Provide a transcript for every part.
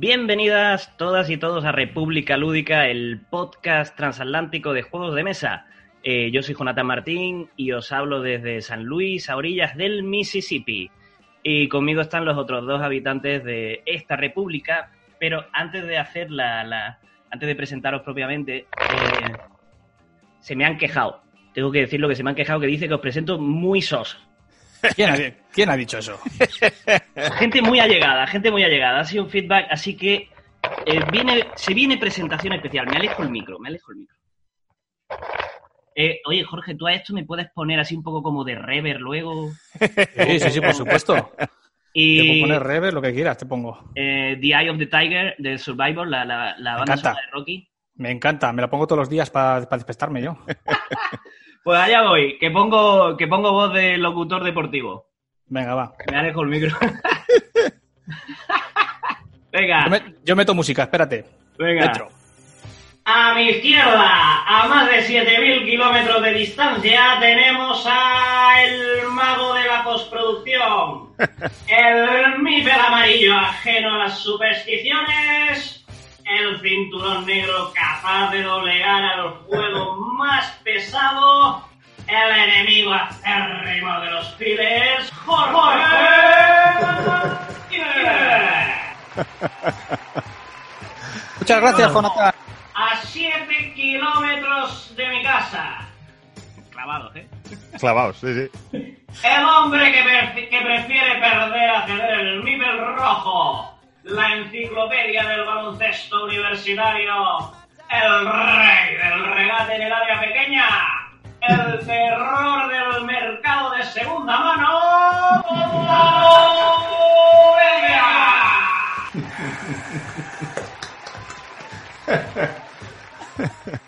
Bienvenidas todas y todos a República Lúdica, el podcast transatlántico de juegos de mesa. Eh, yo soy Jonathan Martín y os hablo desde San Luis, a orillas del Mississippi. Y conmigo están los otros dos habitantes de esta república. Pero antes de hacer la, antes de presentaros propiamente, eh, se me han quejado. Tengo que decir lo que se me han quejado, que dice que os presento muy sos. ¿Quién ha, quién ha dicho eso? Gente muy allegada, gente muy allegada. Ha sido un feedback, así que eh, viene, se viene presentación especial. Me alejo el micro, me alejo el micro. Eh, oye, Jorge, tú a esto me puedes poner así un poco como de rever luego. Sí, sí, sí, por supuesto. Te puedo Y poner rever, lo que quieras, te pongo. eh, The Eye of the Tiger de Survivor, la, la, la banda sonora de Rocky. Me encanta, me la pongo todos los días para despertarme yo. Pues allá voy, que pongo, que pongo voz de locutor deportivo. Venga, va. Me alejo el micro. Venga. Yo, me- yo meto música, espérate. Venga. Dentro. A mi izquierda, a más de 7.000 kilómetros de distancia, tenemos a el mago de la postproducción. El míper amarillo ajeno a las supersticiones. El cinturón negro capaz de doblegar al juego más pesado. El enemigo acérrimo de los pibes. Jorge. Muchas gracias, Jonathan. a 7 kilómetros de mi casa. Clavados, ¿eh? Clavados, sí, sí. El hombre que, pre- que prefiere perder a ceder el nivel rojo. La enciclopedia del baloncesto universitario. El rey del regate en el área pequeña. El terror del mercado de segunda mano.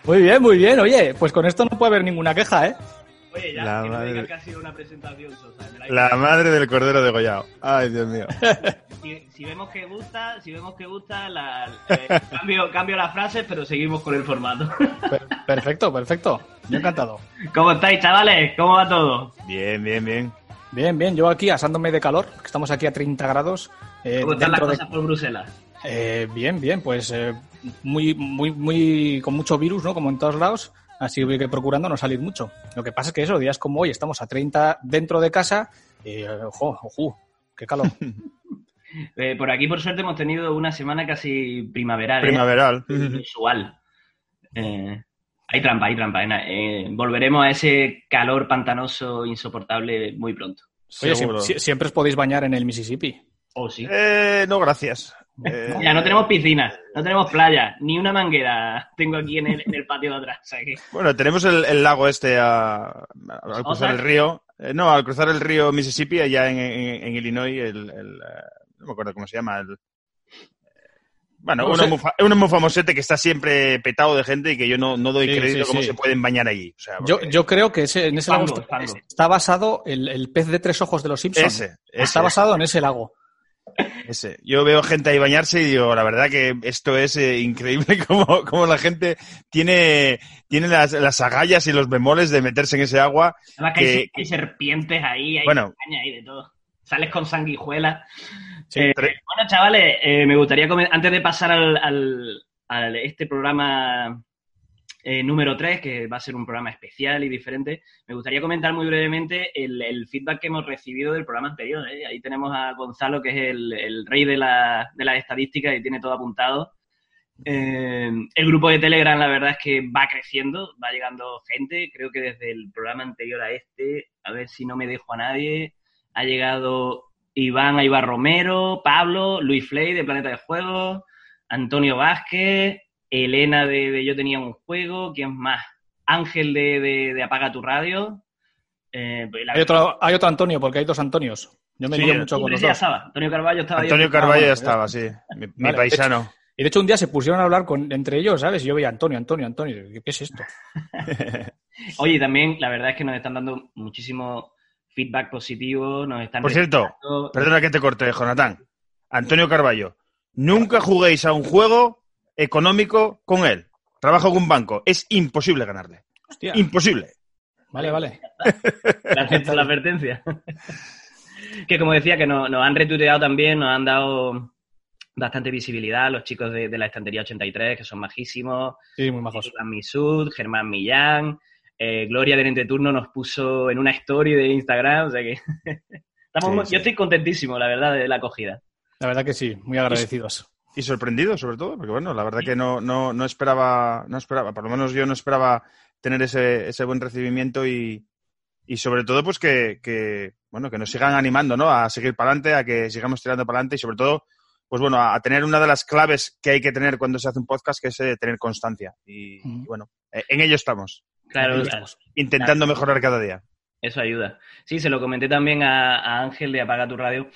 Muy bien, muy bien. Oye, pues con esto no puede haber ninguna queja, ¿eh? Oye, ya, La que madre- que ha sido una presentación sosa. la madre del cordero degollado. Ay, Dios mío. si, si vemos que gusta, si vemos que gusta, la, eh, cambio, cambio las frases, pero seguimos con el formato. Per- perfecto, perfecto. Yo encantado. ¿Cómo estáis, chavales? ¿Cómo va todo? Bien, bien, bien. Bien, bien. Yo aquí asándome de calor, que estamos aquí a 30 grados. eh, ¿Cómo están las dentro de- cosas por Bruselas? Eh, bien, bien, pues eh, muy, muy, muy, con mucho virus, ¿no? Como en todos lados, así que procurando no salir mucho. Lo que pasa es que eso, días como hoy, estamos a 30 dentro de casa y, eh, ojo, ojo, qué calor. Eh, por aquí, por suerte, hemos tenido una semana casi primaveral. ¿eh? Primaveral. Inusual. Eh, hay trampa, hay trampa. eh, volveremos a ese calor pantanoso insoportable muy pronto. Oye, siempre os podéis bañar en el Mississippi. ¿O sí? Eh, no, gracias. Eh, Ya no tenemos piscina, no tenemos playa, ni una manguera tengo aquí en el, en el patio de atrás. o sea que- Bueno, tenemos el, el lago este a- al cruzar el río. Eh, no, al cruzar el río Mississippi, allá en, en- en Illinois, el, el, eh, no me acuerdo cómo se llama. El, bueno, No uno, muy, uno muy famosete que está siempre petado de gente y que yo no, no doy Sí, crédito sí, cómo sí. se pueden bañar allí. O sea, Yo, porque- yo creo que ese, en ese lago está, basado el, el pez de tres ojos de los Simpsons. Ese, Está basado en ese lago. Ese. Yo veo gente ahí bañarse y digo, la verdad que esto es eh, increíble como, como la gente tiene, tiene las, las agallas y los bemoles de meterse en ese agua. Además que hay, Que- se- hay serpientes ahí, hay Bueno. caña ahí de todo. Sales con sanguijuela. Sí, Eh, tre- bueno, chavales, eh, me gustaría antes de pasar al, al- al- este programa eh, número 3, que va a ser un programa especial y diferente, me gustaría comentar muy brevemente el, feedback que hemos recibido del programa anterior. ¿eh? Ahí tenemos a Gonzalo, que es el, rey de, la, de las estadísticas y tiene todo apuntado. Eh, el grupo de Telegram, la verdad es que va creciendo, va llegando gente. Creo que desde el programa anterior a este, a ver si no me dejo a nadie, ha llegado Iván Aibar Romero, Pablo, Luis Fley de Planeta de Juegos, Antonio Vázquez, Elena de, de Yo Tenía un Juego, ¿quién más? Ángel de, de- de Apaga tu Radio. Eh, pues la- Hay otro, hay otro Antonio, porque hay dos Antonios. Yo me Sí, mucho con los dos. estaba. Antonio Carballo estaba ahí. Antonio Carballo ya estaba, sí. Mi, mi Vale, paisano. Y de hecho un día se pusieron a hablar con, entre ellos, ¿sabes? Y yo veía Antonio, Antonio, Antonio. ¿Qué, es esto? Oye, también la verdad es que nos están dando muchísimo feedback positivo, nos están... Por cierto. Perdona que te corte, Jonathan. Antonio Carballo. Nunca juguéis a un juego económico con él. Trabaja con un banco. Es imposible ganarle. Hostia. Imposible. Vale, vale. Gracias por la advertencia. que como decía, que nos, nos han retuiteado también, nos han dado bastante visibilidad, los chicos de, de la estantería 83, que son majísimos. Sí, muy majos. Germán Misud, Germán Millán, eh, Gloria del Entreturno nos puso en una story de Instagram, o sea que estamos Sí, muy- sí. yo estoy contentísimo, la verdad, de la acogida. La verdad que sí, muy agradecidos. Y sorprendido, sobre todo, porque bueno, la verdad que no, no, no esperaba, no esperaba, por lo menos yo no esperaba tener ese, ese buen recibimiento y, y sobre todo, pues que, que, bueno, que nos sigan animando, ¿no? A seguir para adelante, a que sigamos tirando para adelante y sobre todo, pues bueno, a, a tener una de las claves que hay que tener cuando se hace un podcast, que es eh, tener constancia. Y, bueno, eh, en ello estamos, Claro, estamos. intentando mejorar cada día. Eso ayuda. Sí, se lo comenté también a, a Ángel de Apaga tu Radio,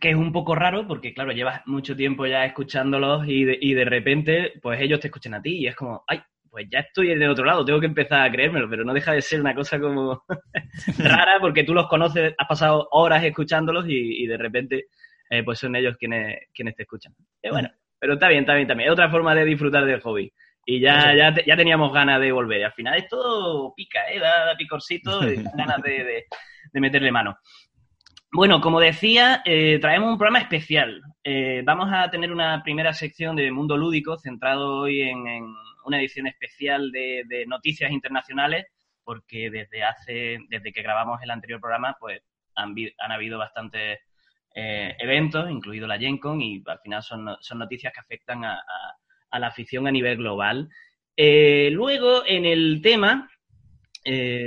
que es un poco raro porque, claro, llevas mucho tiempo ya escuchándolos y de, y de repente, pues ellos te escuchan a ti y es como, ay, pues ya estoy del otro lado, tengo que empezar a creérmelo, pero no deja de ser una cosa como rara porque tú los conoces, has pasado horas escuchándolos y, y de repente, eh, pues son ellos quienes, quienes te escuchan. Y bueno, pero está bien, está bien, bien. Es otra forma de disfrutar del hobby. Y ya, ya, ya teníamos ganas de volver. Y al final esto pica, ¿eh? Da, da picorcito y ganas de, de- de meterle mano. Bueno, como decía, eh, traemos un programa especial. Eh, vamos a tener una primera sección de Mundo Lúdico centrado hoy en, una edición especial de, noticias internacionales, porque desde hace, desde que grabamos el anterior programa, pues han, habido bastantes eh, eventos, incluido la Gen Con, y al final son, no- son noticias que afectan a, la afición a nivel global. Luego, en el tema,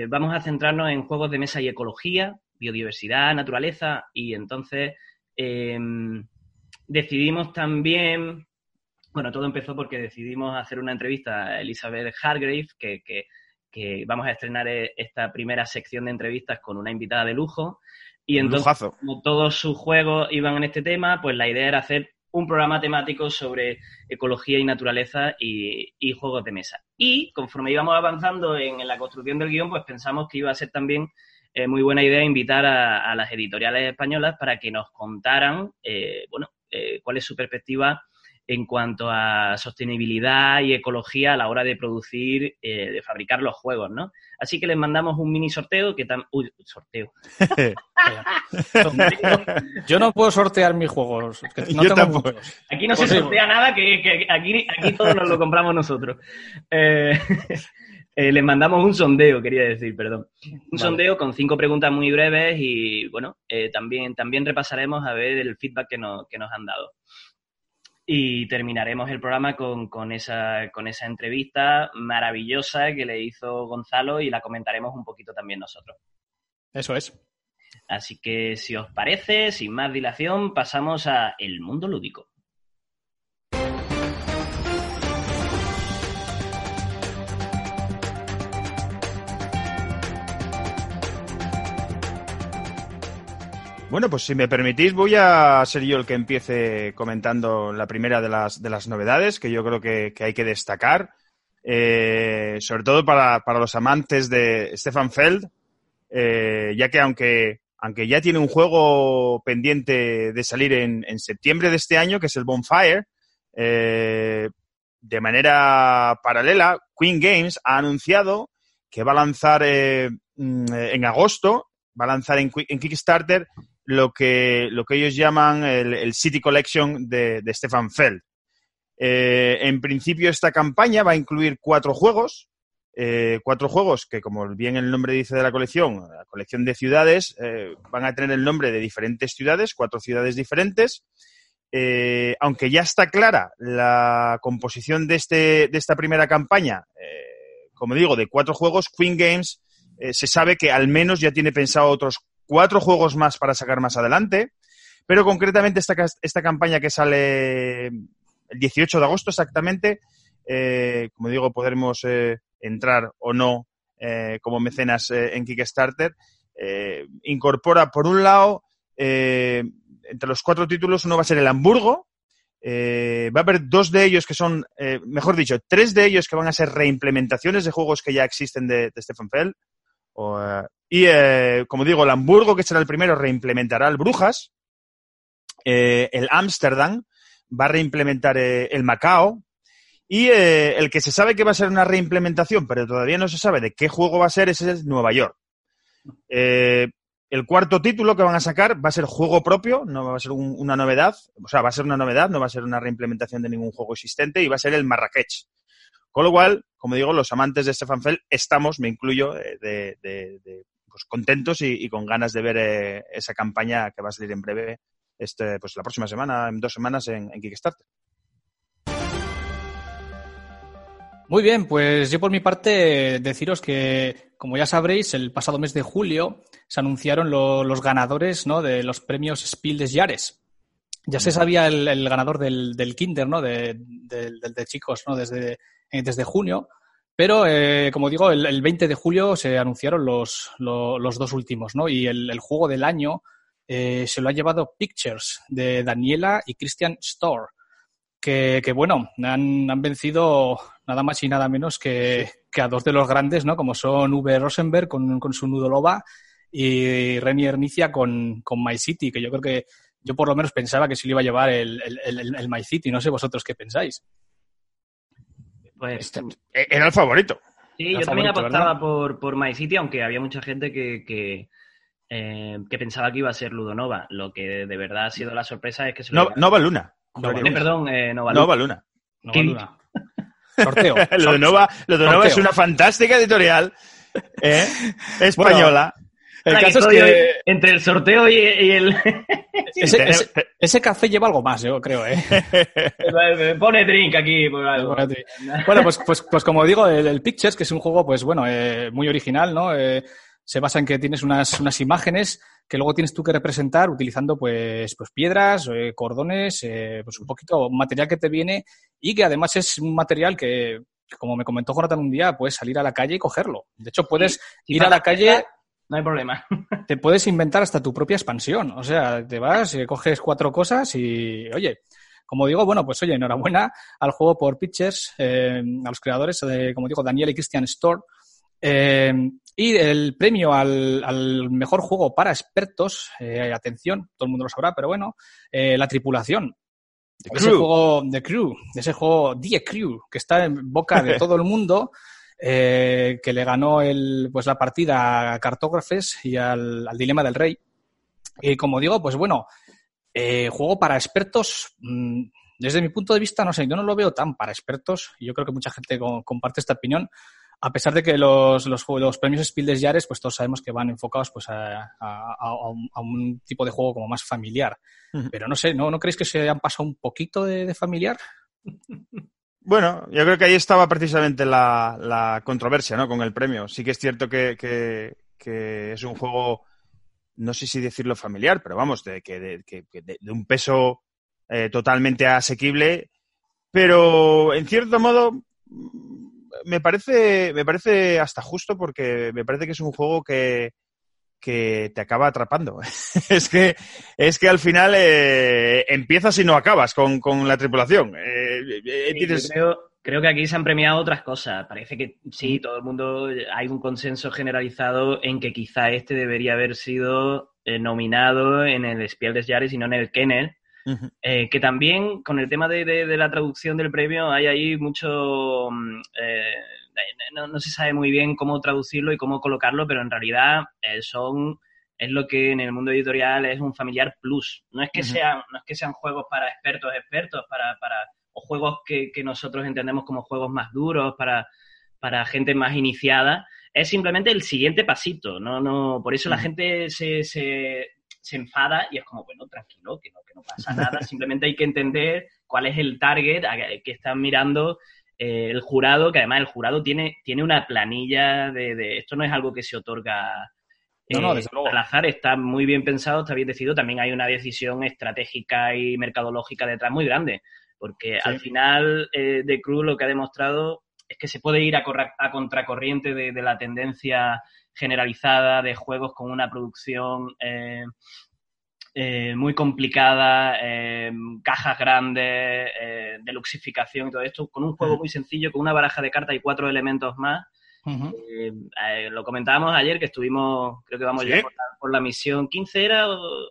vamos a centrarnos en juegos de mesa y ecología, biodiversidad, naturaleza, y entonces eh, decidimos también, bueno, todo empezó porque decidimos hacer una entrevista a Elizabeth Hargrave, que, que- que vamos a estrenar eh, esta primera sección de entrevistas con una invitada de lujo, y entonces lujazo. como todos sus juegos iban en este tema, pues la idea era hacer un programa temático sobre ecología y naturaleza y, y juegos de mesa. Y conforme íbamos avanzando en, en la construcción del guion, pues pensamos que iba a ser también eh, muy buena idea invitar a, a las editoriales españolas para que nos contaran, eh, bueno, eh, cuál es su perspectiva en cuanto a sostenibilidad y ecología a la hora de producir, eh, de fabricar los juegos, ¿no? Así que les mandamos un mini sorteo que tam Uy, sorteo. Yo no puedo sortear mis juegos. que no Yo tengo tampoco. muchos. Aquí no Pues se sí. sortea nada, que, que aquí, aquí todo nos lo compramos nosotros. Eh, les mandamos un sondeo, quería decir, perdón. Un Vale. sondeo con cinco preguntas muy breves y, bueno, eh, también, también repasaremos a ver el feedback que, nos- que nos han dado. Y terminaremos el programa con, con esa, con esa entrevista maravillosa que le hizo Gonzalo y la comentaremos un poquito también nosotros. Eso es. Así que, si os parece, sin más dilación, pasamos a El Mundo Lúdico. Bueno, pues si me permitís, voy a ser yo el que empiece comentando la primera de las, de las novedades que yo creo que, que hay que destacar, eh, sobre todo para, para los amantes de Stefan Feld, eh, ya que aunque, aunque ya tiene un juego pendiente de salir en, en septiembre de este año, que es el Bonfire, eh, de manera paralela, Queen Games ha anunciado que va a lanzar mm, en agosto, va a lanzar en, en Kickstarter lo que, lo que ellos llaman el, el City Collection de, de Stefan Feld. Eh, en principio, esta campaña va a incluir cuatro juegos, eh, cuatro juegos que, como bien el nombre dice de la colección, la colección de ciudades, eh, van a tener el nombre de diferentes ciudades, cuatro ciudades diferentes. Eh, aunque ya está clara la composición de, este, de esta primera campaña, como digo, de cuatro juegos, Queen Games se sabe que al menos ya tiene pensado otros cuatro juegos más para sacar más adelante, pero concretamente esta, esta campaña que sale el 18 de agosto exactamente, eh, como digo, podremos eh, entrar o no eh, como mecenas eh, en Kickstarter, eh, incorpora por un lado, entre los cuatro títulos, uno va a ser el Hamburgo, va a haber dos de ellos que son, mejor dicho, tres de ellos que van a ser reimplementaciones de juegos que ya existen de, de Stefan Feld. Eh, y, eh, como digo, el Hamburgo, que será el primero, reimplementará el Brujas. Eh, el Ámsterdam va a reimplementar eh, el Macao. Y el que se sabe que va a ser una reimplementación, pero todavía no se sabe de qué juego va a ser, ese es el Nueva York. El cuarto título que van a sacar va a ser juego propio, no va a ser un- una novedad, o sea, va a ser una novedad, no va a ser una reimplementación de ningún juego existente y va a ser el Marrakech. Con lo cual, como digo, los amantes de Stefan Feld estamos, me incluyo, eh, de, pues, contentos y, con ganas de ver eh, esa campaña que va a salir en breve, este, pues la próxima semana, en dos semanas en, Kickstarter. Muy bien, pues yo por mi parte deciros que, como ya sabréis, el pasado mes de julio se anunciaron lo- los ganadores ¿no? de los premios Spiel des Jahres. Ya se sabía el, el ganador del, del Kinder, ¿no? De, del- del de chicos, ¿no? Desde, eh, desde junio. Pero, eh, como digo, el, el 20 de julio se anunciaron los, lo- los dos últimos, ¿no? Y el, el juego del año eh, se lo ha llevado Pictures de Daniela y Christian Storr. Que, que, bueno, han, han vencido nada más y nada menos que, que a dos de los grandes, ¿no? Como son V. Rosenberg con, con su Nudo Loba y Renier Nicia con, con My City, que yo creo que yo por lo menos pensaba que se lo iba a llevar el, el, el, el My City. No sé vosotros qué pensáis. Pues Este- Eh, Era el favorito. sí, era yo también favorito, apostaba por, por My City, aunque había mucha gente que, que, eh, que pensaba que iba a ser Ludonova. Lo que de verdad ha sido la sorpresa es que se lo No. Nova Luna. Nova Eh, Luna. perdón, eh, Nova Luna. Nova Luna. No, ¿Qué? Luna. Sorteo. Lo de Nova, lo de Nova es una fantástica editorial ¿eh? española. El Ahora caso es que entre el sorteo y, y el... ese, ese- ese café lleva algo más, yo creo, ¿eh? Pone drink aquí por algo. Bueno, pues, pues, pues como digo, el, el Pictures, que es un juego, pues bueno, eh, muy original, ¿no? Eh, se basa en que tienes unas, unas imágenes que luego tienes tú que representar utilizando pues, pues piedras, eh, cordones, eh, pues un poquito material que te viene y que además es un material que, como me comentó Jonathan un día, puedes salir a la calle y cogerlo. De hecho, puedes Si ir a la calle, No hay problema. te puedes inventar hasta tu propia expansión. O sea, te vas, eh, coges cuatro cosas y, oye, como digo, bueno, pues oye, enhorabuena al juego por Pitchers, eh, a los creadores, de, como digo, Daniel y Christian Storr. Eh, y el premio al, al mejor juego para expertos, eh, atención, todo el mundo lo sabrá, pero bueno, eh, la tripulación. The Ese Crew. juego The Crew, ese juego The Crew, que está en boca de todo el mundo, eh, que le ganó el, pues la partida a Cartógrafes y al, al Dilema del Rey. Y como digo, pues bueno, eh, juego para expertos. mm, Desde mi punto de vista, no sé, yo no lo veo tan para expertos. y Yo creo que mucha gente co- comparte esta opinión. A pesar de que los, los, premios Spiel des Jahres, pues todos sabemos que van enfocados pues a, a- un, a un tipo de juego como más familiar. Pero no sé, ¿no, ¿no creéis que se han pasado un poquito de, de familiar? Bueno, yo creo que ahí estaba precisamente la, controversia, ¿no? Con el premio. Sí que es cierto que, es un juego, no sé si decirlo familiar, pero vamos, de, que de, que- de- de un peso eh, totalmente asequible, pero en cierto modo me parece, me parece hasta justo porque me parece que es un juego que, que te acaba atrapando. es que es que al final eh, empiezas y no acabas con, con la tripulación. Eh, eh, Sí, tienes- yo creo, creo que aquí se han premiado otras cosas. Parece que sí, todo el mundo, hay un consenso generalizado en que quizá este debería haber sido eh, nominado en el Spiel des Jahres y no en el Kennel. Eh, que también con el tema de, de- de la traducción del premio hay ahí mucho... mm, eh, no, no se sabe muy bien cómo traducirlo y cómo colocarlo, pero en realidad eh, son... Es lo que en el mundo editorial es un familiar plus. No es que, sean, no es que sean juegos para expertos, expertos, para, para, o juegos que, que nosotros entendemos como juegos más duros, para, para gente más iniciada. Es simplemente el siguiente pasito. No, no, por eso la Ujú. gente se, se, se enfada y es como, bueno, tranquilo, que no, que no pasa nada. Simplemente hay que entender cuál es el target a que están mirando eh, el jurado, que además el jurado tiene, tiene una planilla de, de- Esto no es algo que se otorga No, no, eh, desde luego. al azar, está muy bien pensado, está bien decidido. También hay una decisión estratégica y mercadológica detrás muy grande, porque al final eh, The Crew lo que ha demostrado es que se puede ir a, a contracorriente de, de la tendencia generalizada de juegos con una producción eh, eh, muy complicada, eh, cajas grandes, eh, deluxificación y todo esto, con un juego muy sencillo, con una baraja de cartas y cuatro elementos más. Eh, lo comentábamos ayer que estuvimos, creo que vamos Sí. ya por la, por la misión 15, ¿era? o-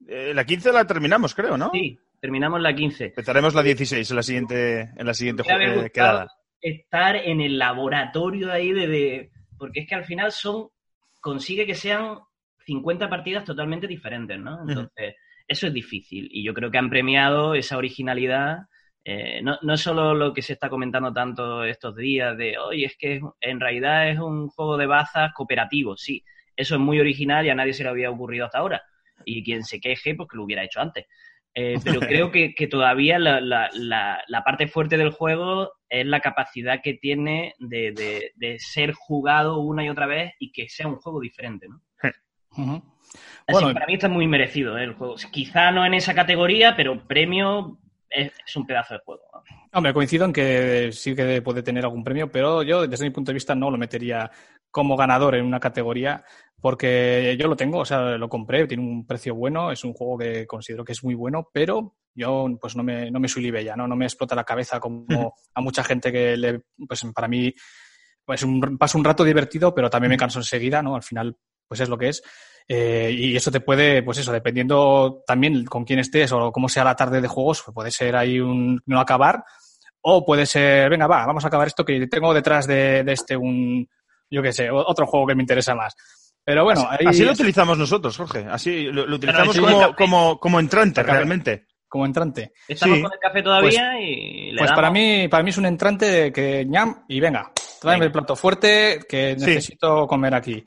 la 15 la terminamos, creo, ¿no? Sí, terminamos la 15. Empezaremos la 16 en la siguiente, en la siguiente quedada. estar en el laboratorio ahí de, de- Porque es que al final son... Consigue que sean 50 partidas totalmente diferentes, ¿no? Entonces, eso es difícil. Y yo creo que han premiado esa originalidad. Eh, no, no solo lo que se está comentando tanto estos días de, oye, es que en realidad es un juego de bazas cooperativo, sí. Eso es muy original y a nadie se le había ocurrido hasta ahora. Y quien se queje, pues que lo hubiera hecho antes. Eh, pero creo que, que todavía la, la, la, la, parte fuerte del juego es la capacidad que tiene de, de, de, ser jugado una y otra vez y que sea un juego diferente, ¿no? Uh -huh. Así bueno, para mí está muy merecido ¿eh? el juego. Quizá no en esa categoría, pero premio es, es, un pedazo de juego. Hombre, coincido en que sí que puede tener algún premio, pero yo desde mi punto de vista no lo metería como ganador en una categoría porque yo lo tengo, o sea, lo compré, tiene un precio bueno, es un juego que considero que es muy bueno, pero yo pues no me, no me ya, ¿no? no me explota la cabeza como a mucha gente que le, pues para mí pues un, paso un rato divertido, pero también me canso enseguida, ¿no? Al final, pues es lo que es. Eh, y eso te puede, pues eso, dependiendo también con quién estés o cómo sea la tarde de juegos, pues puede ser ahí un no acabar, o puede ser, venga, va, vamos a acabar esto que tengo detrás de, de este un, yo qué sé, otro juego que me interesa más. Pero bueno, así, ahí... así lo utilizamos nosotros, Jorge. Así lo, lo utilizamos como, como, como entrante, realmente. Como entrante. Estamos sí. con el café todavía pues, y. pues para mí, para mí es un entrante que ñam y venga, tráeme el plato fuerte que necesito sí. comer aquí.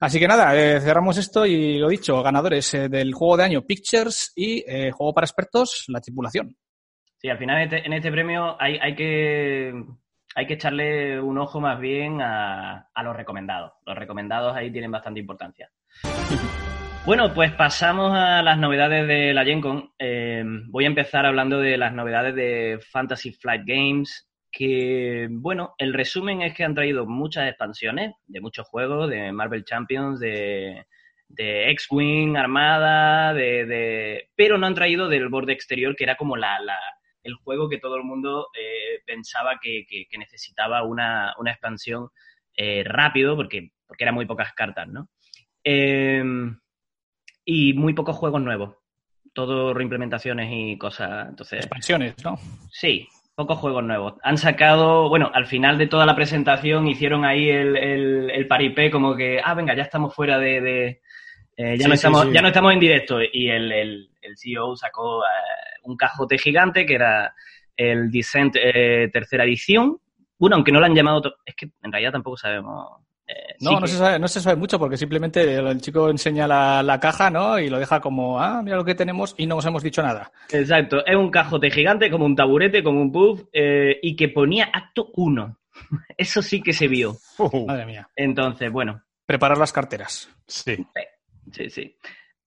Así que nada, eh, cerramos esto y lo dicho, ganadores eh, del juego de año Pictures y eh, juego para expertos, la tripulación. Sí, al final en este, en este premio hay, hay que hay que echarle un ojo más bien a, a, los recomendados. Los recomendados ahí tienen bastante importancia. Bueno, pues pasamos a las novedades de la GenCon. Eh, voy a empezar hablando de las novedades de Fantasy Flight Games, que, bueno, el resumen es que han traído muchas expansiones de muchos juegos, de Marvel Champions, de, de X-Wing, Armada, de, de, pero no han traído del borde exterior, que era como la, la el juego que todo el mundo eh, pensaba que, que, que, necesitaba una, una expansión eh, rápido, porque, porque eran muy pocas cartas, ¿no? Eh, y muy pocos juegos nuevos. Todo reimplementaciones y cosas. Entonces, Expansiones, ¿no? Sí, pocos juegos nuevos. Han sacado, bueno, al final de toda la presentación hicieron ahí el, el, el paripé como que, ah, venga, ya estamos fuera de... de eh, ya, sí, no estamos, sí, sí. ya no estamos en directo. Y el, el, el CEO sacó uh, un cajote gigante que era el Descent eh, tercera edición. Bueno, aunque no lo han llamado, es que en realidad tampoco sabemos. Eh, no, sí no, que... se sabe, no se sabe mucho porque simplemente el chico enseña la, la, caja, ¿no? Y lo deja como, ah, mira lo que tenemos y no os hemos dicho nada. Exacto, es un cajote gigante, como un taburete, como un puff, eh, y que ponía acto 1. Eso sí que se vio. Uh, madre mía. Entonces, bueno. Preparar las carteras. Sí. Sí, sí.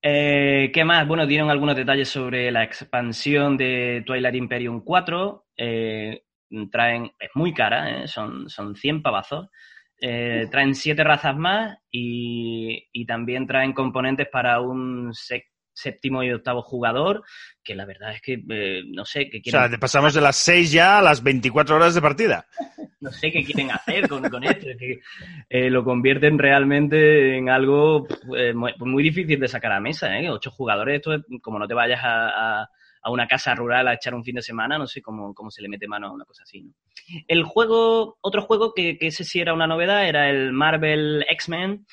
Eh, ¿Qué más? Bueno, dieron algunos detalles sobre la expansión de Twilight Imperium 4. Eh, traen, es muy cara, ¿eh? son, son 100 pavazos. Eh, traen siete razas más y, y, también traen componentes para un séptimo y octavo jugador, que la verdad es que eh, no sé qué quieren. O sea, pasamos de las 6 ya a las 24 horas de partida. no sé qué quieren hacer con, con esto, que eh, lo convierten realmente en algo eh, muy, muy, difícil de sacar a mesa. ¿eh? Ocho jugadores, esto es como no te vayas a, a a una casa rural a echar un fin de semana, no sé cómo, cómo se le mete mano a una cosa así. ¿no? El juego, otro juego que, que ese sí era una novedad, era el Marvel X-Men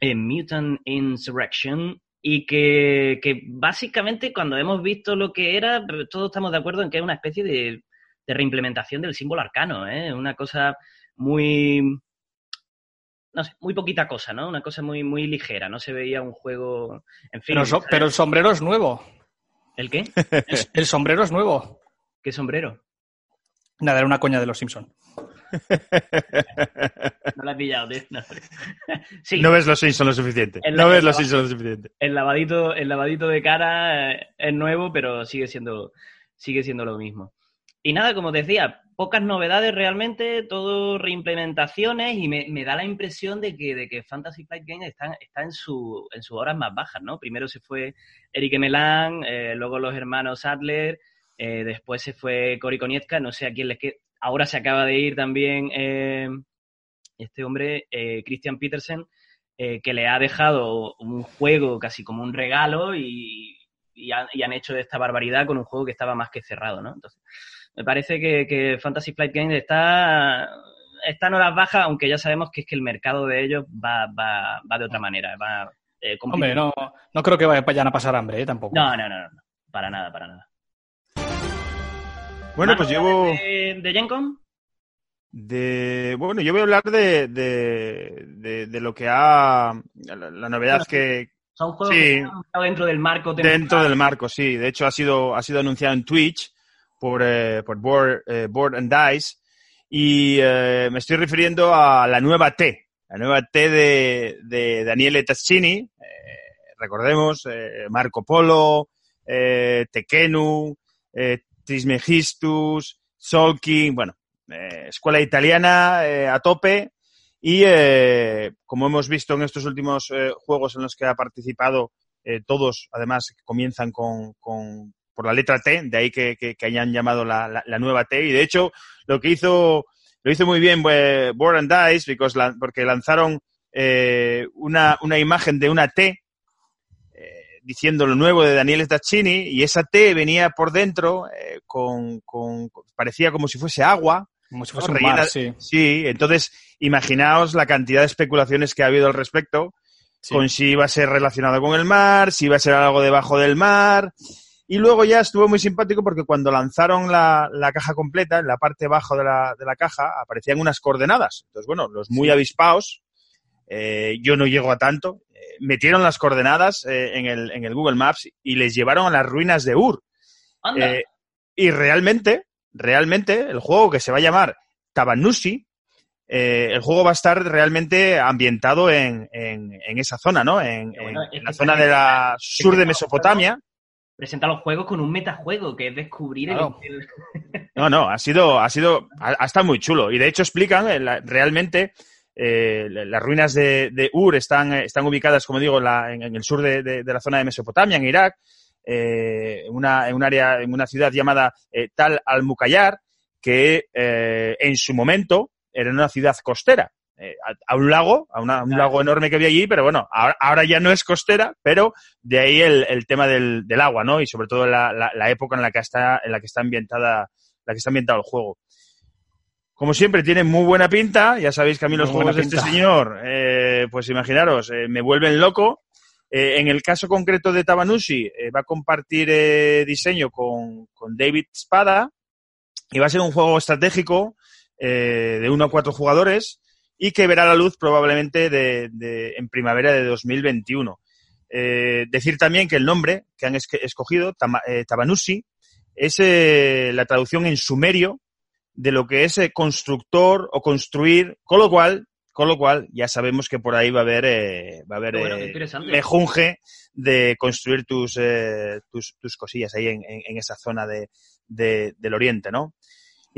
eh, Mutant Insurrection, y que, que, básicamente cuando hemos visto lo que era, todos estamos de acuerdo en que es una especie de, de reimplementación del símbolo arcano, ¿eh? una cosa muy, no sé, muy poquita cosa, ¿no? Una cosa muy, muy ligera, no se veía un juego, en fin. Pero, so, pero el sombrero es nuevo. ¿El qué? El sombrero es nuevo. ¿Qué sombrero? Nada, era una coña de los Simpson. no la he pillado, tío. No. sí. no ves los Simpson lo suficiente. El, no ves los Simpson lo suficiente. El lavadito, el lavadito de cara es nuevo, pero sigue siendo, sigue siendo lo mismo. Y nada, como decía, pocas novedades realmente, todo reimplementaciones y me, da la impresión de que, de que Fantasy Flight Games está, está en, su, en sus horas más bajas, ¿no? Primero se fue Eric Melan, eh, luego los hermanos Adler, eh, después se fue Cory Konietzka, no sé a quién les queda. Ahora se acaba de ir también eh, este hombre, eh, Christian Petersen, que le ha dejado un juego casi como un regalo y, y, ha, y han hecho esta barbaridad con un juego que estaba más que cerrado, ¿no? Entonces, me parece que, que, Fantasy Flight Games está, está en horas bajas, aunque ya sabemos que es que el mercado de ellos va, va, va de otra manera. Va, eh, Hombre, no, no creo que vayan a pasar hambre, ¿eh? Tampoco. No, no, no, no. Para nada, para nada. Bueno, pues llevo... ¿De, de Gencom? De, bueno, yo voy a hablar de, de, de, de lo que ha... La, la novedad Bueno, que... Son juegos Sí. que han estado dentro del marco temporal. Dentro del marco, sí. De hecho, ha sido, ha sido anunciado en Twitch por, eh, por Board, eh, Board and Dice. Y eh, me estoy refiriendo a la nueva T. La nueva T de, de Daniele Taccini. Eh, recordemos, Marco Polo, eh, Trismegistus, Solking, bueno, escuela italiana a tope. Y como hemos visto en estos últimos juegos en los que ha participado, todos además comienzan con, con- por la letra T, de ahí que, que- que hayan llamado la, la- la nueva T. Y de hecho, lo que hizo, lo hizo muy bien Board and Dice, because porque lanzaron eh, una, una imagen de una T eh, diciendo lo nuevo de Daniele Taccini y esa T venía por dentro eh, con, con- parecía como si fuese agua Como si fuese un Rellena- mar, sí. Sí, entonces imaginaos la cantidad de especulaciones que ha habido al respecto, Sí. con si iba a ser relacionado con el mar, si iba a ser algo debajo del mar. Y luego ya estuvo muy simpático porque cuando lanzaron la, la caja completa, en la parte baja de la, de la caja aparecían unas coordenadas. Entonces, bueno, los muy avispaos, eh, yo no llego a tanto, eh, metieron las coordenadas eh, en, el, en el Google Maps y les llevaron a las ruinas de Ur. Anda. Y realmente, realmente, el juego que se va a llamar Tabanusi, eh, el juego va a estar realmente ambientado en, en, en esa zona, ¿no? En, bueno, en- la zona de la sur de Mesopotamia. Presenta los juegos con un metajuego, que es descubrir el- Claro. el, No, no, ha sido, ha sido, ha, ha estado muy chulo. Y de hecho explican eh, la- realmente eh, la- las ruinas de, de Ur están, eh, están ubicadas, como digo, en, la- en- en el sur de, de- de la zona de Mesopotamia, en Irak, eh, en, una, en un área, en una ciudad llamada eh, Tal al-Muqayyar, que eh, en su momento era una ciudad costera. Eh, a, a un lago, a, una- a un lago enorme que había allí, pero bueno, ahora, ahora ya no es costera, pero de ahí el, el tema del, del agua, ¿no? Y sobre todo la, la- la época en la que está, en la que está ambientada, la que está ambientado el juego. Como siempre, tiene muy buena pinta. Ya sabéis que a mí los Muy juegos de este señor, eh, pues imaginaros, eh, me vuelven loco. En el caso concreto de Tabanushi, va a compartir diseño con, con David Spada y va a ser un juego estratégico de uno a cuatro jugadores y que verá la luz probablemente de, de- en primavera de 2021. Eh, decir también que el nombre que han escogido, Tama- eh, Tabanushi, es eh, la traducción en sumerio de lo que es eh, constructor o construir, con lo cual, con lo cual ya sabemos que por ahí va a haber, eh, va a haber bueno, mejunje de construir tus, tus, tus cosillas ahí en, en- en esa zona de, de- del oriente, ¿no?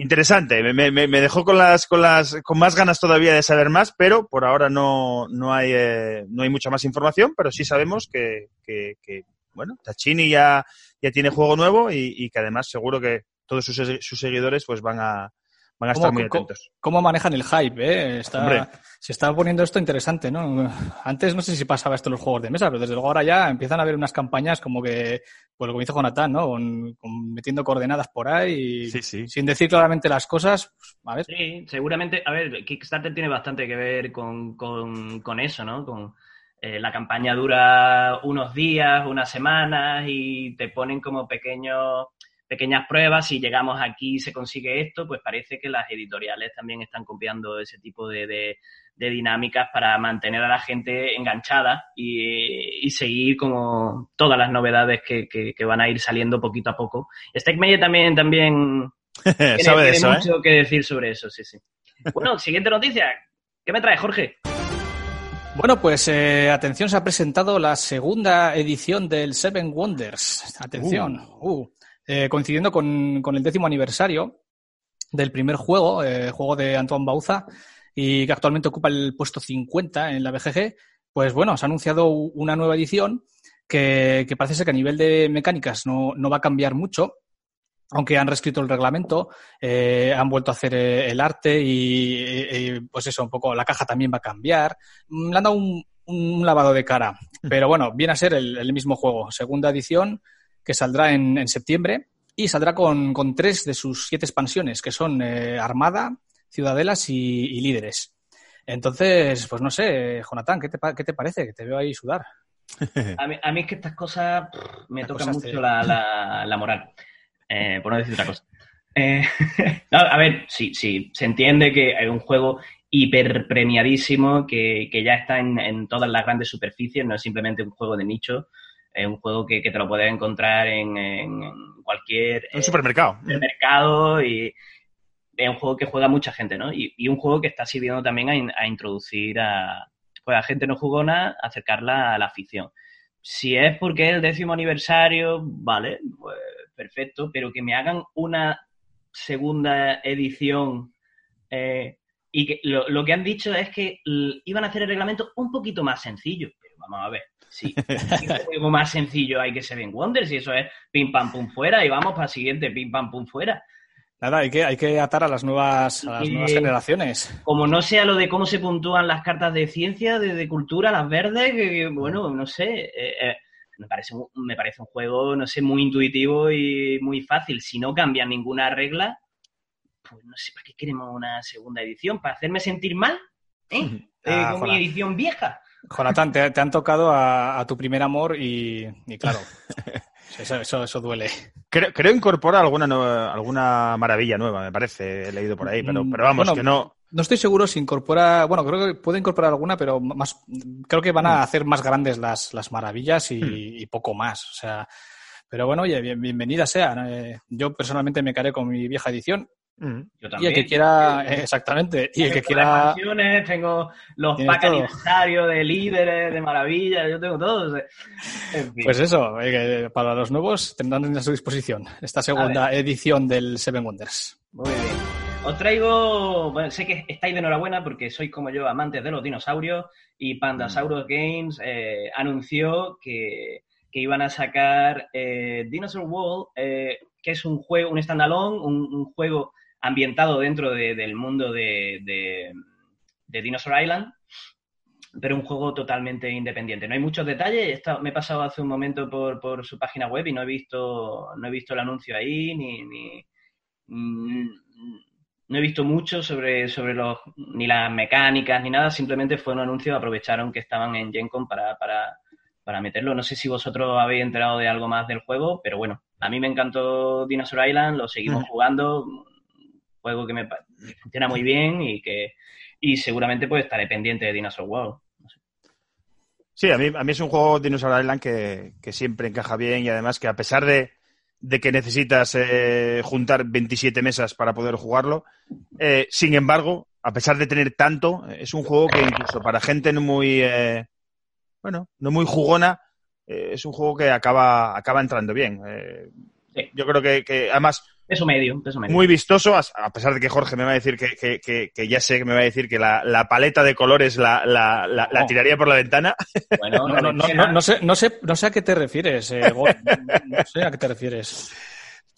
Interesante, me, me- me dejó con las, con las, con más ganas todavía de saber más, pero por ahora no, no hay, eh, no hay mucha más información, pero sí sabemos que, que, que, bueno, Tachini ya, ya tiene juego nuevo y, y que además seguro que todos sus, sus seguidores pues van a, van a estar muy ¿Cómo- atentos. ¿Cómo manejan el hype? eh? Está- se está poniendo esto interesante, ¿no? Antes no sé si pasaba esto en los juegos de mesa, pero desde luego ahora ya empiezan a haber unas campañas como que, pues como dice Jonathan, ¿no? Con- con metiendo coordenadas por ahí y Sí, sí. sin decir claramente las cosas, pues, a ver. Sí, seguramente, a ver, Kickstarter tiene bastante que ver con, con, con eso, ¿no? Con eh, la campaña dura unos días, unas semanas y te ponen como pequeños pequeñas pruebas, si llegamos aquí y se consigue esto, pues parece que las editoriales también están copiando ese tipo de, de- de dinámicas para mantener a la gente enganchada y, y seguir como todas las novedades que, que- que van a ir saliendo poquito a poco. Stegmeyer también, también tiene, Sabe de tiene eso, ¿eh? mucho que decir sobre eso, sí, sí. Bueno, siguiente noticia. ¿Qué me trae, Jorge? Bueno, pues eh, atención, se ha presentado la segunda edición del Seven Wonders. Atención, uh, eh, coincidiendo con, con el décimo aniversario del primer juego, eh, juego de Antoine Bauza, y que actualmente ocupa el puesto 50 en la BGG, pues bueno, se ha anunciado una nueva edición que, que parece ser que a nivel de mecánicas no, no va a cambiar mucho, aunque han reescrito el reglamento, eh, han vuelto a hacer el arte y, pues eso, un poco la caja también va a cambiar. Mm, Le han dado un, un lavado de cara, pero bueno, viene a ser el, el mismo juego. Segunda edición que saldrá en, en septiembre y saldrá con, con tres de sus siete expansiones, que son eh, Armada, Ciudadelas y, y Líderes. Entonces, pues no sé, Jonathan, ¿qué te, qué te parece? Que te veo ahí sudar. A mí, a mí es que estas cosas pff, me tocan mucho la, la, la, moral, eh, por no decir otra cosa. Eh, no, a ver, sí, sí, se entiende que es un juego hiper premiadísimo, que, que ya está en, en, todas las grandes superficies, no es simplemente un juego de nicho, es un juego que, que te lo puedes encontrar en, en cualquier... Un supermercado. Supermercado y es un juego que juega mucha gente, ¿no? Y, y un juego que está sirviendo también a, a introducir a, pues, a gente no jugona, acercarla a la afición. Si es porque es el décimo aniversario, vale, pues perfecto, pero que me hagan una segunda edición eh, y que lo, lo, que han dicho es que iban a hacer el reglamento un poquito más sencillo. Vamos a ver, sí, un juego más sencillo hay que ser en Wonders y eso es pim pam pum fuera y vamos para el siguiente pim pam pum fuera. Nada, hay que, hay que atar a las nuevas, a las nuevas generaciones. Como no sea lo de cómo se puntúan las cartas de ciencia, de, de cultura, las verdes, que, que, bueno, no sé. Eh, eh, me, parece, me parece un juego, no sé, muy intuitivo y muy fácil. Si no cambian ninguna regla, pues no sé, ¿para qué queremos una segunda edición? ¿Para hacerme sentir mal? ¿Eh? Ah, con mi edición vieja. Jonathan, te, te han tocado a, a, tu primer amor y, y claro, eso, eso, eso, duele. Creo, creo incorpora alguna, nueva, alguna maravilla nueva, me parece, he leído por ahí, pero, pero vamos, bueno, que no... No estoy seguro si incorpora, bueno, creo que puede incorporar alguna, pero más, creo que van a hacer más grandes las, las maravillas y, y poco más. O sea, pero bueno, oye, bien, bienvenida sea. Eh, yo personalmente me quedé con mi vieja edición. Mm. Y el que quiera, exactamente, y el que quiera... Tengo los packs aniversarios de líderes, de maravillas, yo tengo todo. En fin. Pues eso, eh, para los nuevos tendrán a su disposición esta segunda edición del Seven Wonders. Muy bien. Os traigo, bueno, sé que estáis de enhorabuena porque sois como yo amantes de los dinosaurios y Pandasaurus mm. Games eh, anunció que, que, iban a sacar eh, Dinosaur World, eh, que es un juego, un standalone, un, un juego ambientado dentro de, del mundo de, de, de, Dinosaur Island, pero un juego totalmente independiente. No hay muchos detalles. me he pasado hace un momento por, por, su página web y no he visto, no he visto el anuncio ahí, ni, ni, no he visto mucho sobre, sobre los, ni las mecánicas ni nada, simplemente fue un anuncio, aprovecharon que estaban en GenCon para, para, para meterlo. No sé si vosotros habéis enterado de algo más del juego, pero bueno, a mí me encantó Dinosaur Island, lo seguimos jugando, juego que me, me, funciona muy bien y que y seguramente pues estaré pendiente de Dinosaur World. No sé. Sí, a mí, a mí es un juego Dinosaur Island que, que siempre encaja bien y además que a pesar de, de que necesitas eh, juntar 27 mesas para poder jugarlo. Eh, sin embargo, a pesar de tener tanto, es un juego que incluso para gente no muy, eh, bueno, no muy jugona, eh, es un juego que acaba, acaba entrando bien. Sí. Yo creo que, que además Peso medio, peso medio. Muy vistoso, a pesar de que Jorge me va a decir que, que, que, que ya sé que me va a decir que la, la paleta de colores la, la, la, la, tiraría por la ventana. Bueno, no, no, no, no, sé, no, sé, no sé a qué te refieres, eh, no sé a qué te refieres.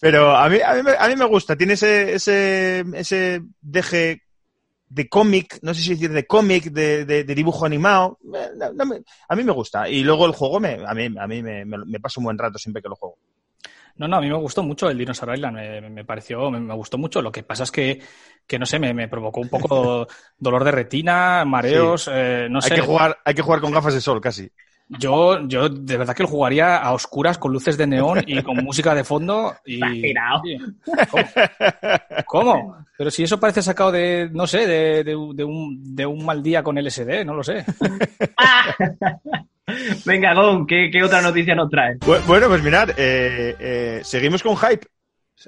Pero a mí, a mí, a mí me gusta, tiene ese, ese, ese deje de cómic, no sé si decir de cómic, de, de, de, dibujo animado. a mí me gusta. Y luego el juego, me, a mí, a mí me, me, me pasa un buen rato siempre que lo juego. No, no, a mí me gustó mucho el Dinosaur Island, me, me pareció, me, me, gustó mucho. Lo que pasa es que, que no sé, me, me provocó un poco dolor de retina, mareos, sí. eh, no hay sé. Que jugar, hay que jugar con gafas de sol, casi. Yo, yo de verdad que lo jugaría a oscuras con luces de neón y con música de fondo. Y, ¿Cómo? ¿Cómo? Pero si eso parece sacado de, no sé, de, de, de, un, de un mal día con LSD, no lo sé. Venga, Gon, ¿qué, ¿qué, otra noticia nos trae? Bueno, pues mirad, eh, eh, seguimos con hype.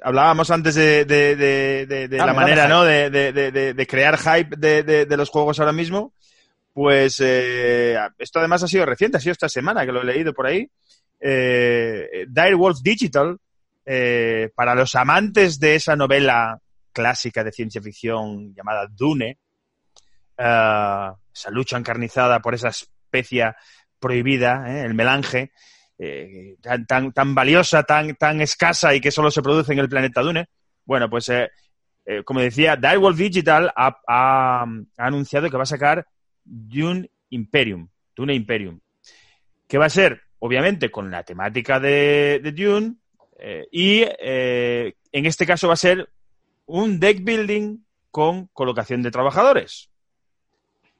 Hablábamos antes de, de, de, de ah, la manera, ¿no? De, crear hype de, los juegos ahora mismo. Pues eh, esto además ha sido reciente, ha sido esta semana que lo he leído por ahí. Eh, Dire Wolf Digital, eh, para los amantes de esa novela clásica de ciencia ficción llamada Dune, uh, esa lucha encarnizada por esa especie prohibida, ¿eh? el melange, eh, tan, tan, valiosa, tan, tan escasa y que solo se produce en el planeta Dune. Bueno, pues eh, eh como decía, Direwolf Digital ha, anunciado que va a sacar Dune Imperium, Dune Imperium, que va a ser, obviamente, con la temática de, de Dune eh, y eh, en este caso va a ser un deck building con colocación de trabajadores.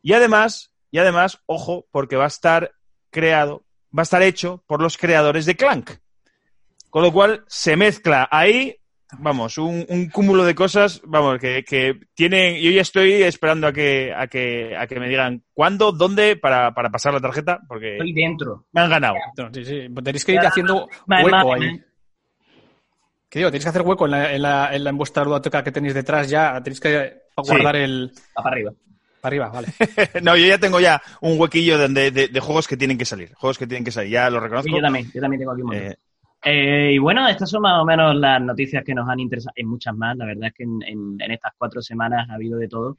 Y además, y además, ojo, porque va a estar creado va a estar hecho por los creadores de Clank. Con lo cual se mezcla ahí, vamos, un, un cúmulo de cosas, vamos, que, que tienen. Yo ya estoy esperando a que, a que, a que me digan cuándo, dónde, para, para pasar la tarjeta, porque Estoy dentro. me han ganado. Sí, sí. Tenéis que ir haciendo hueco ahí. ¿Qué digo? Tenéis que hacer hueco en, la, en, la, en, la, en vuestra ludoteca que tenéis detrás ya. Tenéis que guardar el. Va para arriba. Para arriba, vale. no, yo ya tengo ya un huequillo de, de, de, juegos que tienen que salir. Juegos que tienen que salir. Ya lo reconozco. Sí, yo también. Yo también tengo aquí un montón. Eh, eh, y bueno, estas son más o menos las noticias que nos han interesado. Hay muchas más. La verdad es que en, en, en estas cuatro semanas ha habido de todo.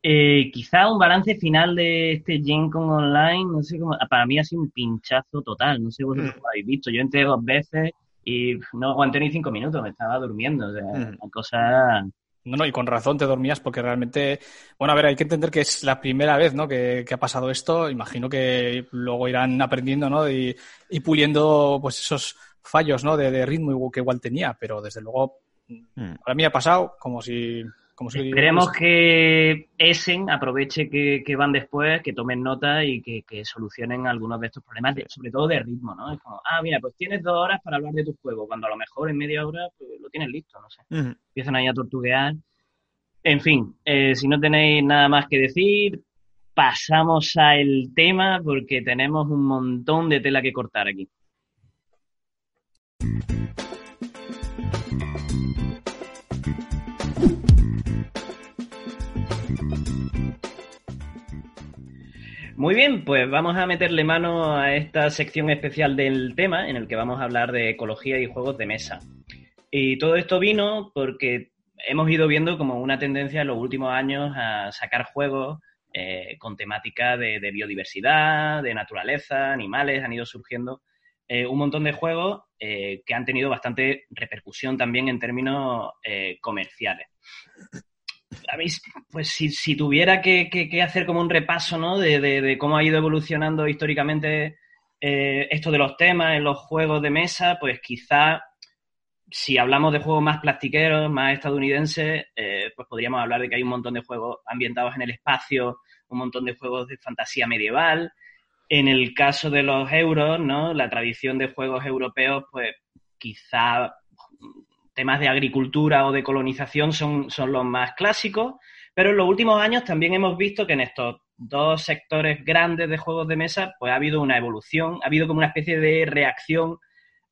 Eh, quizá un balance final de este Gen Con Online, no sé cómo, para mí ha sido un pinchazo total, no sé vosotros mm. lo habéis visto, yo entré dos veces y no aguanté ni cinco minutos, me estaba durmiendo, o sea, mm. una cosa... No, no, y con razón te dormías porque realmente, bueno, a ver, hay que entender que es la primera vez, ¿no? Que, que ha pasado esto, imagino que luego irán aprendiendo, ¿no? Y, y puliendo, pues, esos fallos, ¿no? De, de ritmo que igual tenía, pero desde luego, mm. para mí ha pasado como si como si Esperemos que Essen aproveche que, que, van después, que tomen nota y que, que solucionen algunos de estos problemas, de, sobre todo de ritmo, ¿no? Es como, ah, mira, pues tienes dos horas para hablar de tu juego, cuando a lo mejor en media hora pues, lo tienes listo, no sé. Uh -huh. Empiezan ahí a tortuguear. En fin, eh, si no tenéis nada más que decir, pasamos al tema porque tenemos un montón de tela que cortar aquí. Muy bien, pues vamos a meterle mano a esta sección especial del tema en el que vamos a hablar de ecología y juegos de mesa. Y todo esto vino porque hemos ido viendo como una tendencia en los últimos años a sacar juegos eh, con temática de, de, biodiversidad, de naturaleza, animales, han ido surgiendo eh, un montón de juegos eh, que han tenido bastante repercusión también en términos eh, comerciales a mí, pues si, si tuviera que, hacer como un repaso, ¿no? De, cómo ha ido evolucionando históricamente esto de los temas en los juegos de mesa, pues quizá si hablamos de juegos más plastiqueros, más estadounidenses, pues podríamos hablar de que hay un montón de juegos ambientados en el espacio, un montón de juegos de fantasía medieval. En el caso de los euros, ¿no? La tradición de juegos europeos, pues quizá temas de agricultura o de colonización son, son los más clásicos, pero en los últimos años también hemos visto que en estos dos sectores grandes de juegos de mesa, pues ha habido una evolución, ha habido como una especie de reacción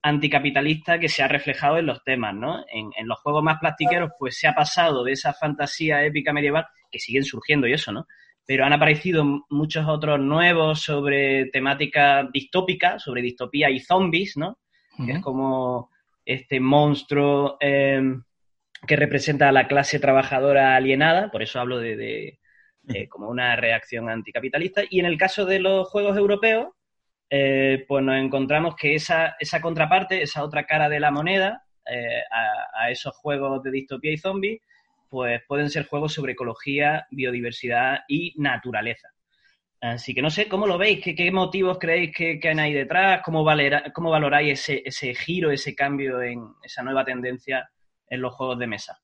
anticapitalista que se ha reflejado en los temas, ¿no? En, en, los juegos más plastiqueros, pues se ha pasado de esa fantasía épica medieval, que siguen surgiendo y eso, ¿no? Pero han aparecido muchos otros nuevos sobre temática distópica, sobre distopía y zombies, ¿no? Uh -huh. Que es como este monstruo eh, que representa a la clase trabajadora alienada, por eso hablo de, de, de, como una reacción anticapitalista. Y en el caso de los juegos europeos, eh, pues nos encontramos que esa, esa, contraparte, esa otra cara de la moneda, eh, a, a, esos juegos de distopía y zombie, pues pueden ser juegos sobre ecología, biodiversidad y naturaleza. Así que no sé, ¿cómo lo veis? ¿Qué, qué motivos creéis que, que, hay detrás? ¿Cómo, valera, cómo valoráis ese, ese, giro, ese cambio en esa nueva tendencia en los juegos de mesa?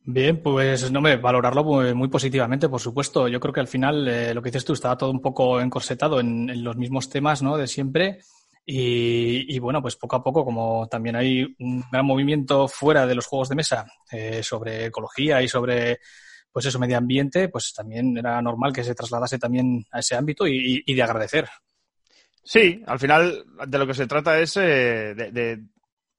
Bien, pues no me valorarlo muy, muy, positivamente, por supuesto. Yo creo que al final eh, lo que dices tú estaba todo un poco encorsetado en, en los mismos temas ¿no? de siempre. Y, bueno, pues poco a poco, como también hay un gran movimiento fuera de los juegos de mesa eh, sobre ecología y sobre pues eso, medio ambiente, pues también era normal que se trasladase también a ese ámbito y, y de agradecer. Sí, al final de lo que se trata es eh, de, de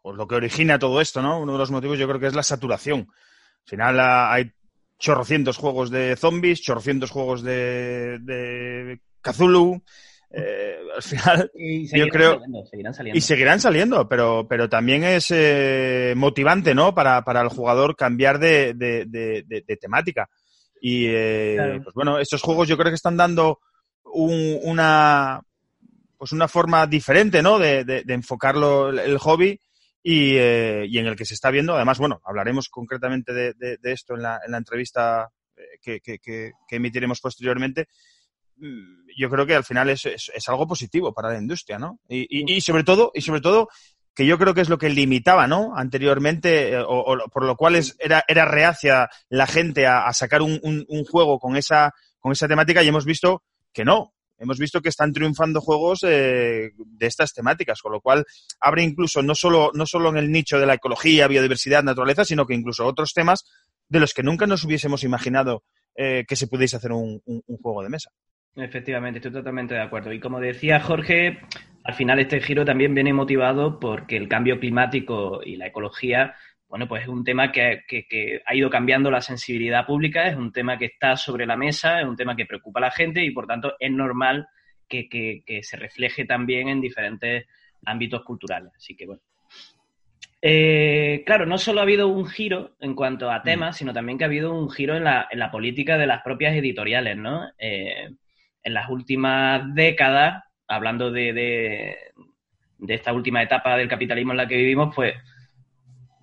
o lo que origina todo esto, ¿no? Uno de los motivos yo creo que es la saturación. Al final hay chorrocientos juegos de zombies, chorrocientos juegos de, de Cthulhu. Eh, al final, yo creo. Saliendo, seguirán saliendo. Y seguirán saliendo, pero, pero también es eh, motivante, ¿no? Para, para, el jugador cambiar de, de, de, de temática. Y, eh, claro. pues bueno, estos juegos yo creo que están dando un, una, pues una forma diferente, ¿no? De, enfocarlo el hobby y, y, en el que se está viendo. Además, bueno, hablaremos concretamente de, esto en la, en la entrevista que, que, que, que, emitiremos posteriormente. Yo creo que al final es, es, es algo positivo para la industria, ¿no? Y, y, y, sobre todo, y sobre todo, que yo creo que es lo que limitaba, ¿no? Anteriormente, eh, o, o por lo cual es, era, era reacia la gente a, a sacar un, un, un, juego con esa, con esa temática y hemos visto que no, hemos visto que están triunfando juegos eh, de estas temáticas, con lo cual abre incluso no solo, no solo en el nicho de la ecología, biodiversidad, naturaleza, sino que incluso otros temas de los que nunca nos hubiésemos imaginado eh, que se pudiese hacer un, juego de mesa. Efectivamente, estoy totalmente de acuerdo. Y como decía Jorge, al final este giro también viene motivado porque el cambio climático y la ecología, bueno, pues es un tema que, ha ido cambiando la sensibilidad pública, es un tema que está sobre la mesa, es un tema que preocupa a la gente y por tanto es normal que, se refleje también en diferentes ámbitos culturales. Así que bueno. Eh, claro, no solo ha habido un giro en cuanto a temas, sino también que ha habido un giro en la, en la política de las propias editoriales, ¿no? Eh, en las últimas décadas, hablando de, de, esta última etapa del capitalismo en la que vivimos, pues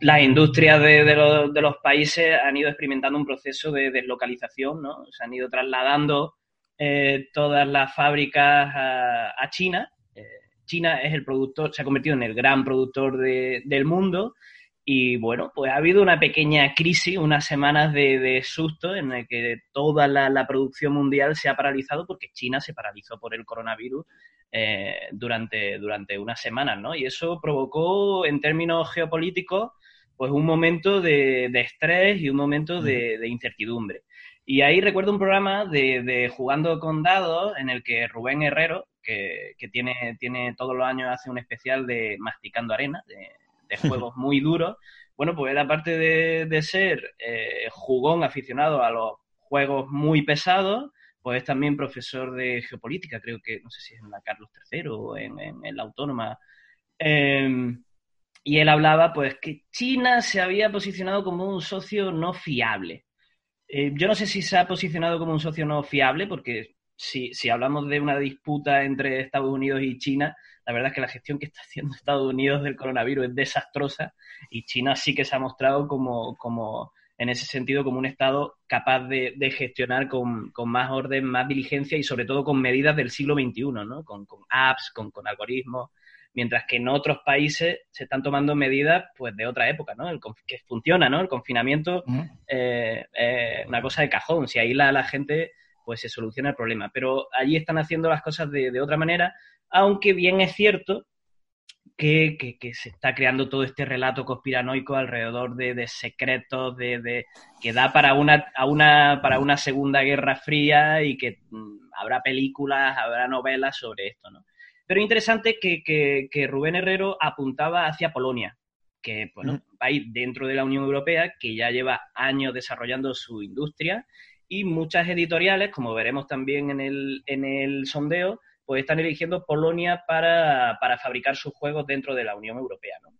las industrias de, los, países han ido experimentando un proceso de deslocalización, ¿no? Se han ido trasladando eh, todas las fábricas a, China. Eh, China es el productor, se ha convertido en el gran productor del mundo y bueno, pues ha habido una pequeña crisis, unas semanas de, susto en el que toda la, producción mundial se ha paralizado porque China se paralizó por el coronavirus eh, durante, durante unas semanas, ¿no? Y eso provocó, en términos geopolíticos, pues un momento de, estrés y un momento de, incertidumbre. Y ahí recuerdo un programa de, Jugando con Dados en el que Rubén Herrero, que, tiene, tiene todos los años, hace un especial de Masticando Arena, de, juegos muy duros. Bueno, pues él aparte de, ser eh, jugón aficionado a los juegos muy pesados, pues es también profesor de geopolítica, creo que, no sé si es en la Carlos III o en, la Autónoma. Em, y él hablaba, pues, que China se había posicionado como un socio no fiable. Eh, yo no sé si se ha posicionado como un socio no fiable, porque si, si hablamos de una disputa entre Estados Unidos y China, la verdad es que la gestión que está haciendo Estados Unidos del coronavirus es desastrosa y China sí que se ha mostrado como, como en ese sentido, como un Estado capaz de, gestionar con, más orden, más diligencia y sobre todo con medidas del siglo XXI, ¿no? Con, apps, con, algoritmos, mientras que en otros países se están tomando medidas pues de otra época, ¿no? El, que funciona, ¿no? El confinamiento es eh, una cosa de cajón. Si ahí la, la gente pues se soluciona el problema. Pero allí están haciendo las cosas de, de otra manera aunque bien es cierto que, se está creando todo este relato conspiranoico alrededor de, secretos, de, que da para una, una, para una segunda guerra fría y que mm, habrá películas, habrá novelas sobre esto, ¿no? Pero interesante que, que, Rubén Herrero apuntaba hacia Polonia, que bueno, un país dentro de la Unión Europea que ya lleva años desarrollando su industria y muchas editoriales, como veremos también en el, en el sondeo, pues están eligiendo Polonia para, fabricar sus juegos dentro de la Unión Europea, ¿no?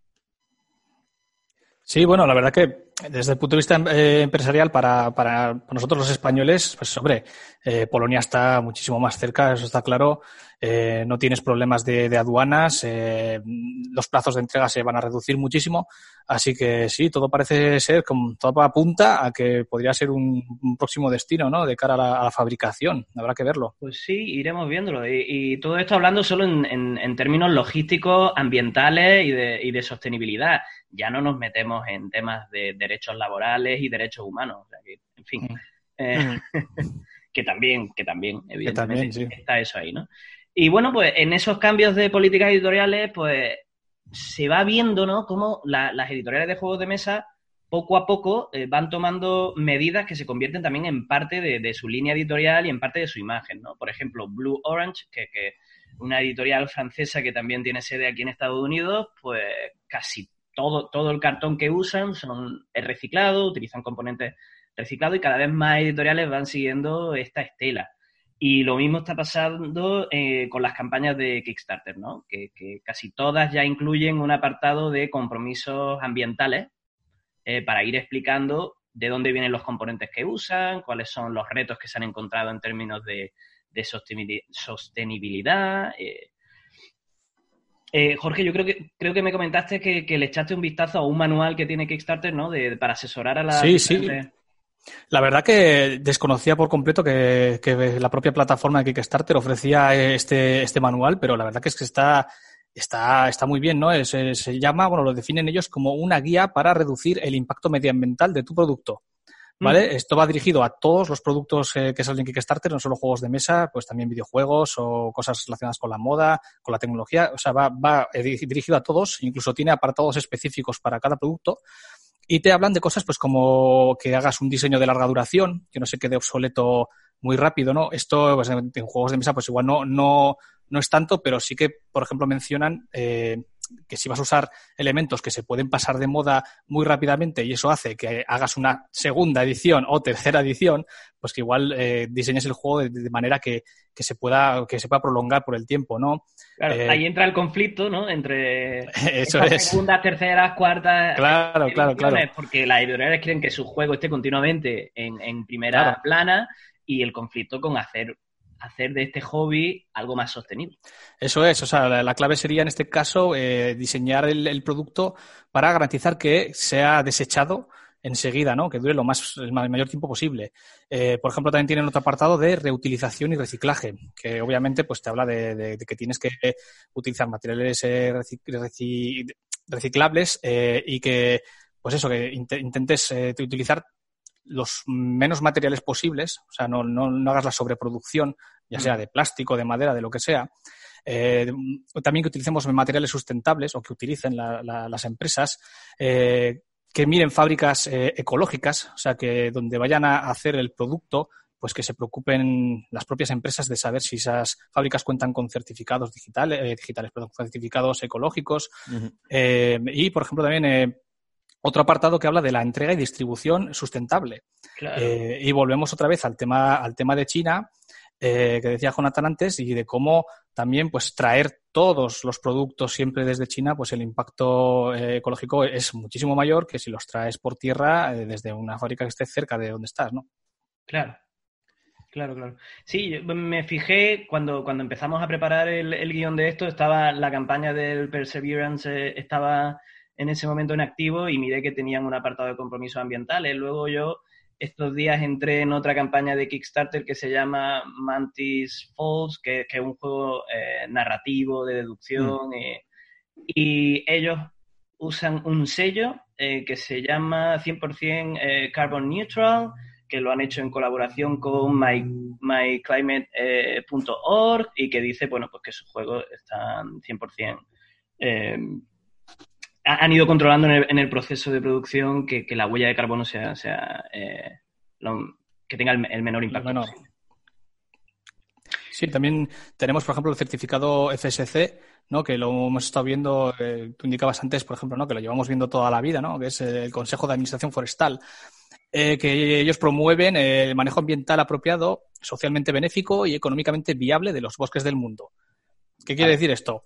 Sí, bueno, la verdad que desde el punto de vista eh, empresarial, para, para, nosotros los españoles, pues hombre, eh, Polonia está muchísimo más cerca, eso está claro. Eh, no tienes problemas de, aduanas, los plazos de entrega se van a reducir muchísimo. Así que sí, todo parece ser, como todo apunta a que podría ser un, próximo destino, ¿no? De cara a la, fabricación. Habrá que verlo. Pues sí, iremos viéndolo. Y, todo esto hablando solo en, términos logísticos, ambientales y de, y de sostenibilidad. Ya no nos metemos en temas de derechos laborales y derechos humanos. en fin. Eh, que también, que también, evidentemente, está eso ahí, ¿no? Y bueno, pues en esos cambios de políticas editoriales, pues se va viendo, ¿no? Cómo las editoriales de juegos de mesa poco a poco eh, van tomando medidas que se convierten también en parte de, su línea editorial y en parte de su imagen, ¿no? Por ejemplo, Blue Orange, que, que una editorial francesa que también tiene sede aquí en Estados Unidos, pues casi todo, todo el cartón que usan son, es reciclado, utilizan componentes reciclados y cada vez más editoriales van siguiendo esta estela. Y lo mismo está pasando eh, con las campañas de Kickstarter, ¿no? Que, casi todas ya incluyen un apartado de compromisos ambientales eh, para ir explicando de dónde vienen los componentes que usan, cuáles son los retos que se han encontrado en términos de, sostenibilidad, eh, eh, Jorge, yo creo que creo que me comentaste que, le echaste un vistazo a un manual que tiene Kickstarter, ¿no? De, para asesorar a la. Sí, sí. La verdad que desconocía por completo que, la propia plataforma de Kickstarter ofrecía este, este manual, pero la verdad que es que está, está, está muy bien, ¿no? se llama, bueno, lo definen ellos como una guía para reducir el impacto medioambiental de tu producto. ¿Vale? Esto va dirigido a todos los productos eh, que salen en Kickstarter, no solo juegos de mesa, pues también videojuegos o cosas relacionadas con la moda, con la tecnología. O sea, va, va eh, dirigido a todos, incluso tiene apartados específicos para cada producto. Y te hablan de cosas pues como que hagas un diseño de larga duración, que no se quede obsoleto muy rápido, ¿no? Esto pues, en, juegos de mesa pues igual no, no, no es tanto, pero sí que, por ejemplo, mencionan eh, que si vas a usar elementos que se pueden pasar de moda muy rápidamente y eso hace que hagas una segunda edición o tercera edición, pues que igual eh, diseñes el juego de, manera que, que, se pueda, que se pueda prolongar por el tiempo, ¿no? Claro, eh, ahí entra el conflicto, ¿no? Entre eso segundas, terceras, cuartas. Claro, claro, claro. Porque las editoriales quieren que su juego esté continuamente en, en primera plana y el conflicto con hacer hacer de este hobby algo más sostenible. Eso es, o sea, la, clave sería en este caso eh, diseñar el, producto para garantizar que sea desechado enseguida, ¿no? Que dure lo más, el mayor tiempo posible. Eh, por ejemplo, también tienen otro apartado de reutilización y reciclaje, que obviamente pues te habla de, que tienes que utilizar materiales eh, reciclables y que, pues eso, que intentes utilizar los menos materiales posibles, o sea, no, no, no hagas la sobreproducción, ya sea mm. de plástico, de madera, de lo que sea. Eh, también que utilicemos materiales sustentables o que utilicen las empresas. Eh, que miren fábricas eh, ecológicas, o sea, que donde vayan a hacer el producto, pues que se preocupen las propias empresas de saber si esas fábricas cuentan con certificados digitales, digitales, perdón, certificados ecológicos. y, por ejemplo, también otro apartado que habla de la entrega y distribución sustentable. Eh, y volvemos otra vez al tema, al tema de China, eh, que decía Jonathan antes, y de cómo también pues traer todos los productos siempre desde China, pues el impacto eh, ecológico es muchísimo mayor que si los traes por tierra desde una fábrica que esté cerca de donde estás, ¿no? Claro. Claro, claro. Sí, me fijé cuando, cuando empezamos a preparar el, el guion de esto, estaba la campaña del Perseverance, estaba en ese momento en activo y miré que tenían un apartado de compromisos ambientales. Luego yo estos días entré en otra campaña de Kickstarter que se llama Mantis Falls, que, es un juego eh, narrativo de deducción. Mm. Eh, y ellos usan un sello eh, que se llama 100% Carbon Neutral, que lo han hecho en colaboración con myclimate.org y que dice, bueno, pues que sus juegos están 100% han ido controlando en el, proceso de producción que, la huella de carbono sea, sea eh, que tenga el, menor impacto Sí, también tenemos, por ejemplo, el certificado FSC, ¿no? que lo hemos estado viendo, eh, tú indicabas antes, por ejemplo, ¿no? que lo llevamos viendo toda la vida, ¿no? que es el Consejo de Administración Forestal, eh, que ellos promueven el manejo ambiental apropiado, socialmente benéfico y económicamente viable de los bosques del mundo. ¿Qué quiere decir esto?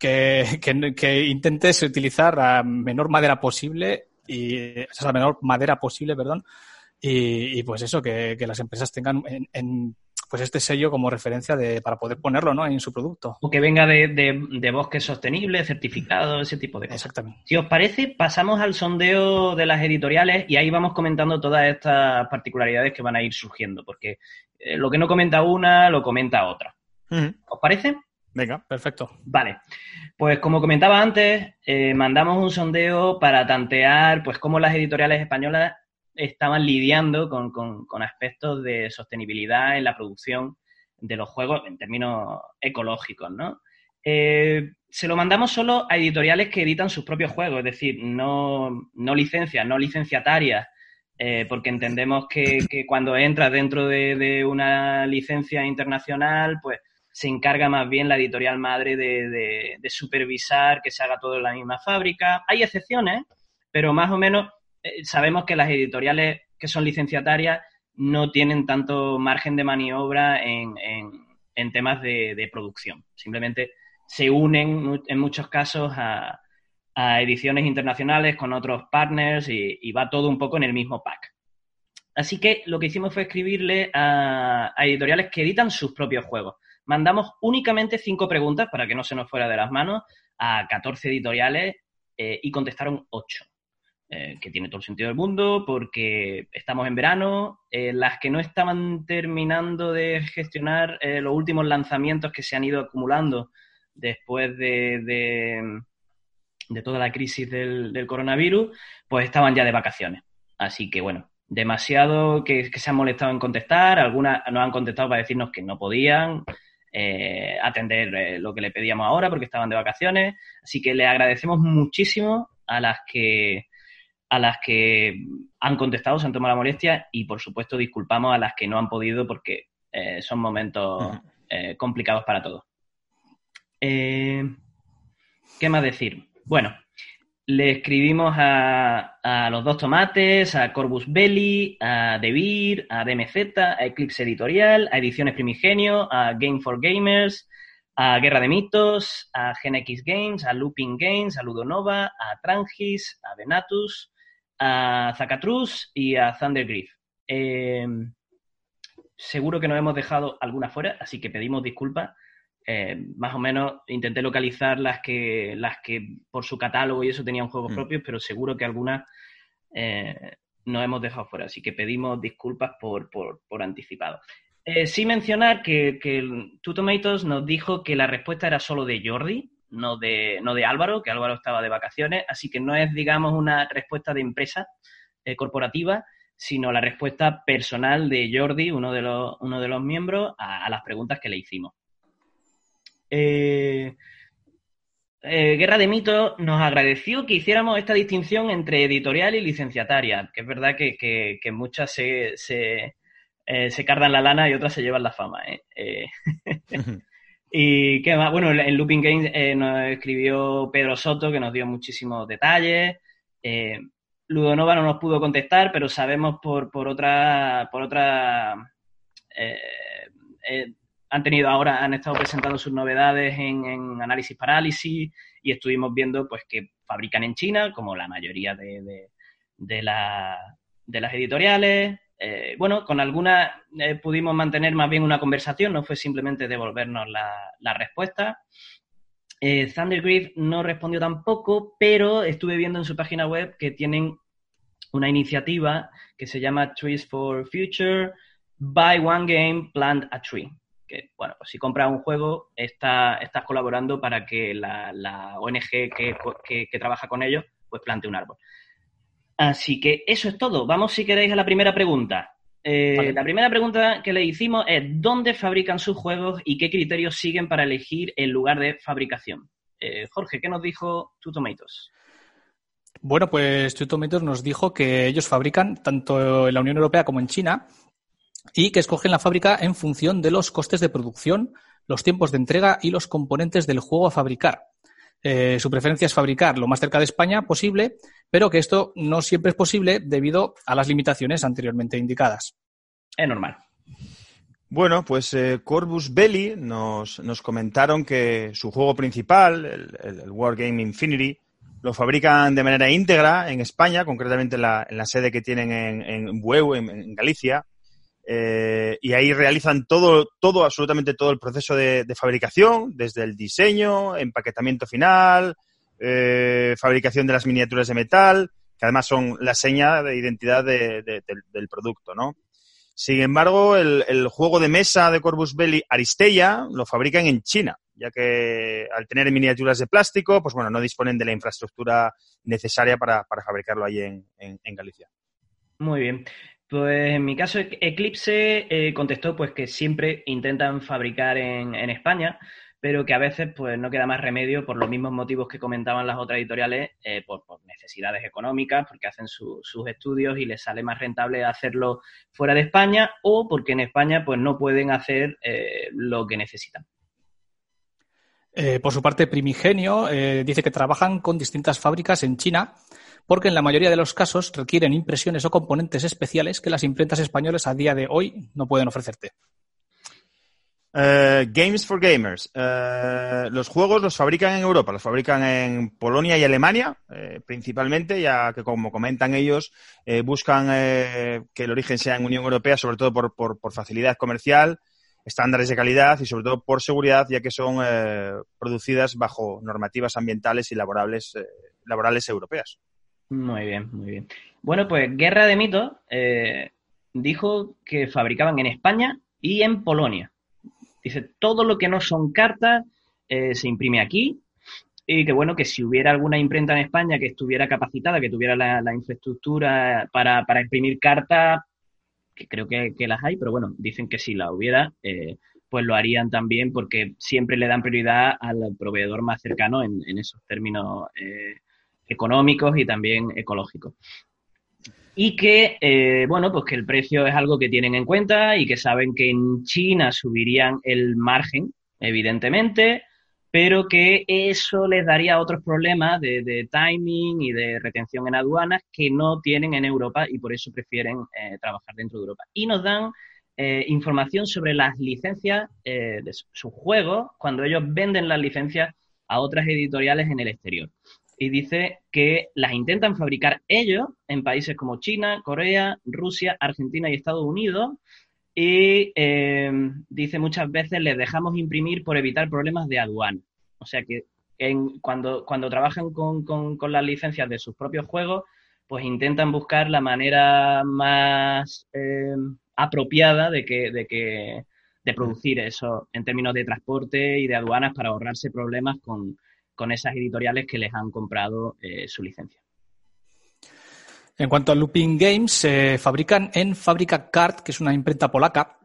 Que, que, intentes utilizar la menor madera posible y o la menor madera posible, perdón, y, pues eso, que, las empresas tengan en, pues este sello como referencia de, para poder ponerlo ¿no? en su producto. O que venga de, de, bosque sostenible, certificado, ese tipo de cosas. Exactamente. Si os parece, pasamos al sondeo de las editoriales y ahí vamos comentando todas estas particularidades que van a ir surgiendo, porque eh, lo que no comenta una, lo comenta otra. ¿Os parece? Venga, perfecto. Vale. Pues como comentaba antes, eh, mandamos un sondeo para tantear pues cómo las editoriales españolas estaban lidiando con, aspectos de sostenibilidad en la producción de los juegos en términos ecológicos, ¿no? Eh, se lo mandamos solo a editoriales que editan sus propios juegos, es decir, no, no licencias, no licenciatarias, eh, porque entendemos que, cuando entras dentro de, de, una licencia internacional, pues se encarga más bien la editorial madre de, supervisar que se haga todo en la misma fábrica. Hay excepciones, pero más o menos eh, sabemos que las editoriales que son licenciatarias no tienen tanto margen de maniobra en, temas de, producción. Simplemente se unen en muchos casos a, ediciones internacionales con otros partners y, va todo un poco en el mismo pack. Así que lo que hicimos fue escribirle a editoriales que editan sus propios juegos mandamos únicamente cinco preguntas para que no se nos fuera de las manos a 14 editoriales eh, y contestaron ocho. Eh, que tiene todo el sentido del mundo porque estamos en verano, eh, las que no estaban terminando de gestionar los últimos lanzamientos que se han ido acumulando después de, de, toda la crisis del, del, coronavirus, pues estaban ya de vacaciones. Así que bueno, demasiado que, se han molestado en contestar, algunas nos han contestado para decirnos que no podían eh, atender eh, lo que le pedíamos ahora porque estaban de vacaciones, así que le agradecemos muchísimo a las que a las que han contestado, se han tomado la molestia y por supuesto disculpamos a las que no han podido porque eh, son momentos complicados para todos. ¿Qué más decir? Bueno, le escribimos a, Los Dos Tomates, a Corbus Belli, a Devir, a DMZ, a Eclipse Editorial, a Ediciones Primigenio, a Game for Gamers, a Guerra de Mitos, a GenX Games, a Looping Games, a Ludonova, a Trangis, a Venatus, a Zacatrus y a Thundergriff. Eh, seguro que nos hemos dejado alguna fuera, así que pedimos disculpas eh, más o menos intenté localizar las que, las que por su catálogo y eso tenían juegos mm. propios, pero seguro que algunas eh, no hemos dejado fuera, así que pedimos disculpas por, anticipado. Eh, sí mencionar que, que Two Tomatoes nos dijo que la respuesta era solo de Jordi, no de, no de Álvaro, que Álvaro estaba de vacaciones, así que no es, digamos, una respuesta de empresa corporativa, sino la respuesta personal de Jordi, uno de los, uno de los miembros, a las preguntas que le hicimos. Eh, eh, Guerra de Mitos nos agradeció que hiciéramos esta distinción entre editorial y licenciataria, que es verdad que, muchas se, eh, se, cardan la lana y otras se llevan la fama. y qué más, bueno, en Looping Games nos escribió Pedro Soto, que nos dio muchísimos detalles. Ludonova no nos pudo contestar, pero sabemos por, por otra, por otra han tenido ahora, han estado presentando sus novedades en, análisis parálisis y estuvimos viendo pues que fabrican en China, como la mayoría de, las editoriales. Eh, bueno, con algunas eh, pudimos mantener más bien una conversación, no fue simplemente devolvernos la, respuesta. Eh, no respondió tampoco, pero estuve viendo en su página web que tienen una iniciativa que se llama Trees for Future, Buy One Game, Plant a Tree que, bueno, pues si compras un juego, está, estás colaborando para que la, ONG que, trabaja con ellos, pues plante un árbol. Así que eso es todo. Vamos, si queréis, a la primera pregunta. Eh, la primera pregunta que le hicimos es ¿dónde fabrican sus juegos y qué criterios siguen para elegir el lugar de fabricación? Eh, Jorge, ¿qué nos dijo Two Tomatoes? Bueno, pues Two Tomatoes nos dijo que ellos fabrican tanto en la Unión Europea como en China y que escogen la fábrica en función de los costes de producción, los tiempos de entrega y los componentes del juego a fabricar. Eh, su preferencia es fabricar lo más cerca de España posible, pero que esto no siempre es posible debido a las limitaciones anteriormente indicadas. Es normal. Bueno, pues eh, Corbus Belli nos, comentaron que su juego principal, el, Wargame Infinity, lo fabrican de manera íntegra en España, concretamente en la, sede que tienen en, en Bueu, en Galicia, eh, y ahí realizan todo, todo, absolutamente todo el proceso de, fabricación, desde el diseño, empaquetamiento final, eh, fabricación de las miniaturas de metal, que además son la seña de identidad del producto, ¿no? Sin embargo, el, juego de mesa de Corvus Belli Aristella lo fabrican en China, ya que al tener miniaturas de plástico, pues bueno, no disponen de la infraestructura necesaria para, fabricarlo ahí en, en Galicia. Muy bien. Pues en mi caso, Eclipse eh, contestó pues que siempre intentan fabricar en, España, pero que a veces pues no queda más remedio por los mismos motivos que comentaban las otras editoriales, eh, por, necesidades económicas, porque hacen sus estudios y les sale más rentable hacerlo fuera de España o porque en España pues no pueden hacer eh, lo que necesitan. Por su parte, Primigenio dice que trabajan con distintas fábricas en China porque en la mayoría de los casos requieren impresiones o componentes especiales que las imprentas españolas a día de hoy no pueden ofrecerte. Eh, games for Gamers. Eh, los juegos los fabrican en Europa, los fabrican en Polonia y Alemania, eh, principalmente, ya que como comentan ellos, buscan que el origen sea en Unión Europea, sobre todo por, facilidad comercial, estándares de calidad y sobre todo por seguridad, ya que son producidas bajo normativas ambientales y laborales, laborales europeas. Muy bien, muy bien. Bueno, pues Guerra de Mitos eh, dijo que fabricaban en España y en Polonia. Dice, todo lo que no son cartas eh, se imprime aquí y que bueno, que si hubiera alguna imprenta en España que estuviera capacitada, que tuviera la, infraestructura para, para, imprimir cartas, que creo que, las hay, pero bueno, dicen que si la hubiera, eh, pues lo harían también porque siempre le dan prioridad al proveedor más cercano en, esos términos eh, económicos y también ecológicos. Y que, eh, bueno, pues que el precio es algo que tienen en cuenta y que saben que en China subirían el margen, evidentemente, pero que eso les daría otros problemas de, timing y de retención en aduanas que no tienen en Europa y por eso prefieren eh, trabajar dentro de Europa. Y nos dan eh, información sobre las licencias de sus juegos cuando ellos venden las licencias a otras editoriales en el exterior y dice que las intentan fabricar ellos en países como China, Corea, Rusia, Argentina y Estados Unidos. Y eh, dice muchas veces les dejamos imprimir por evitar problemas de aduana. O sea que cuando, cuando trabajan con, las licencias de sus propios juegos, pues intentan buscar la manera más eh, apropiada de que, de que de producir eso en términos de transporte y de aduanas para ahorrarse problemas con, con esas editoriales que les han comprado eh, su licencia. En cuanto a Looping Games, se fabrican en Fábrica Card, que es una imprenta polaca,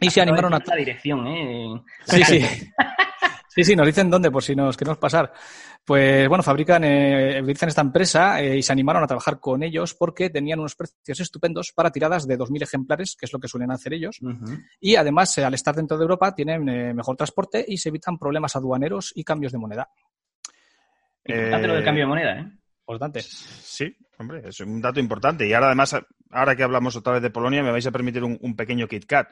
y se animaron a... La dirección, ¿eh? Sí, sí. Sí, sí, nos dicen dónde, por si nos queremos pasar. Pues bueno, fabrican, eh, utilizan esta empresa eh, y se animaron a trabajar con ellos porque tenían unos precios estupendos para tiradas de 2.000 ejemplares, que es lo que suelen hacer ellos. Y además, al estar dentro de Europa, tienen mejor transporte y se evitan problemas aduaneros y cambios de moneda. Importante lo del cambio de moneda, ¿eh? Importante. Sí, hombre, es un dato importante. Y ahora, además, ahora que hablamos otra vez de Polonia, me vais a permitir un, pequeño Kit Kat.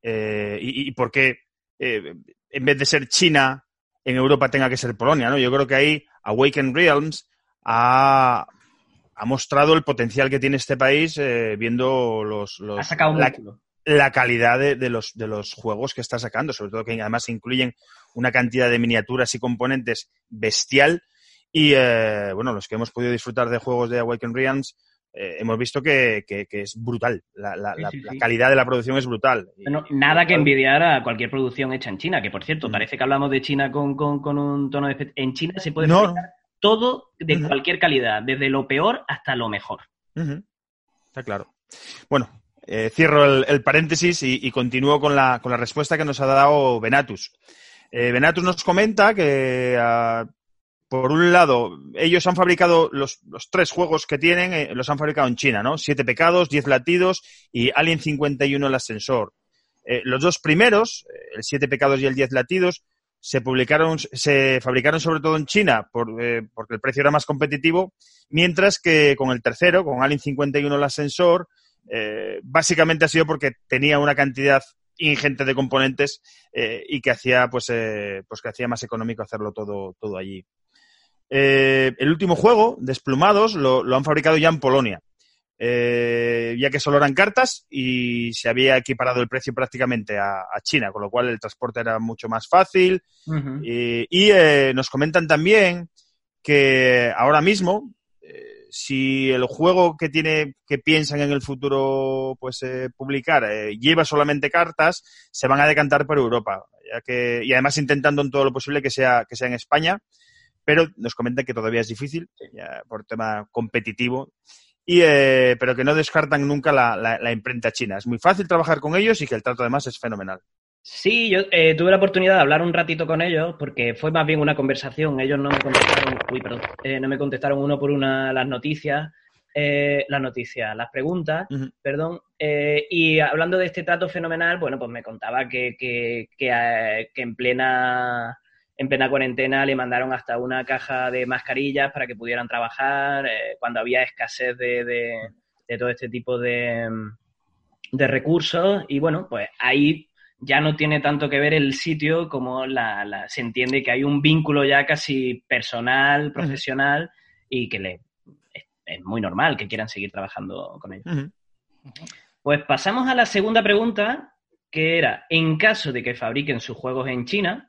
Eh, y, por qué, eh, en vez de ser China, en Europa tenga que ser Polonia, ¿no? Yo creo que ahí Awaken Realms ha, mostrado el potencial que tiene este país eh, viendo los, ha sacado un la, la, calidad de, los, de los juegos que está sacando, sobre todo que además incluyen una cantidad de miniaturas y componentes bestial y eh, bueno, los que hemos podido disfrutar de juegos de Awaken Realms, eh, hemos visto que, es brutal. La, calidad de la producción es brutal. nada que envidiar a cualquier producción hecha en China, que por cierto, mm. parece que hablamos de China con, un tono de... En China se puede no. todo de cualquier calidad, desde lo peor hasta lo mejor. Está claro. Bueno, eh, cierro el, paréntesis y, continúo con la, con la respuesta que nos ha dado Benatus. Benatus nos comenta que ah, por un lado, ellos han fabricado los, tres juegos que tienen, eh, los han fabricado en China, ¿no? Siete pecados, diez latidos y Alien 51 el ascensor. Eh, los dos primeros, eh, el siete pecados y el diez latidos, se publicaron, se fabricaron sobre todo en China por, porque el precio era más competitivo, mientras que con el tercero, con Alien 51 el ascensor, básicamente ha sido porque tenía una cantidad ingente de componentes y que hacía pues, pues que hacía más económico hacerlo todo, todo allí. Eh, el último juego, Desplumados, lo, han fabricado ya en Polonia, eh, ya que solo eran cartas y se había equiparado el precio prácticamente a, China, con lo cual el transporte era mucho más fácil. Y, eh, nos comentan también que ahora mismo, si el juego que tiene que piensan en el futuro pues publicar lleva solamente cartas, se van a decantar por Europa, ya que y además intentando en todo lo posible que sea que sea en España pero nos comentan que todavía es difícil por tema competitivo. Y, eh, pero que no descartan nunca la, imprenta china. Es muy fácil trabajar con ellos y que el trato además es fenomenal. Sí, yo eh, tuve la oportunidad de hablar un ratito con ellos porque fue más bien una conversación. Ellos no me contestaron, uy, perdón, eh, no me contestaron uno por una las noticias, las noticias, las preguntas, perdón. y hablando de este trato fenomenal, bueno, pues me contaba que, que, que en plena en plena cuarentena le mandaron hasta una caja de mascarillas para que pudieran trabajar, eh, cuando había escasez de, todo este tipo de, de, recursos. Y bueno, pues ahí ya no tiene tanto que ver el sitio como la, se entiende que hay un vínculo ya casi personal, profesional y que le, es, muy normal que quieran seguir trabajando con ellos. Pues pasamos a la segunda pregunta, que era, en caso de que fabriquen sus juegos en China,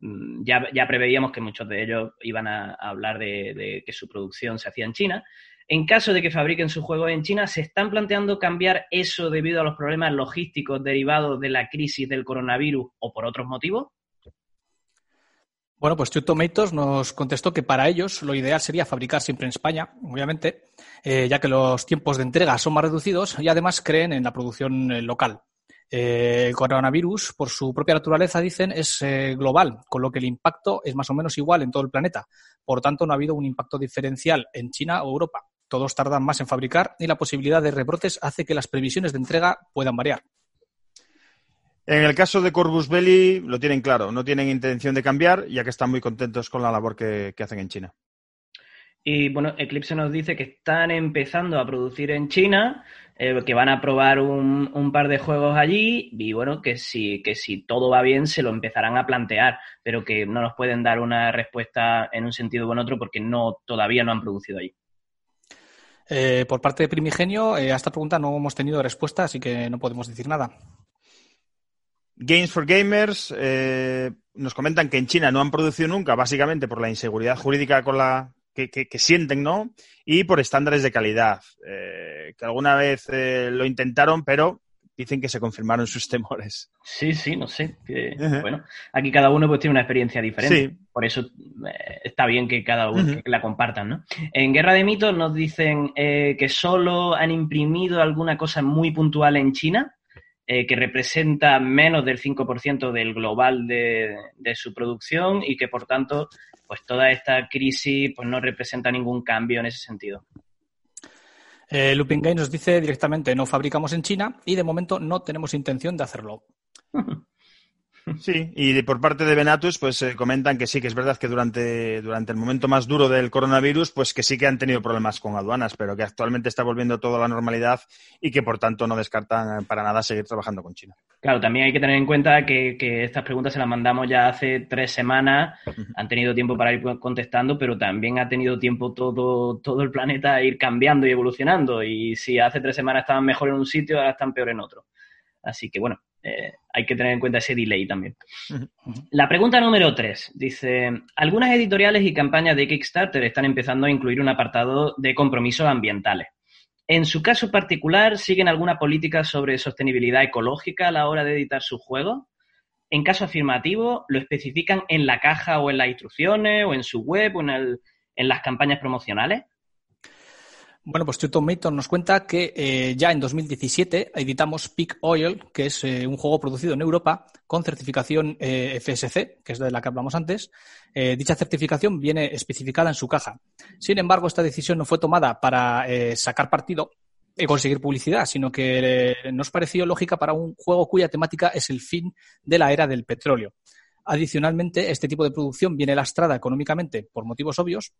Mm, ya, preveíamos que muchos de ellos iban a, hablar de, que su producción se hacía en China. En caso de que fabriquen sus juegos en China, ¿se están planteando cambiar eso debido a los problemas logísticos derivados de la crisis del coronavirus o por otros motivos? Bueno, pues Two nos contestó que para ellos lo ideal sería fabricar siempre en España, obviamente, eh, ya que los tiempos de entrega son más reducidos y además creen en la producción eh, local. Eh, el coronavirus, por su propia naturaleza, dicen, es global, con lo que el impacto es más o menos igual en todo el planeta. Por tanto, no ha habido un impacto diferencial en China o Europa. Todos tardan más en fabricar y la posibilidad de rebrotes hace que las previsiones de entrega puedan variar. En el caso de Corbus Belli lo tienen claro, no tienen intención de cambiar, ya que están muy contentos con la labor que, hacen en China. Y bueno, Eclipse nos dice que están empezando a producir en China, eh, que van a probar un, par de juegos allí y bueno, que si, que si todo va bien se lo empezarán a plantear, pero que no nos pueden dar una respuesta en un sentido o en otro porque no, todavía no han producido allí. Eh, por parte de Primigenio, eh, a esta pregunta no hemos tenido respuesta, así que no podemos decir nada. Games for Gamers eh, nos comentan que en China no han producido nunca, básicamente por la inseguridad jurídica con la que, sienten, ¿no? Y por estándares de calidad, eh, que alguna vez eh, lo intentaron, pero dicen que se confirmaron sus temores. Sí, sí, no sé. Bueno, aquí cada uno pues tiene una experiencia diferente. Por eso está bien que cada uno la compartan, ¿no? En Guerra de Mitos nos dicen que solo han imprimido alguna cosa muy puntual en China eh, que representa menos del 5% del global de, su producción y que por tanto pues toda esta crisis pues no representa ningún cambio en ese sentido. Eh, Lupin Gay nos dice directamente no fabricamos en China y de momento no tenemos intención de hacerlo. Sí, y por parte de Benatus, pues eh, comentan que sí, que es verdad que durante, durante el momento más duro del coronavirus, pues que sí que han tenido problemas con aduanas, pero que actualmente está volviendo todo a la normalidad y que por tanto no descartan eh, para nada seguir trabajando con China. Claro, también hay que tener en cuenta que, estas preguntas se las mandamos ya hace tres semanas, han tenido tiempo para ir contestando, pero también ha tenido tiempo todo, todo el planeta a ir cambiando y evolucionando. Y si hace tres semanas estaban mejor en un sitio, ahora están peor en otro. Así que bueno, eh, hay que tener en cuenta ese delay también. La pregunta número tres dice, algunas editoriales y campañas de Kickstarter están empezando a incluir un apartado de compromisos ambientales. En su caso particular, ¿siguen alguna política sobre sostenibilidad ecológica a la hora de editar sus juegos? En caso afirmativo, ¿lo especifican en la caja o en las instrucciones o en su web o en las campañas promocionales? Bueno, pues Tomato nos cuenta que eh, ya en 2017 editamos Peak Oil, que es eh, un juego producido en Europa con certificación eh, FSC, que es de la que hablamos antes. dicha certificación viene especificada en su caja. Sin embargo, esta decisión no fue tomada para sacar partido y conseguir publicidad, sino que nos pareció lógica para un juego cuya temática es el fin de la era del petróleo. Adicionalmente, este tipo de producción viene lastrada económicamente por motivos obvios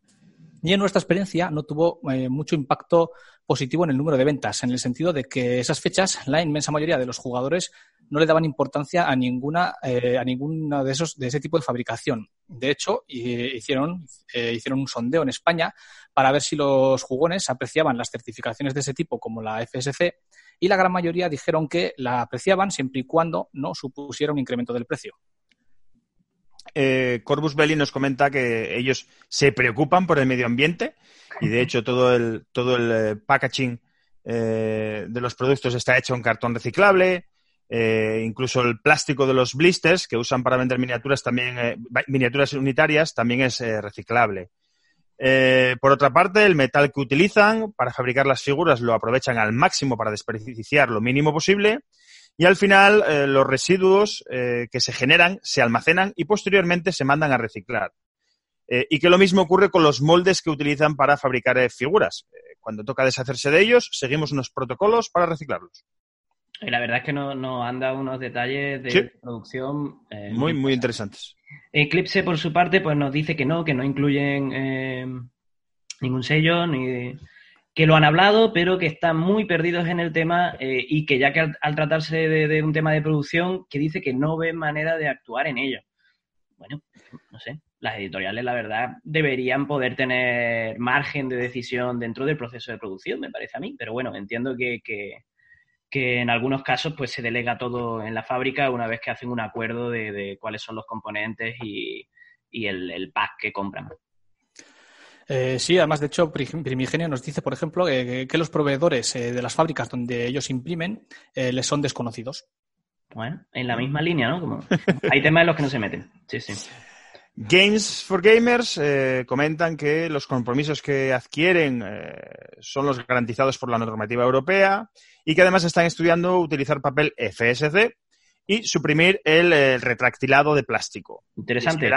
y en nuestra experiencia no tuvo eh, mucho impacto positivo en el número de ventas, en el sentido de que esas fechas la inmensa mayoría de los jugadores no le daban importancia a ninguna eh, a ninguna de esos de ese tipo de fabricación. De hecho, hicieron eh, hicieron un sondeo en España para ver si los jugones apreciaban las certificaciones de ese tipo como la FSC y la gran mayoría dijeron que la apreciaban siempre y cuando no supusiera un incremento del precio eh, Corbus Belli nos comenta que ellos se preocupan por el medio ambiente y de hecho todo el, todo el eh, packaging eh, de los productos está hecho en cartón reciclable. Incluso el plástico de los blisters que usan para vender miniaturas también miniaturas unitarias también es reciclable. por otra parte, el metal que utilizan para fabricar las figuras lo aprovechan al máximo para desperdiciar lo mínimo posible y al final, eh, los residuos eh, que se generan se almacenan y posteriormente se mandan a reciclar. Eh, y que lo mismo ocurre con los moldes que utilizan para fabricar figuras. cuando toca deshacerse de ellos, seguimos unos protocolos para reciclarlos. Y la verdad es que nos no han dado unos detalles de producción muy, muy interesantes. Eclipse, por su parte, pues nos dice que no, que no incluyen ningún sello ni que lo han hablado, pero que están muy perdidos en el tema eh, y que ya que al, tratarse de, un tema de producción, que dice que no ve manera de actuar en ello. Bueno, no sé, las editoriales, la verdad, deberían poder tener margen de decisión dentro del proceso de producción, me parece a mí, pero bueno, entiendo que, que, en algunos casos pues se delega todo en la fábrica una vez que hacen un acuerdo de, cuáles son los componentes y, el, el pack que compran. Eh, sí, además, de hecho, Primigenio nos dice, por ejemplo, que los proveedores eh, de las fábricas donde ellos imprimen eh, les son desconocidos. Bueno, en la misma línea, ¿no? Como... Hay temas en los que no se meten. Sí, sí. Games for Gamers eh, comentan que los compromisos que adquieren eh, son los garantizados por la normativa europea y que además están estudiando utilizar papel FSC y suprimir el, retractilado de plástico. Interesante.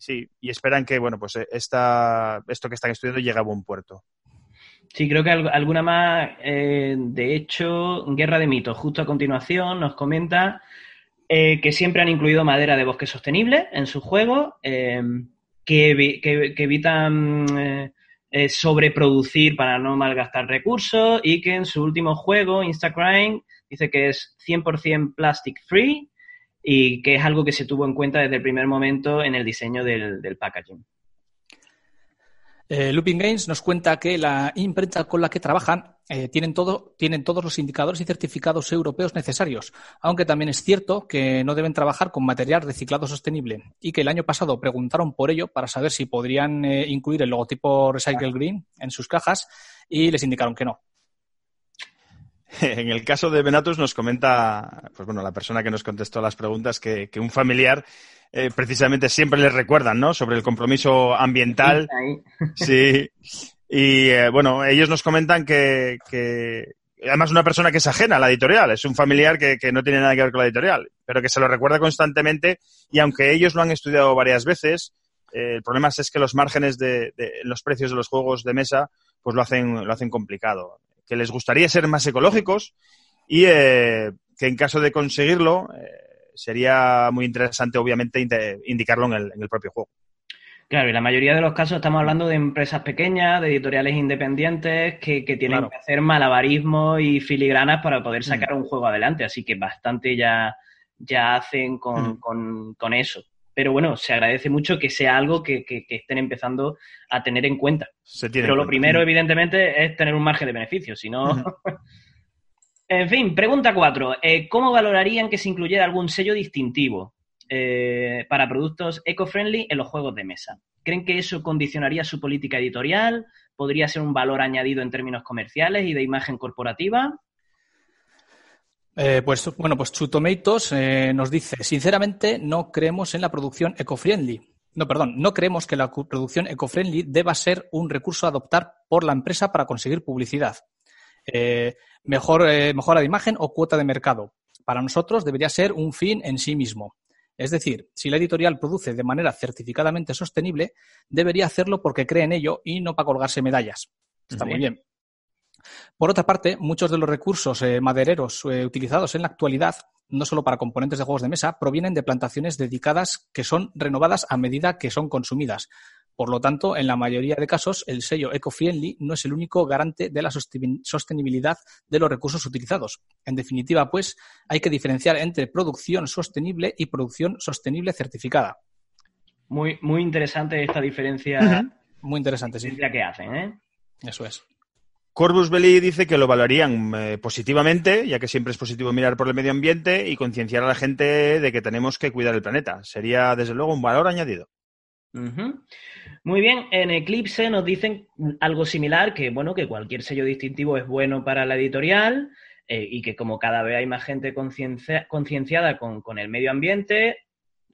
Sí, y esperan que bueno, pues esta, esto que están estudiando llegue a buen puerto. Sí, creo que alguna más. Eh, de hecho, Guerra de Mitos, justo a continuación, nos comenta eh, que siempre han incluido madera de bosque sostenible en su juego, eh, que, evitan sobreproducir para no malgastar recursos y que en su último juego, Instacrime, dice que es 100% plastic free y que es algo que se tuvo en cuenta desde el primer momento en el diseño del packaging. Eh, Looping Games nos cuenta que la imprenta con la que trabajan eh, tienen, todo, tienen todos los indicadores y certificados europeos necesarios, aunque también es cierto que no deben trabajar con material reciclado sostenible y que el año pasado preguntaron por ello para saber si podrían eh, incluir el logotipo Recycle Green en sus cajas y les indicaron que no. En el caso de Benatus nos comenta, pues bueno, la persona que nos contestó las preguntas que, que un familiar eh, precisamente siempre les recuerdan, ¿no? Sobre el compromiso ambiental. Sí. Y eh, bueno, ellos nos comentan que, que, además una persona que es ajena a la editorial, es un familiar que, que, no tiene nada que ver con la editorial, pero que se lo recuerda constantemente y aunque ellos lo han estudiado varias veces, eh, el problema es que los márgenes de, de, los precios de los juegos de mesa pues lo hacen, lo hacen complicado. Que les gustaría ser más ecológicos y que en caso de conseguirlo, sería muy interesante, obviamente, indicarlo en el, propio juego. Claro, y la mayoría de los casos estamos hablando de empresas pequeñas, de editoriales independientes que, tienen que hacer malabarismo y filigranas para poder sacar mm. un juego adelante, así que bastante ya, ya hacen con, mm. eso. Pero bueno, se agradece mucho que sea algo que, estén empezando a tener en cuenta. Pero lo primero, evidentemente, es tener un margen de beneficio, si no... En fin, pregunta cuatro. Eh, ¿Cómo valorarían que se incluyera algún sello distintivo eh, para productos eco-friendly en los juegos de mesa? ¿Creen que eso condicionaría su política editorial? ¿Podría ser un valor añadido en términos comerciales y de imagen corporativa? Eh, pues bueno, pues Chutomatoes nos dice, sinceramente no creemos en la producción eco-friendly. No, perdón, no creemos que la producción eco-friendly deba ser un recurso a adoptar por la empresa para conseguir publicidad eh, mejor, eh, mejora de imagen o cuota de mercado. Para nosotros debería ser un fin en sí mismo. Es decir, si la editorial produce de manera certificadamente sostenible, debería hacerlo porque cree en ello y no para colgarse medallas. Está muy bien. Por otra parte, muchos de los recursos eh, madereros eh, utilizados en la actualidad, no solo para componentes de juegos de mesa, provienen de plantaciones dedicadas que son renovadas a medida que son consumidas. Por lo tanto, en la mayoría de casos, el sello eco-friendly no es el único garante de la sostenibilidad de los recursos utilizados. En definitiva, pues, hay que diferenciar entre producción sostenible y producción sostenible certificada. Muy, muy interesante esta diferencia. Muy interesante, sí. que hacen, ¿eh? Eso es. Corbus Belli dice que lo valorarían eh, positivamente, ya que siempre es positivo mirar por el medio ambiente y concienciar a la gente de que tenemos que cuidar el planeta. Sería, desde luego, un valor añadido. Muy bien, en Eclipse nos dicen algo similar, que bueno, que cualquier sello distintivo es bueno para la editorial eh, y que como cada vez hay más gente concienciada con, el medio ambiente,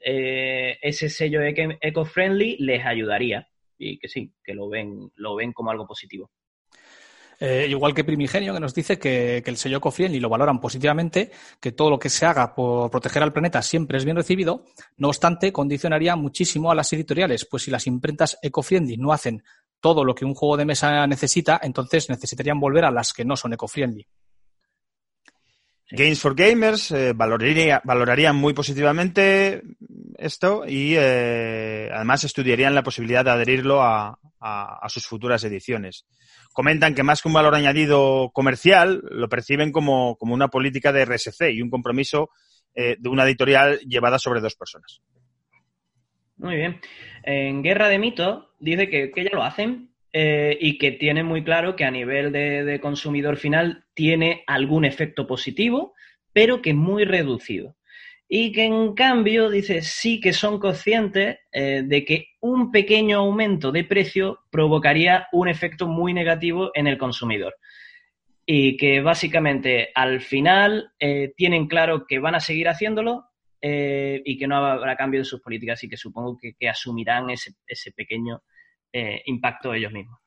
eh, ese sello eco-friendly les ayudaría y que sí, que lo ven, lo ven como algo positivo. Eh, igual que Primigenio, que nos dice que, el sello y lo valoran positivamente, que todo lo que se haga por proteger al planeta siempre es bien recibido. No obstante, condicionaría muchísimo a las editoriales, pues si las imprentas eco-friendly no hacen todo lo que un juego de mesa necesita, entonces necesitarían volver a las que no son eco-friendly. Games for Gamers eh, valorarían muy positivamente esto y eh, además estudiarían la posibilidad de adherirlo a sus futuras ediciones comentan que más que un valor añadido comercial, lo perciben como, una política de RSC y un compromiso eh, de una editorial llevada sobre dos personas. Muy bien. En Guerra de Mito dice que, ya lo hacen eh, y que tiene muy claro que a nivel de, consumidor final tiene algún efecto positivo, pero que muy reducido y que en cambio dice sí que son conscientes eh, de que un pequeño aumento de precio provocaría un efecto muy negativo en el consumidor y que básicamente al final eh, tienen claro que van a seguir haciéndolo eh, y que no habrá cambio en sus políticas y que supongo que, asumirán ese, pequeño eh, impacto ellos mismos.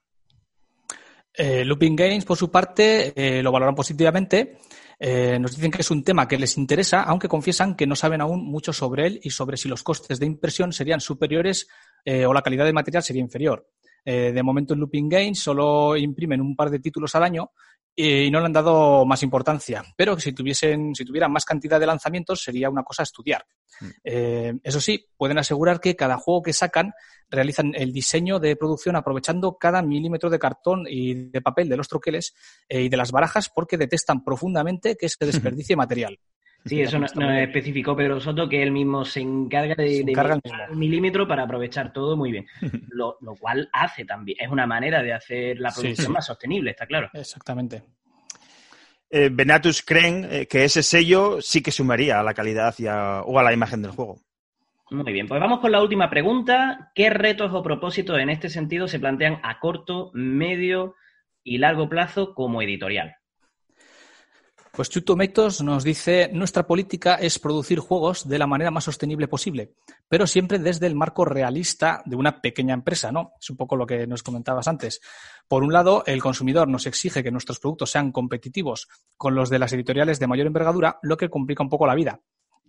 Looping Games, por su parte, lo valoran positivamente. Nos dicen que es un tema que les interesa, aunque confiesan que no saben aún mucho sobre él y sobre si los costes de impresión serían superiores o la calidad del material sería inferior. de momento en Looping Games solo imprimen un par de títulos al año y no le han dado más importancia. Pero si tuviesen, si tuvieran más cantidad de lanzamientos, sería una cosa a estudiar. Mm. Eh, eso sí, pueden asegurar que cada juego que sacan realizan el diseño de producción aprovechando cada milímetro de cartón y de papel de los troqueles eh, y de las barajas porque detestan profundamente que se desperdicie material. Sí, eso no, especificó Pedro Soto, que él mismo se encarga de, un milímetro para aprovechar todo muy bien. Lo, cual hace también, es una manera de hacer la producción más sostenible, está claro. Exactamente. Eh, Benatus creen eh, que ese sello sí que sumaría a la calidad o a la imagen del juego. Muy bien, pues vamos con la última pregunta. ¿Qué retos o propósitos en este sentido se plantean a corto, medio y largo plazo como editorial? Pues Chutomectos nos dice, nuestra política es producir juegos de la manera más sostenible posible, pero siempre desde el marco realista de una pequeña empresa, ¿no? Es un poco lo que nos comentabas antes. Por un lado, el consumidor nos exige que nuestros productos sean competitivos con los de las editoriales de mayor envergadura, lo que complica un poco la vida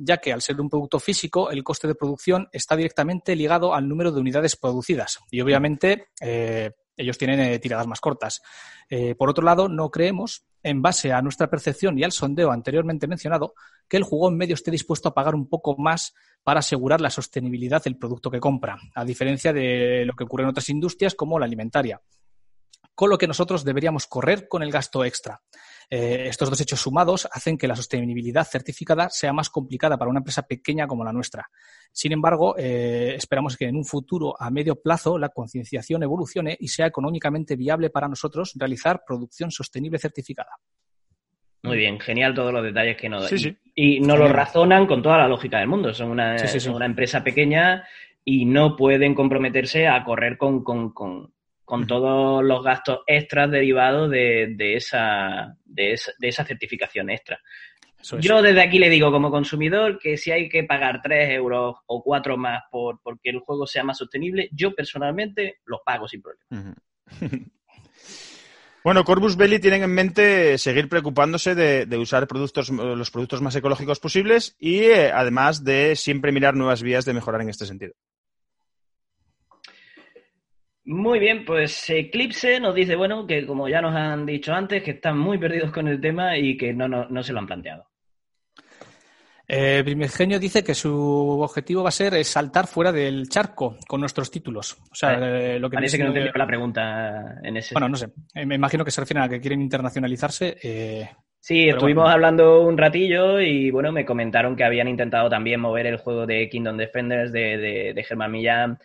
ya que al ser un producto físico, el coste de producción está directamente ligado al número de unidades producidas. Y obviamente eh, ellos tienen eh, tiradas más cortas. Eh, por otro lado, no creemos en base a nuestra percepción y al sondeo anteriormente mencionado, que el jugón medio esté dispuesto a pagar un poco más para asegurar la sostenibilidad del producto que compra, a diferencia de lo que ocurre en otras industrias como la alimentaria. Con lo que nosotros deberíamos correr con el gasto extra. Eh, estos dos hechos sumados hacen que la sostenibilidad certificada sea más complicada para una empresa pequeña como la nuestra. Sin embargo, eh, esperamos que en un futuro a medio plazo la concienciación evolucione y sea económicamente viable para nosotros realizar producción sostenible certificada. Muy bien, genial todos los detalles que nos dan. Y, no lo razonan con toda la lógica del mundo. Son una, una empresa pequeña y no pueden comprometerse a correr con, con todos los gastos extras derivados de, esa, de, esa, certificación extra. Yo desde aquí le digo como consumidor que si hay que pagar 3 euros o 4 más por porque el juego sea más sostenible, yo personalmente los pago sin problema. Bueno, Corbus Belli tienen en mente seguir preocupándose de, usar productos, los productos más ecológicos posibles y eh, además de siempre mirar nuevas vías de mejorar en este sentido. Muy bien, pues Eclipse nos dice, bueno, que como ya nos han dicho antes, que están muy perdidos con el tema y que no, no, se lo han planteado. Eh, Primigenio dice que su objetivo va a ser saltar fuera del charco con nuestros títulos. O sea, eh, lo que parece que no tenía la pregunta en ese. Bueno, no sé. Eh, me imagino que se refiere a que quieren internacionalizarse. Eh, sí, estuvimos hablando un ratillo y bueno, me comentaron que habían intentado también mover el juego de Kingdom Defenders de, de, de Germán Millán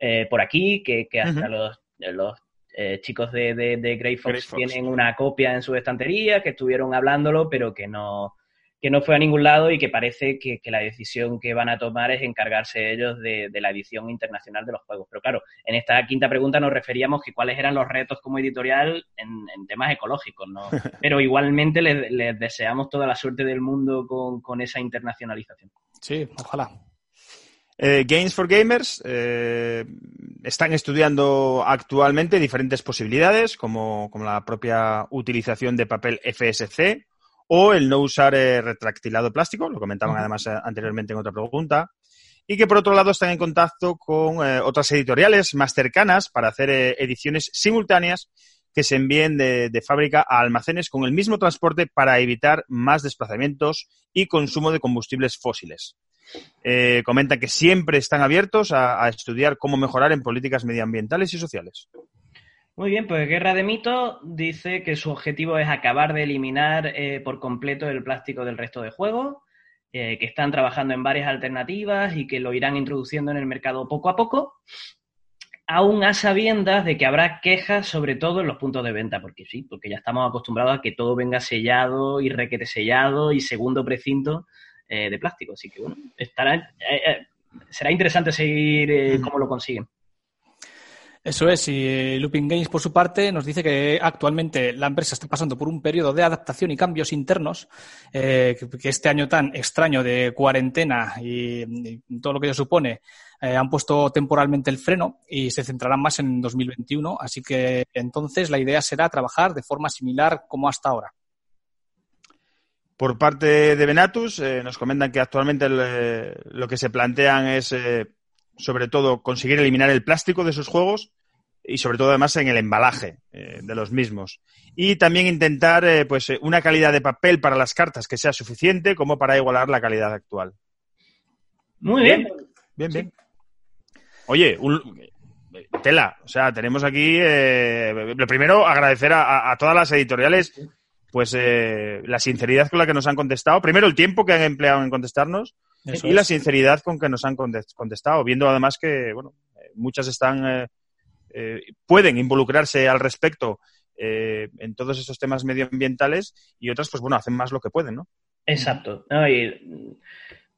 eh, por aquí, que, hasta los, los eh, chicos de, de, Grey, Fox tienen una copia en su estantería, que estuvieron hablándolo, pero que no, que no fue a ningún lado y que parece que, la decisión que van a tomar es encargarse ellos de, la edición internacional de los juegos. Pero claro, en esta quinta pregunta nos referíamos que cuáles eran los retos como editorial en, temas ecológicos, ¿no? Pero igualmente les, deseamos toda la suerte del mundo con, con esa internacionalización. Sí, ojalá. Eh, Games for Gamers eh, están estudiando actualmente diferentes posibilidades, como, la propia utilización de papel FSC o el no usar eh, retractilado plástico, lo comentaban además anteriormente en otra pregunta, y que por otro lado están en contacto con otras editoriales más cercanas para hacer ediciones simultáneas que se envíen de, de, fábrica a almacenes con el mismo transporte para evitar más desplazamientos y consumo de combustibles fósiles. Eh, comenta que siempre están abiertos a, estudiar cómo mejorar en políticas medioambientales y sociales. Muy bien, pues Guerra de Mito dice que su objetivo es acabar de eliminar eh, por completo el plástico del resto de juego, eh, que están trabajando en varias alternativas y que lo irán introduciendo en el mercado poco a poco, aún a sabiendas de que habrá quejas sobre todo en los puntos de venta, porque sí, porque ya estamos acostumbrados a que todo venga sellado y requete sellado y segundo precinto eh, de plástico. Así que bueno, estará, eh, eh, será interesante seguir cómo lo consiguen. Eso es, y Looping Games, por su parte, nos dice que actualmente la empresa está pasando por un periodo de adaptación y cambios internos, eh, que, este año tan extraño de cuarentena y, todo lo que ello supone, eh, han puesto temporalmente el freno y se centrarán más en 2021. Así que entonces la idea será trabajar de forma similar como hasta ahora. Por parte de Benatus, eh, nos comentan que actualmente lo que se plantean es sobre todo conseguir eliminar el plástico de sus juegos y sobre todo además en el embalaje eh, de los mismos. Y también intentar eh, pues eh, una calidad de papel para las cartas que sea suficiente como para igualar la calidad actual. Muy bien. Bien, bien. Oye, tela, o sea, tenemos aquí, lo primero, agradecer a, todas las editoriales pues la sinceridad con la que nos han contestado. Primero, el tiempo que han empleado en contestarnos y la sinceridad con que nos han contestado, viendo además que, bueno, eh, muchas están, eh, eh, pueden involucrarse al respecto en todos esos temas medioambientales y otras, pues bueno, hacen más lo que pueden, ¿no? Exacto.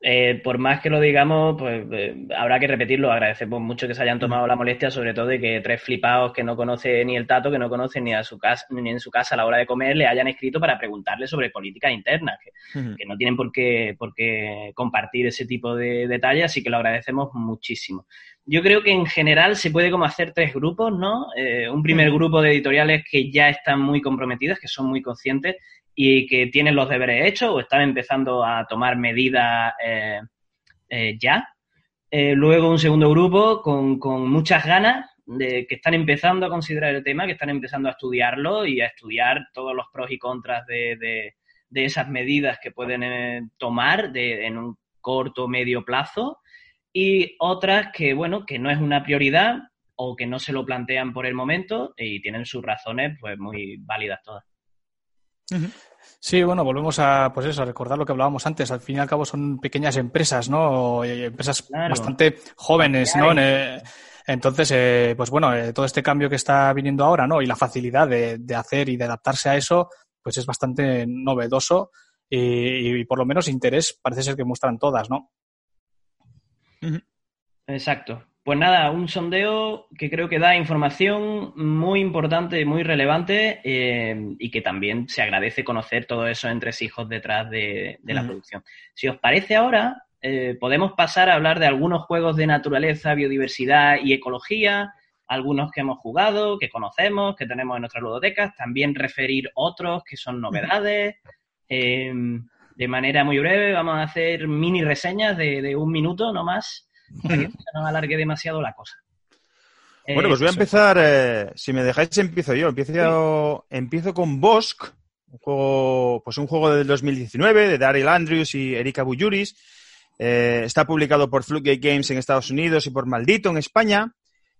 Eh, por más que lo digamos, pues eh, habrá que repetirlo. Agradecemos mucho que se hayan tomado la molestia, sobre todo de que tres flipados que no conoce ni el tato, que no conocen ni a su casa, ni en su casa a la hora de comer, le hayan escrito para preguntarle sobre políticas internas, que, no tienen por qué, por qué compartir ese tipo de detalles, así que lo agradecemos muchísimo. Yo creo que en general se puede como hacer tres grupos, ¿no? Eh, un primer grupo de editoriales que ya están muy comprometidas, que son muy conscientes y que tienen los deberes hechos o están empezando a tomar medidas eh, eh, ya. Eh, luego un segundo grupo con, con, muchas ganas de que están empezando a considerar el tema, que están empezando a estudiarlo y a estudiar todos los pros y contras de, de, de esas medidas que pueden tomar en un corto o medio plazo. Y otras que, bueno, que no es una prioridad o que no se lo plantean por el momento y tienen sus razones pues muy válidas todas. Sí, bueno, volvemos a, pues eso, a recordar lo que hablábamos antes. Al fin y al cabo son pequeñas empresas, ¿no? Empresas bastante jóvenes, ¿no? Entonces, eh, pues bueno, eh, todo este cambio que está viniendo ahora, ¿no? Y la facilidad de, hacer y de adaptarse a eso, pues es bastante novedoso y, por lo menos interés parece ser que muestran todas, ¿no? Exacto. Pues nada, un sondeo que creo que da información muy importante muy relevante eh, y que también se agradece conocer todos esos entresijos detrás de, la producción. Si os parece ahora, eh, podemos pasar a hablar de algunos juegos de naturaleza, biodiversidad y ecología, algunos que hemos jugado, que conocemos, que tenemos en nuestras ludotecas, también referir otros que son novedades. Eh, de manera muy breve, vamos a hacer mini reseñas de, de un minuto no más para que no alargue demasiado la cosa. Bueno, pues voy a eh, empezar, eh, si me dejáis empiezo yo. Empiezo, empiezo con Bosk, un juego, pues un juego del 2019 de Daryl Andrews y Erika Buyuris. Eh, está publicado por Floodgate Games en Estados Unidos y por Maldito en España.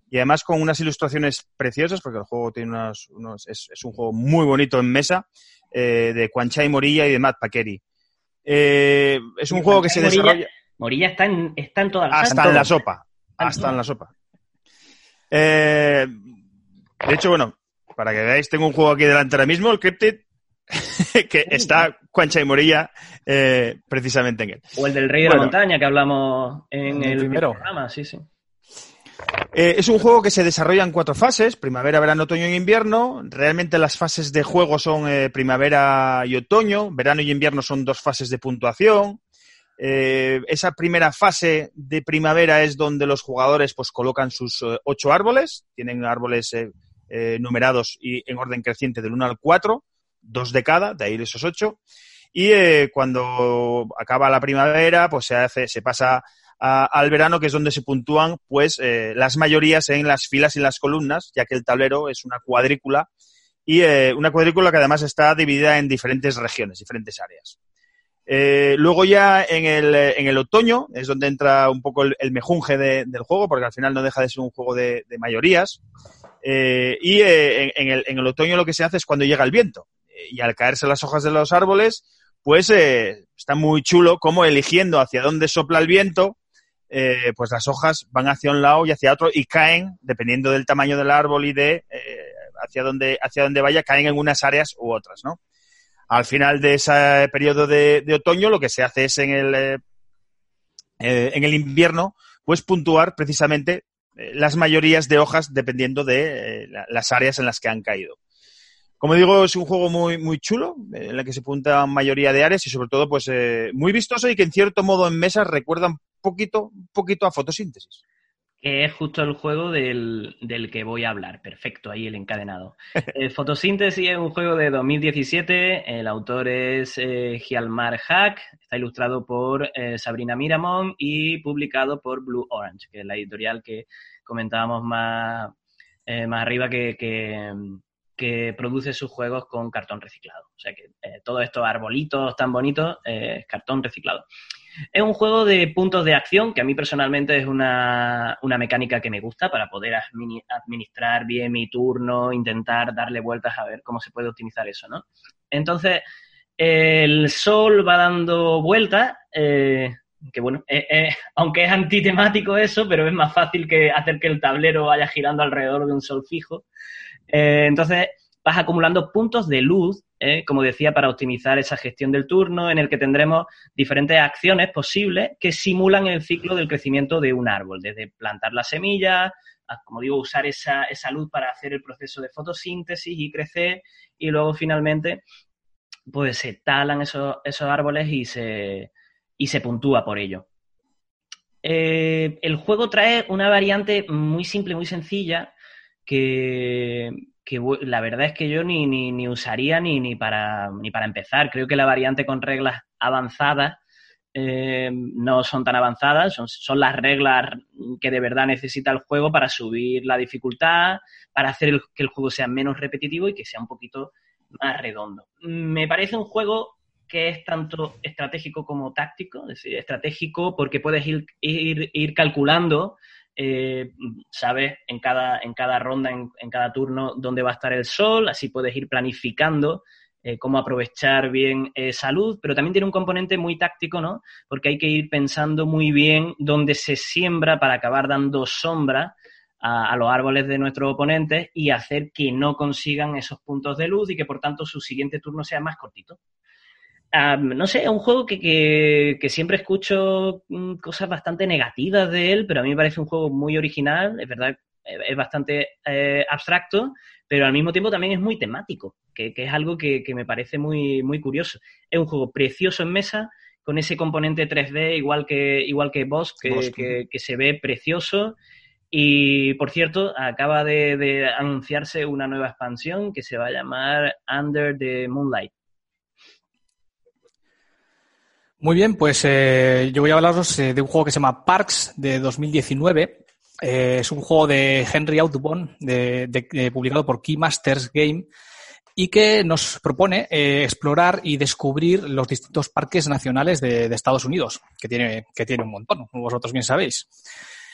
Y además con unas ilustraciones preciosas, porque el juego tiene unos, es, un juego muy bonito en mesa, de Quanchai Morilla y de Matt Paqueri. es un juego que se desarrolla... Morilla está en, está en todas las Hasta en la sopa. Hasta en la sopa. Eh, de hecho, bueno, para que veáis, tengo un juego aquí delante ahora mismo, el Cryptid, que está Cuancha y Morilla eh, precisamente en él. O el del Rey de la Montaña que hablamos en el, primero. programa, sí, sí. Eh, es un juego que se desarrolla en cuatro fases, primavera, verano, otoño y invierno. Realmente las fases de juego son primavera y otoño, verano y invierno son dos fases de puntuación. Eh, esa primera fase de primavera es donde los jugadores pues colocan sus eh, ocho árboles, tienen árboles eh, numerados y en orden creciente del 1 al 4, dos de cada, de ahí esos ocho. Y cuando acaba la primavera, pues se hace, se pasa al verano, que es donde se puntúan pues las mayorías en las filas y las columnas, ya que el tablero es una cuadrícula y una cuadrícula que además está dividida en diferentes regiones, diferentes áreas. Eh, luego ya en el, en el, otoño es donde entra un poco el, mejunje del juego, porque al final no deja de ser un juego de, mayorías. Eh, y eh, en, el, en, el, otoño lo que se hace es cuando llega el viento. Y al caerse las hojas de los árboles, pues está muy chulo como eligiendo hacia dónde sopla el viento, pues las hojas van hacia un lado y hacia otro y caen, dependiendo del tamaño del árbol y de hacia dónde, hacia dónde vaya, caen en unas áreas u otras, ¿no? Al final de ese periodo de, otoño lo que se hace es en el, eh, eh, en el invierno, pues puntuar precisamente eh, las mayorías de hojas dependiendo de las áreas en las que han caído. Como digo, es un juego muy, muy chulo, en el que se punta mayoría de áreas y sobre todo, pues, muy vistoso y que en cierto modo en mesas recuerda un poquito, un poquito a fotosíntesis que es justo el juego del, que voy a hablar. Perfecto, ahí el encadenado. El Fotosíntesis es un juego de 2017, el autor es eh, Gialmar Hack, está ilustrado por eh, Sabrina Miramón y publicado por Blue Orange, que es la editorial que comentábamos más, eh, más arriba que, que, produce sus juegos con cartón reciclado. O sea que todos estos arbolitos tan bonitos es cartón reciclado. Es un juego de puntos de acción que a mí personalmente es una, mecánica que me gusta para poder administrar bien mi turno, intentar darle vueltas a ver cómo se puede optimizar eso, ¿no? Entonces, el sol va dando vueltas, eh, que bueno, eh, eh, aunque es antitemático eso, pero es más fácil que hacer que el tablero vaya girando alrededor de un sol fijo. entonces, vas acumulando puntos de luz ¿eh? como decía, para optimizar esa gestión del turno, en el que tendremos diferentes acciones posibles que simulan el ciclo del crecimiento de un árbol, desde plantar la semilla, como digo, usar esa, esa luz para hacer el proceso de fotosíntesis y crecer, y luego finalmente pues se talan esos, esos árboles y se, y se puntúa por ello. Eh, el juego trae una variante muy simple, muy sencilla, que, que la verdad es que yo ni, ni, usaría ni, ni, para, ni para empezar. Creo que la variante con reglas avanzadas eh, no son tan avanzadas, son, son, las reglas que de verdad necesita el juego para subir la dificultad, para hacer que el juego sea menos repetitivo y que sea un poquito más redondo. Me parece un juego que es tanto estratégico como táctico, es decir, estratégico porque puedes ir, ir, ir calculando eh, sabes en cada, en cada ronda, en, cada turno, dónde va a estar el sol, así puedes ir planificando eh, cómo aprovechar bien esa luz, pero también tiene un componente muy táctico, ¿no? Porque hay que ir pensando muy bien dónde se siembra para acabar dando sombra a, los árboles de nuestros oponentes y hacer que no consigan esos puntos de luz y que por tanto su siguiente turno sea más cortito no sé, es un juego que, siempre escucho mm, cosas bastante negativas de él, pero a mí me parece un juego muy original, es verdad, es bastante eh, abstracto, pero al mismo tiempo también es muy temático, que, es algo que, me parece muy, muy curioso. Es un juego precioso en mesa, con ese componente 3D igual que, igual que Boss, que, se ve precioso. Y por cierto, acaba de anunciarse una nueva expansión que se va a llamar Under the Moonlight. Muy bien, pues eh, yo voy a hablaros eh, de un juego que se llama Parks de 2019. Eh, es un juego de Henry Audubon, de, publicado por Keymasters Game, y que nos propone explorar y descubrir los distintos parques nacionales de, Estados Unidos, que tiene, que tiene un montón, vosotros bien sabéis.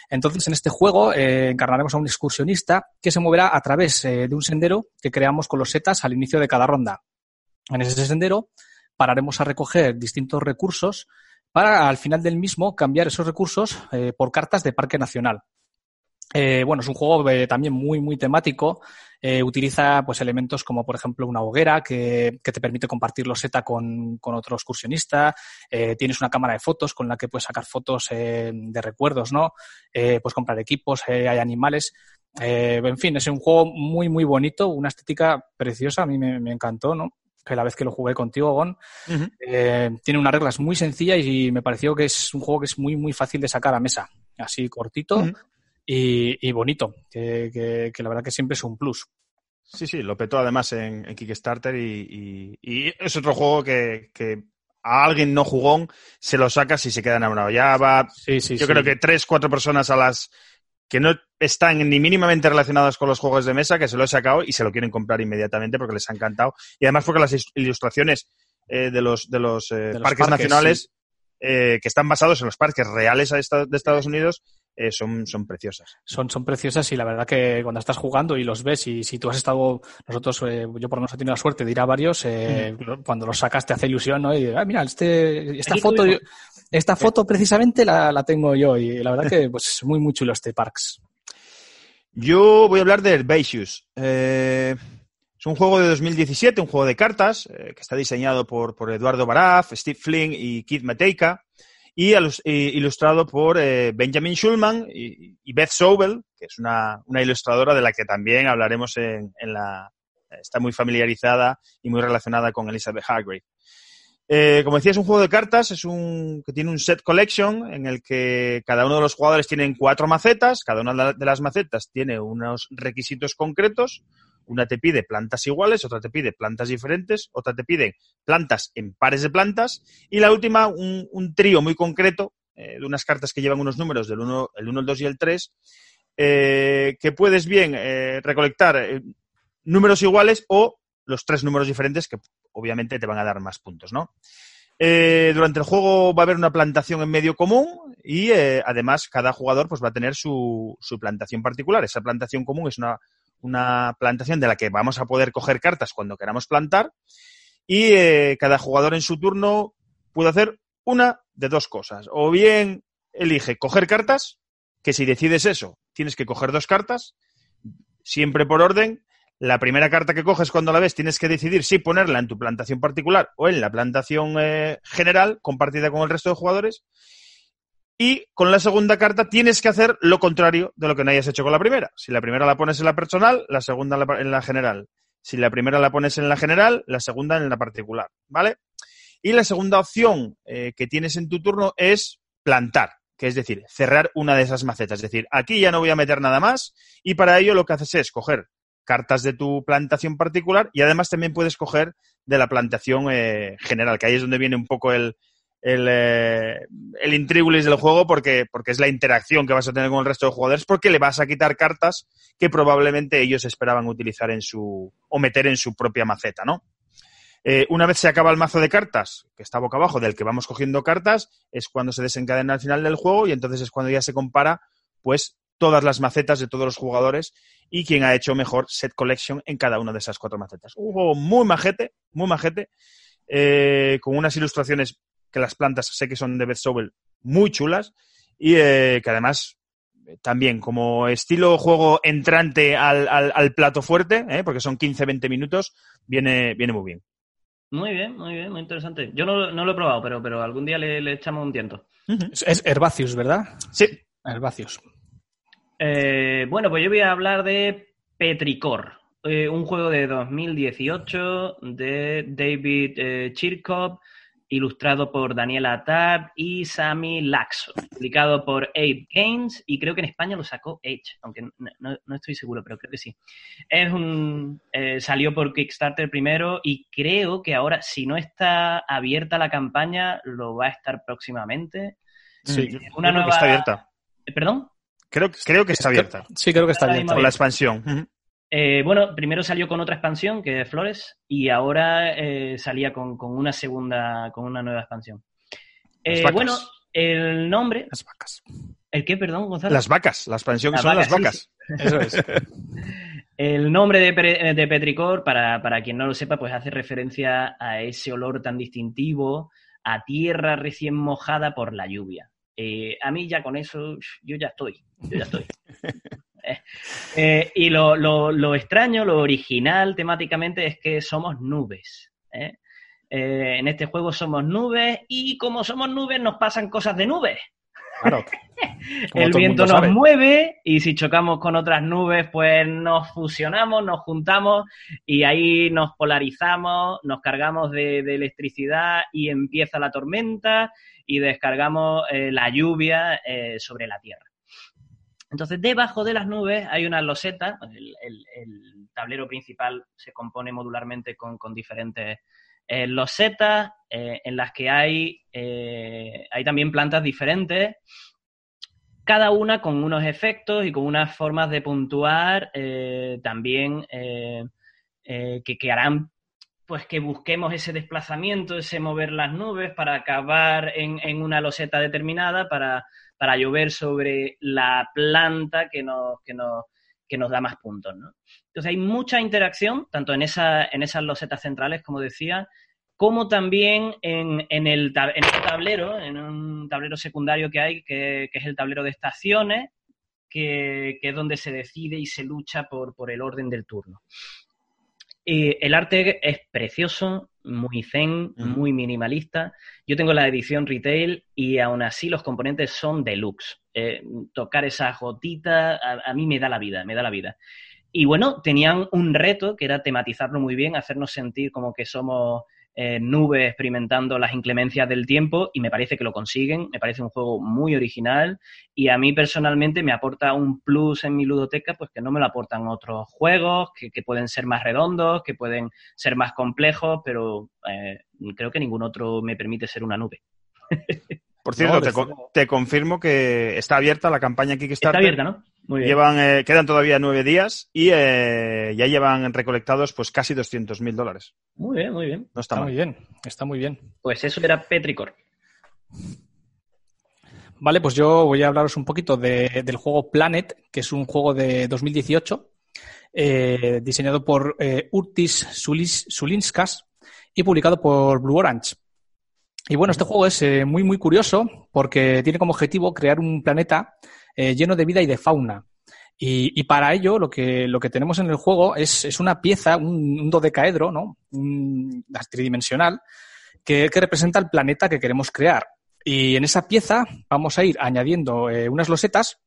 Entonces, en este juego encarnaremos a un excursionista que se moverá a través de un sendero que creamos con los setas al inicio de cada ronda. En ese sendero pararemos a recoger distintos recursos para al final del mismo cambiar esos recursos eh, por cartas de Parque Nacional. Eh, bueno, es un juego eh, también muy, muy temático. utiliza pues elementos como, por ejemplo, una hoguera que, te permite compartir los seta con, otro excursionista. tienes una cámara de fotos con la que puedes sacar fotos de recuerdos, ¿no? puedes comprar equipos, hay animales. en fin, es un juego muy, muy bonito, una estética preciosa. A mí me encantó, ¿no? Que la vez que lo jugué contigo, Gon, eh, tiene unas reglas muy sencillas y me pareció que es un juego que es muy, muy fácil de sacar a mesa. Así cortito y, bonito, que, la verdad que siempre es un plus. Sí, sí, lo petó además en, Kickstarter y, es otro juego que, a alguien no jugón se lo saca si se queda enamorado. Ya va, sí, sí, yo creo que tres, cuatro personas a las que no están ni mínimamente relacionadas con los juegos de mesa, que se lo he sacado y se lo quieren comprar inmediatamente porque les ha encantado. Y además porque las ilustraciones eh, de los, de los, eh, parques, nacionales, eh, que están basados en los parques reales de Estados Unidos, eh, son, son preciosas. Son, son preciosas y la verdad que cuando estás jugando y los ves y si tú has estado, nosotros, eh, yo por lo menos he tenido la suerte de ir a varios, eh, cuando los sacas te hace ilusión, ¿no? Y ah, mira, este, esta foto, esta foto precisamente la, la, tengo yo y la verdad que pues es muy, muy chulo este Parks. Yo voy a hablar de Herbaceous. es un juego de 2017, un juego de cartas que está diseñado por, por Eduardo Baraf, Steve Flynn y Keith Mateika y ilustrado por eh, Benjamin Schulman y, Beth Sobel, que es una, ilustradora de la que también hablaremos en, la... Está muy familiarizada y muy relacionada con Elizabeth Hargrave. Eh, como decía, es un juego de cartas, es un que tiene un set collection en el que cada uno de los jugadores tienen cuatro macetas, cada una de las macetas tiene unos requisitos concretos. Una te pide plantas iguales, otra te pide plantas diferentes, otra te pide plantas en pares de plantas y la última un, trío muy concreto eh, de unas cartas que llevan unos números del 1, el 1, el 2 y el 3 eh, que puedes bien recolectar números iguales o los tres números diferentes que obviamente te van a dar más puntos, ¿no? Eh, durante el juego va a haber una plantación en medio común y eh, además cada jugador pues va a tener su, su plantación particular. Esa plantación común es una, una, plantación de la que vamos a poder coger cartas cuando queramos plantar y eh, cada jugador en su turno puede hacer una de dos cosas. O bien elige coger cartas, que si decides eso, tienes que coger dos cartas, siempre por orden, la primera carta que coges cuando la ves tienes que decidir si ponerla en tu plantación particular o en la plantación eh, general compartida con el resto de jugadores. Y con la segunda carta tienes que hacer lo contrario de lo que no hayas hecho con la primera. Si la primera la pones en la personal, la segunda en la general. Si la primera la pones en la general, la segunda en la particular. ¿Vale? Y la segunda opción eh, que tienes en tu turno es plantar, que es decir, cerrar una de esas macetas. Es decir, aquí ya no voy a meter nada más y para ello lo que haces es coger cartas de tu plantación particular y además también puedes coger de la plantación eh, general, que ahí es donde viene un poco el, el, eh, intríngulis del juego porque, porque es la interacción que vas a tener con el resto de jugadores porque le vas a quitar cartas que probablemente ellos esperaban utilizar en su o meter en su propia maceta, ¿no? Eh, una vez se acaba el mazo de cartas, que está boca abajo, del que vamos cogiendo cartas, es cuando se desencadena al final del juego y entonces es cuando ya se compara, pues, todas las macetas de todos los jugadores y quien ha hecho mejor set collection en cada una de esas cuatro macetas. Un juego muy majete, muy majete, eh, con unas ilustraciones que las plantas sé que son de Beth Sobel muy chulas y eh, que además eh, también como estilo juego entrante al, al, plato fuerte, porque son 15-20 minutos, viene, viene muy bien. Muy bien, muy bien, muy interesante. Yo no, no lo he probado, pero, pero algún día le, echamos un tiento. Es Herbacius, ¿verdad? Sí. Herbacius. Eh, bueno, pues yo voy a hablar de Petricor, eh, un juego de 2018 de David eh, Chirkov, ilustrado por Daniela Attab y Sami Laxo, publicado por Ape Games y creo que en España lo sacó Edge, aunque no, estoy seguro, pero creo que sí. Es un salió por Kickstarter primero y creo que ahora, si no está abierta la campaña, lo va a estar próximamente. Sí, una nueva... está abierta. ¿Perdón? Creo, creo que está abierta. Sí, creo que está abierta. Con la expansión. Eh, bueno, primero salió con otra expansión, que es Flores, y ahora eh, salía con, una segunda, con una nueva expansión. Eh, bueno, el nombre... Las vacas. ¿El qué, perdón, Gonzalo? Las vacas, la expansión son las vacas. Eso es. el nombre de, de Petricor, para, para, quien no lo sepa, pues hace referencia a ese olor tan distintivo, a tierra recién mojada por la lluvia. a mí ya con eso, yo ya estoy yo ya estoy. Eh, eh, y lo, extraño, lo original temáticamente es que somos nubes. ¿eh? en este juego somos nubes y como somos nubes nos pasan cosas de nubes. Claro. el viento nos mueve y si chocamos con otras nubes, pues nos fusionamos, nos juntamos y ahí nos polarizamos, nos cargamos de, electricidad y empieza la tormenta y descargamos la lluvia sobre la Tierra. Entonces, debajo de las nubes hay una loseta. El, tablero principal se compone modularmente con, diferentes eh, losetas eh, en las que eh, hay también plantas diferentes, cada una con unos efectos y con unas formas de puntuar también que, harán pues que busquemos ese desplazamiento, ese mover las nubes para acabar en, en una loseta determinada, para para llover sobre la planta que nos, que nos, que nos da más puntos. ¿no? Entonces hay mucha interacción, tanto en, esa, en esas losetas centrales, como decía, como también en, en, el, en este tablero, en un tablero secundario que hay, que, es el tablero de estaciones, que, es donde se decide y se lucha por, por el orden del turno. Y el arte es precioso, muy zen, muy minimalista. Yo tengo la edición retail y aún así los componentes son deluxe. Eh, tocar esa gotita a, a, mí me da la vida, me da la vida. Y bueno, tenían un reto que era tematizarlo muy bien, hacernos sentir como que somos eh, nube experimentando las inclemencias del tiempo y me parece que lo consiguen, me parece un juego muy original y a mí personalmente me aporta un plus en mi ludoteca pues que no me lo aportan otros juegos, que, que pueden ser más redondos, que pueden ser más complejos, pero eh, creo que ningún otro me permite ser una nube. Por cierto, no, te, con, te, confirmo que está abierta la campaña Kickstarter. Está abierta, ¿no? Muy bien. Llevan, eh, quedan todavía nueve días y eh, ya llevan recolectados pues casi 200 mil dólares. Muy bien, muy bien. No está, está muy bien, está muy bien. Pues eso era Petricor. Vale, pues yo voy a hablaros un poquito de, del juego Planet, que es un juego de 2018, eh, diseñado por eh, Urtis Sulis, Sulinskas y publicado por Blue Orange. Y bueno, este juego es eh, muy, muy curioso porque tiene como objetivo crear un planeta eh, lleno de vida y de fauna. Y, para ello lo que, lo que tenemos en el juego es, es una pieza, un, dodecaedro, ¿no? Tridimensional, que, que, representa el planeta que queremos crear. Y en esa pieza vamos a ir añadiendo eh, unas losetas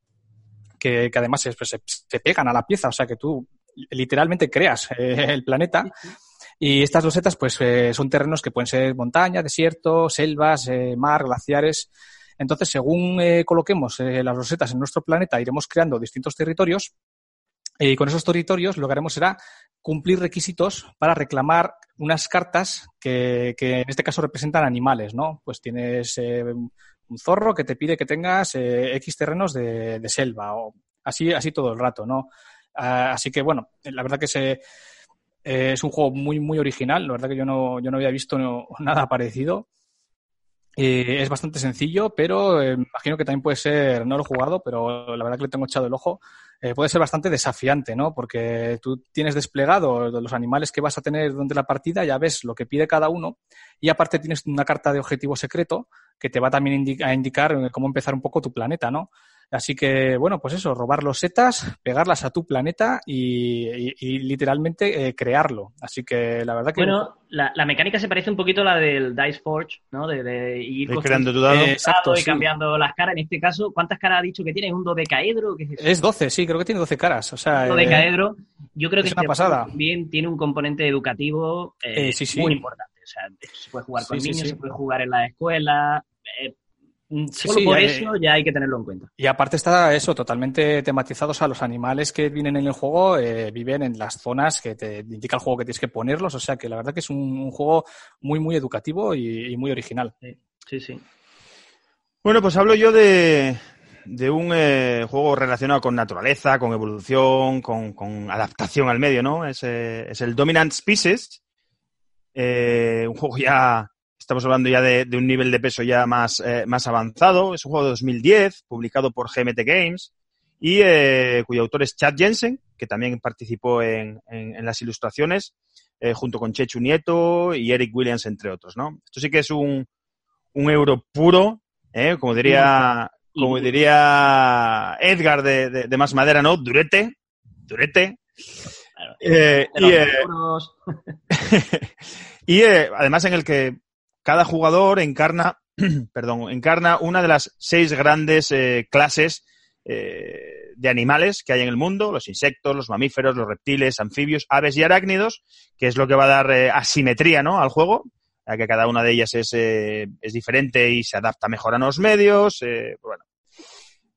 que, que además se, se, se, pegan a la pieza, o sea que tú literalmente creas eh, el planeta. Y estas losetas, pues, son terrenos que pueden ser montaña, desierto, selvas, mar, glaciares. Entonces, según eh, coloquemos eh, las losetas en nuestro planeta, iremos creando distintos territorios y con esos territorios lo que haremos será cumplir requisitos para reclamar unas cartas que, en este caso representan animales, ¿no? Pues tienes eh, un zorro que te pide que tengas eh, X terrenos de, selva o así, así todo el rato, ¿no? Uh, así que, bueno, la verdad que se, eh, es un juego muy, muy original. La verdad que yo no, yo no había visto nada parecido. Eh, es bastante sencillo, pero eh, imagino que también puede ser, no lo he jugado, pero la verdad que le tengo echado el ojo, eh, puede ser bastante desafiante, ¿no? Porque tú tienes desplegado los animales que vas a tener durante la partida, ya ves lo que pide cada uno, y aparte tienes una carta de objetivo secreto que te va también a indicar cómo empezar un poco tu planeta, ¿no? Así que, bueno, pues eso, robar los setas, pegarlas a tu planeta y, y, y literalmente eh, crearlo. Así que la verdad que... Bueno, la, la, mecánica se parece un poquito a la del Dice Forge, ¿no? De, de ir creando tu dado. Eh, exacto, y sí. cambiando las caras. En este caso, ¿cuántas caras ha dicho que tiene? ¿Un dodecaedro? ¿Qué es, eso? es 12, sí, creo que tiene 12 caras. O sea, un dodecaedro. Yo creo que una este pasada. también tiene un componente educativo eh, sí, sí. muy importante. O sea, se puede jugar con niños, se puede jugar en la escuela, eh, Solo sí, por eh, eso ya hay que tenerlo en cuenta. Y aparte está eso, totalmente tematizado. O sea, los animales que vienen en el juego eh, viven en las zonas que te indica el juego que tienes que ponerlos. O sea, que la verdad que es un, un juego muy, muy educativo y, y muy original. Sí, sí, sí. Bueno, pues hablo yo de, de un eh, juego relacionado con naturaleza, con evolución, con, con adaptación al medio, ¿no? Es, eh, es el Dominant Species. Eh, un juego ya Estamos hablando ya de, de un nivel de peso ya más, eh, más avanzado. Es un juego de 2010, publicado por GMT Games, y eh, cuyo autor es Chad Jensen, que también participó en, en, en las ilustraciones, eh, junto con Chechu Nieto y Eric Williams, entre otros. ¿no? Esto sí que es un, un euro puro, ¿eh? como diría, como diría Edgar de, de, de Más Madera, ¿no? Durete, durete. Claro, eh, y, y además en el que cada jugador encarna, perdón, encarna una de las seis grandes eh, clases eh, de animales que hay en el mundo, los insectos, los mamíferos, los reptiles, anfibios, aves y arácnidos, que es lo que va a dar eh, asimetría ¿no? al juego, ya que cada una de ellas es, eh, es diferente y se adapta mejor a los medios. Eh, bueno.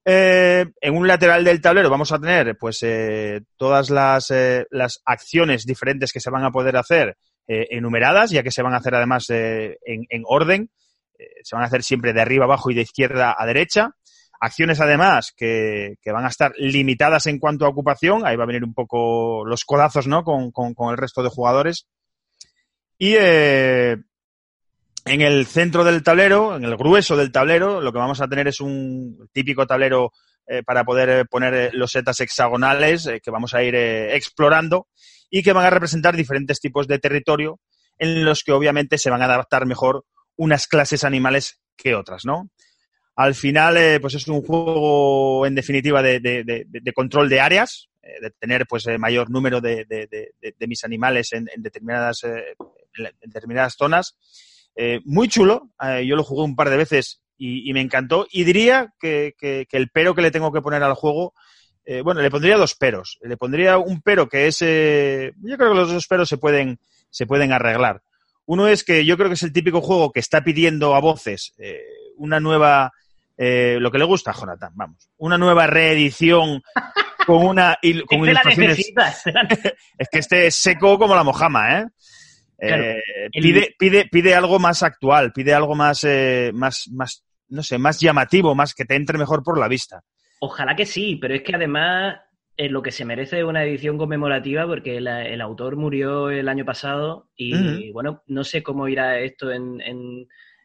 Eh, en un lateral del tablero vamos a tener pues eh, todas las, las acciones diferentes que se van a poder hacer eh, enumeradas, ya que se van a hacer además eh, en, en, orden. Eh, se van a hacer siempre de arriba abajo y de izquierda a derecha. Acciones además que, que, van a estar limitadas en cuanto a ocupación. Ahí va a venir un poco los codazos, ¿no? Con, con, con el resto de jugadores. Y en el centro del tablero, en el grueso del tablero, lo que vamos a tener es un típico tablero para poder poner los setas hexagonales que vamos a ir explorando y que van a representar diferentes tipos de territorio en los que obviamente se van a adaptar mejor unas clases animales que otras, ¿no? Al final, eh, pues es un juego, en definitiva, de, de, control de áreas. de tener pues mayor número de, mis animales en, determinadas, determinadas zonas. muy chulo, yo lo jugué un par de veces y, me encantó. Y diría que, el pero que le tengo que poner al juego, bueno, le pondría dos peros. Le pondría un pero que es, yo creo que los dos peros se pueden, se pueden arreglar. Uno es que yo creo que es el típico juego que está pidiendo a voces una nueva eh, lo que le gusta a Jonathan, vamos. Una nueva reedición con una con ilustraciones. es que este es seco como la mojama, ¿eh? eh pide, pide, pide algo más actual, pide algo más, eh, más, más, no sé, más llamativo, más que te entre mejor por la vista. Ojalá que sí, pero es que además es lo que se merece es una edición conmemorativa porque el autor murió el año pasado y, bueno, no sé cómo irá esto en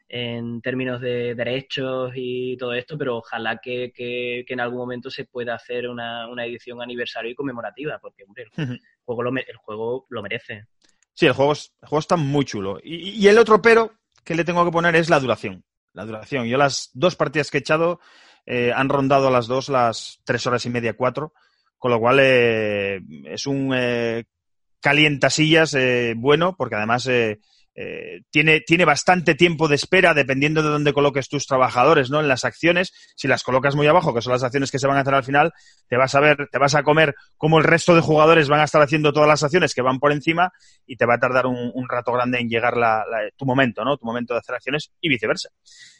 en términos de derechos y todo esto, pero ojalá que, en algún momento se pueda hacer una, edición aniversario y conmemorativa, porque el, juego lo, el juego lo merece. Sí, el juego, el juego está muy chulo. Y, el otro pero que le tengo que poner es la duración. La duración. Yo las dos partidas que he echado eh, han rondado las dos las tres horas y media, cuatro, con lo cual eh, es un eh, calientasillas bueno, porque además eh, tiene, tiene bastante tiempo de espera dependiendo de dónde coloques tus trabajadores, ¿no? En las acciones, si las colocas muy abajo, que son las acciones que se van a hacer al final, te vas a ver, te vas a comer como el resto de jugadores van a estar haciendo todas las acciones que van por encima y te va a tardar un, rato grande en llegar tu momento, ¿no? Tu momento de hacer acciones y viceversa.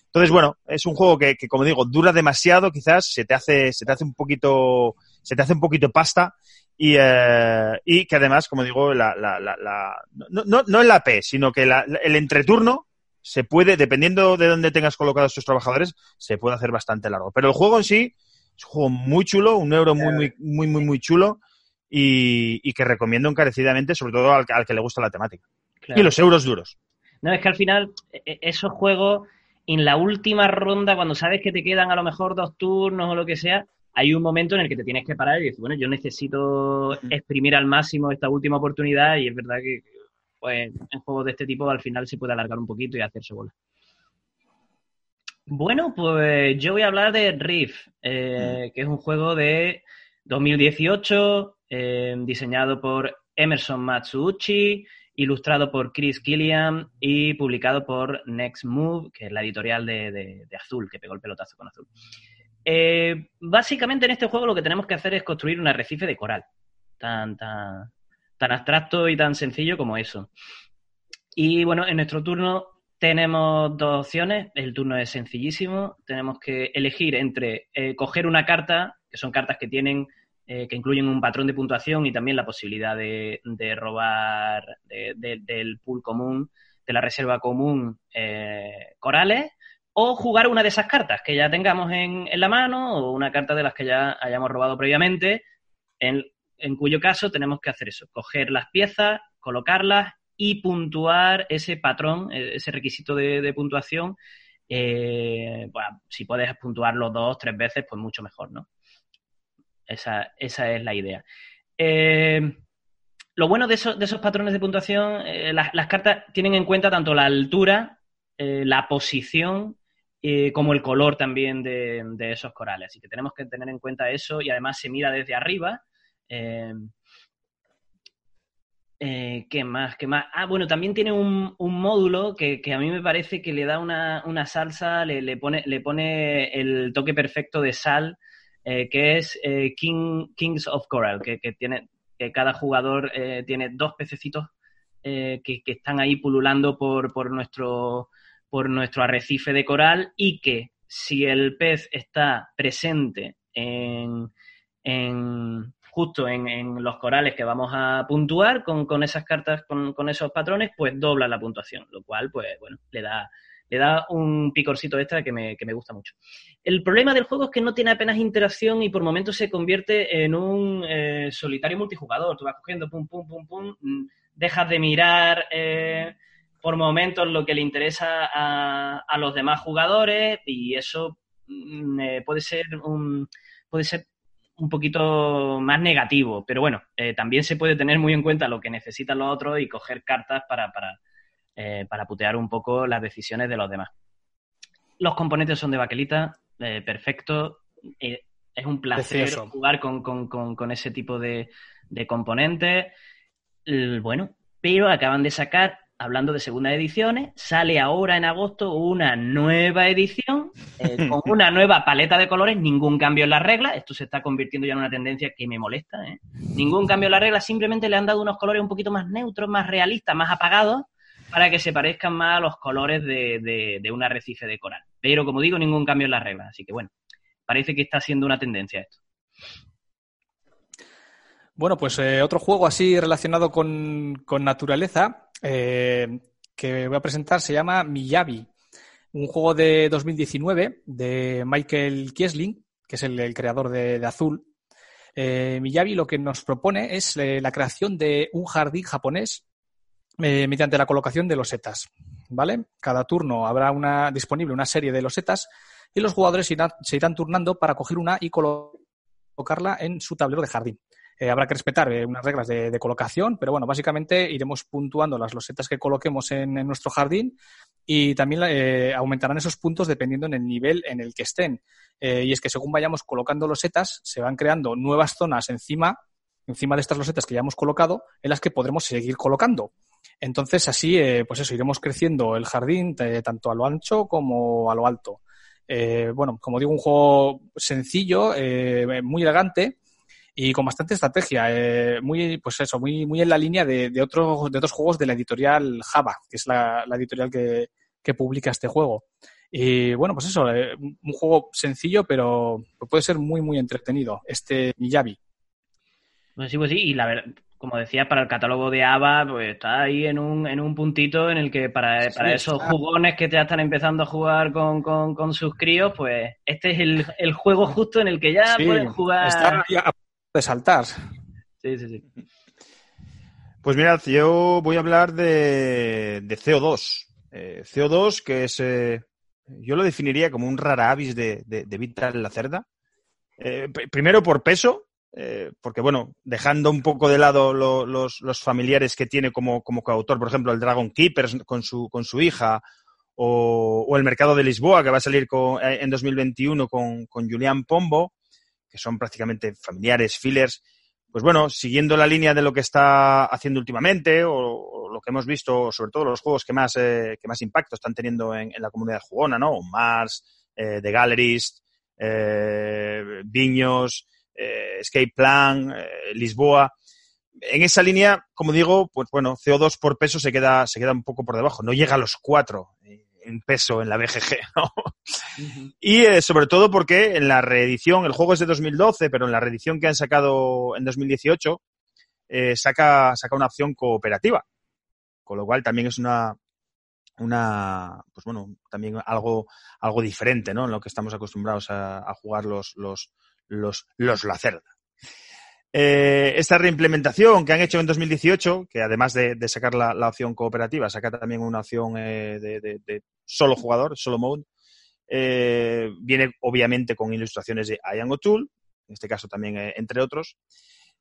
Entonces, bueno, es un juego que, que, como digo, dura demasiado, quizás se te hace, se te hace un poquito, se te hace un poquito pasta y, eh, y que además, como digo, la, la, la, no, no, no en la P, sino que el entreturno se puede, dependiendo de dónde tengas colocados tus trabajadores, se puede hacer bastante largo. Pero el juego en sí es un juego muy chulo, un euro muy, muy, muy, muy, muy chulo y, y que recomiendo encarecidamente, sobre todo al, al que le gusta la temática. Y los euros duros. No, es que al final e, e, esos juegos en la última ronda, cuando sabes que te quedan a lo mejor dos turnos o lo que sea, hay un momento en el que te tienes que parar y decir, bueno, yo necesito exprimir al máximo esta última oportunidad y es verdad que pues, en juegos de este tipo al final se puede alargar un poquito y hacerse bola. Bueno, pues yo voy a hablar de Riff, eh, mm. que es un juego de 2018, eh, diseñado por Emerson Matsuuchi, ilustrado por Chris Killian y publicado por Next Move, que es la editorial de Azul, que pegó el pelotazo con Azul. Eh, básicamente en este juego lo que tenemos que hacer es construir un arrecife de coral. Tan, tan, tan abstracto y tan sencillo como eso. Y bueno, en nuestro turno tenemos dos opciones. El turno es sencillísimo. Tenemos que elegir entre eh, coger una carta, que son cartas que tienen, eh, que incluyen un patrón de puntuación y también la posibilidad de, robar del pool común, de la reserva común, corales o jugar una de esas cartas que ya tengamos en, la mano o una carta de las que ya hayamos robado previamente, en, cuyo caso tenemos que hacer eso, coger las piezas, colocarlas y puntuar ese patrón, e, ese requisito de, puntuación. Eh, bueno, si puedes puntuarlo dos, tres veces, pues mucho mejor, ¿no? Esa, es la idea. Eh, lo bueno de, de, esos patrones de puntuación, eh, las, cartas tienen en cuenta tanto la altura, la posición eh, como el color también de, esos corales. Así que tenemos que tener en cuenta eso y además se mira desde arriba. Eh, eh, ¿Qué más? ¿Qué más? Ah, bueno, también tiene un, módulo que, a mí me parece que le da una, salsa, le, pone, le pone el toque perfecto de sal, que es King, Kings of Coral, que, tiene, que cada jugador tiene dos pececitos que, que, están ahí pululando por, por nuestro por nuestro arrecife de coral y que si el pez está presente en, justo en, los corales que vamos a puntuar con, esas cartas, con, esos patrones, pues dobla la puntuación, lo cual, pues bueno, le da, le da un picorcito extra que me, que me gusta mucho. El problema del juego es que no tiene apenas interacción y por momentos se convierte en un eh, solitario multijugador. Tú vas cogiendo pum, pum, pum, pum, dejas de mirar. Eh, por momentos lo que le interesa a, los demás jugadores y eso mm, eh, puede ser un puede ser un poquito más negativo, pero bueno, también se puede tener muy en cuenta lo que necesitan los otros y coger cartas para, para, eh, para putear un poco las decisiones de los demás. Los componentes son de baquelita, perfecto. Es un placer jugar con, ese tipo de, de componentes. Bueno, pero acaban de sacar hablando de segunda ediciones, sale ahora en agosto una nueva edición eh, con una nueva paleta de colores, ningún cambio en las reglas. Esto se está convirtiendo ya en una tendencia que me molesta. ¿eh? Ningún cambio en las reglas, simplemente le han dado unos colores un poquito más neutros, más realistas, más apagados, para que se parezcan más a los colores de, de un arrecife de coral. Pero como digo, ningún cambio en las reglas. Así que bueno, parece que está siendo una tendencia esto. Bueno, pues eh, otro juego así relacionado con, naturaleza eh, que voy a presentar se llama Miyabi, un juego de 2019 de Michael Kiesling, que es el, creador de, Azul. Eh, Miyabi lo que nos propone es la creación de un jardín japonés mediante la colocación de losetas. ¿Vale? Cada turno habrá una, disponible una serie de losetas y los jugadores se irán turnando para coger una y colocarla en su tablero de jardín. Eh, habrá que respetar eh, unas reglas de, colocación, pero bueno, básicamente iremos puntuando las losetas que coloquemos en, nuestro jardín y también eh, aumentarán esos puntos dependiendo en el nivel en el que estén. y es que según vayamos colocando losetas, se van creando nuevas zonas encima, encima de estas losetas que ya hemos colocado, en las que podremos seguir colocando. Entonces, así, pues eso, iremos creciendo el jardín tanto a lo ancho como a lo alto. bueno, como digo, un juego sencillo, muy elegante, y con bastante estrategia. Eh, muy, pues eso, muy, muy en la línea de, de, otros, juegos de la editorial Java, que es la, editorial que, publica este juego. Y bueno, pues eso, eh, un juego sencillo, pero puede ser muy, muy entretenido, este Miyabi. Pues sí, pues sí, y la verdad, como decía, para el catálogo de ABA, pues está ahí en un, en un puntito en el que para, para esos jugones que ya están empezando a jugar con, con, sus críos, pues este es el, el, juego justo en el que ya pueden jugar de saltar. Sí, sí, sí. Pues mirad, yo voy a hablar de, CO2. Eh, CO2, que es. Eh, yo lo definiría como un rara avis de, de, de la Cerda. Eh, primero por peso, porque bueno, dejando un poco de lado los, familiares que tiene como, como coautor, por ejemplo, el Dragon Keepers con su, con su hija, o, el Mercado de Lisboa, que va a salir en 2021 con, con Julián Pombo, que son prácticamente familiares, fillers, pues bueno, siguiendo la línea de lo que está haciendo últimamente o, lo que hemos visto, sobre todo los juegos que más, eh, que más impacto están teniendo en, la comunidad jugona, ¿no? Mars, eh, The Galleries, eh, Escape Plan, Lisboa. En esa línea, como digo, pues bueno, CO2 por peso se queda, se queda un poco por debajo, no llega a los cuatro en peso en la BGG, ¿no? Y eh, sobre todo porque en la reedición, el juego es de 2012, pero en la reedición que han sacado en 2018, eh, saca, saca una opción cooperativa. Con lo cual también es una, una pues bueno, también algo, algo diferente, ¿no? En lo que estamos acostumbrados a, jugar los, los, los, los Lacerda. Eh, esta reimplementación que han hecho en 2018, que además de, sacar la, opción cooperativa, saca también una opción eh, de, solo jugador, solo mode, eh, viene obviamente con ilustraciones de Ian O'Toole, en este caso también entre otros.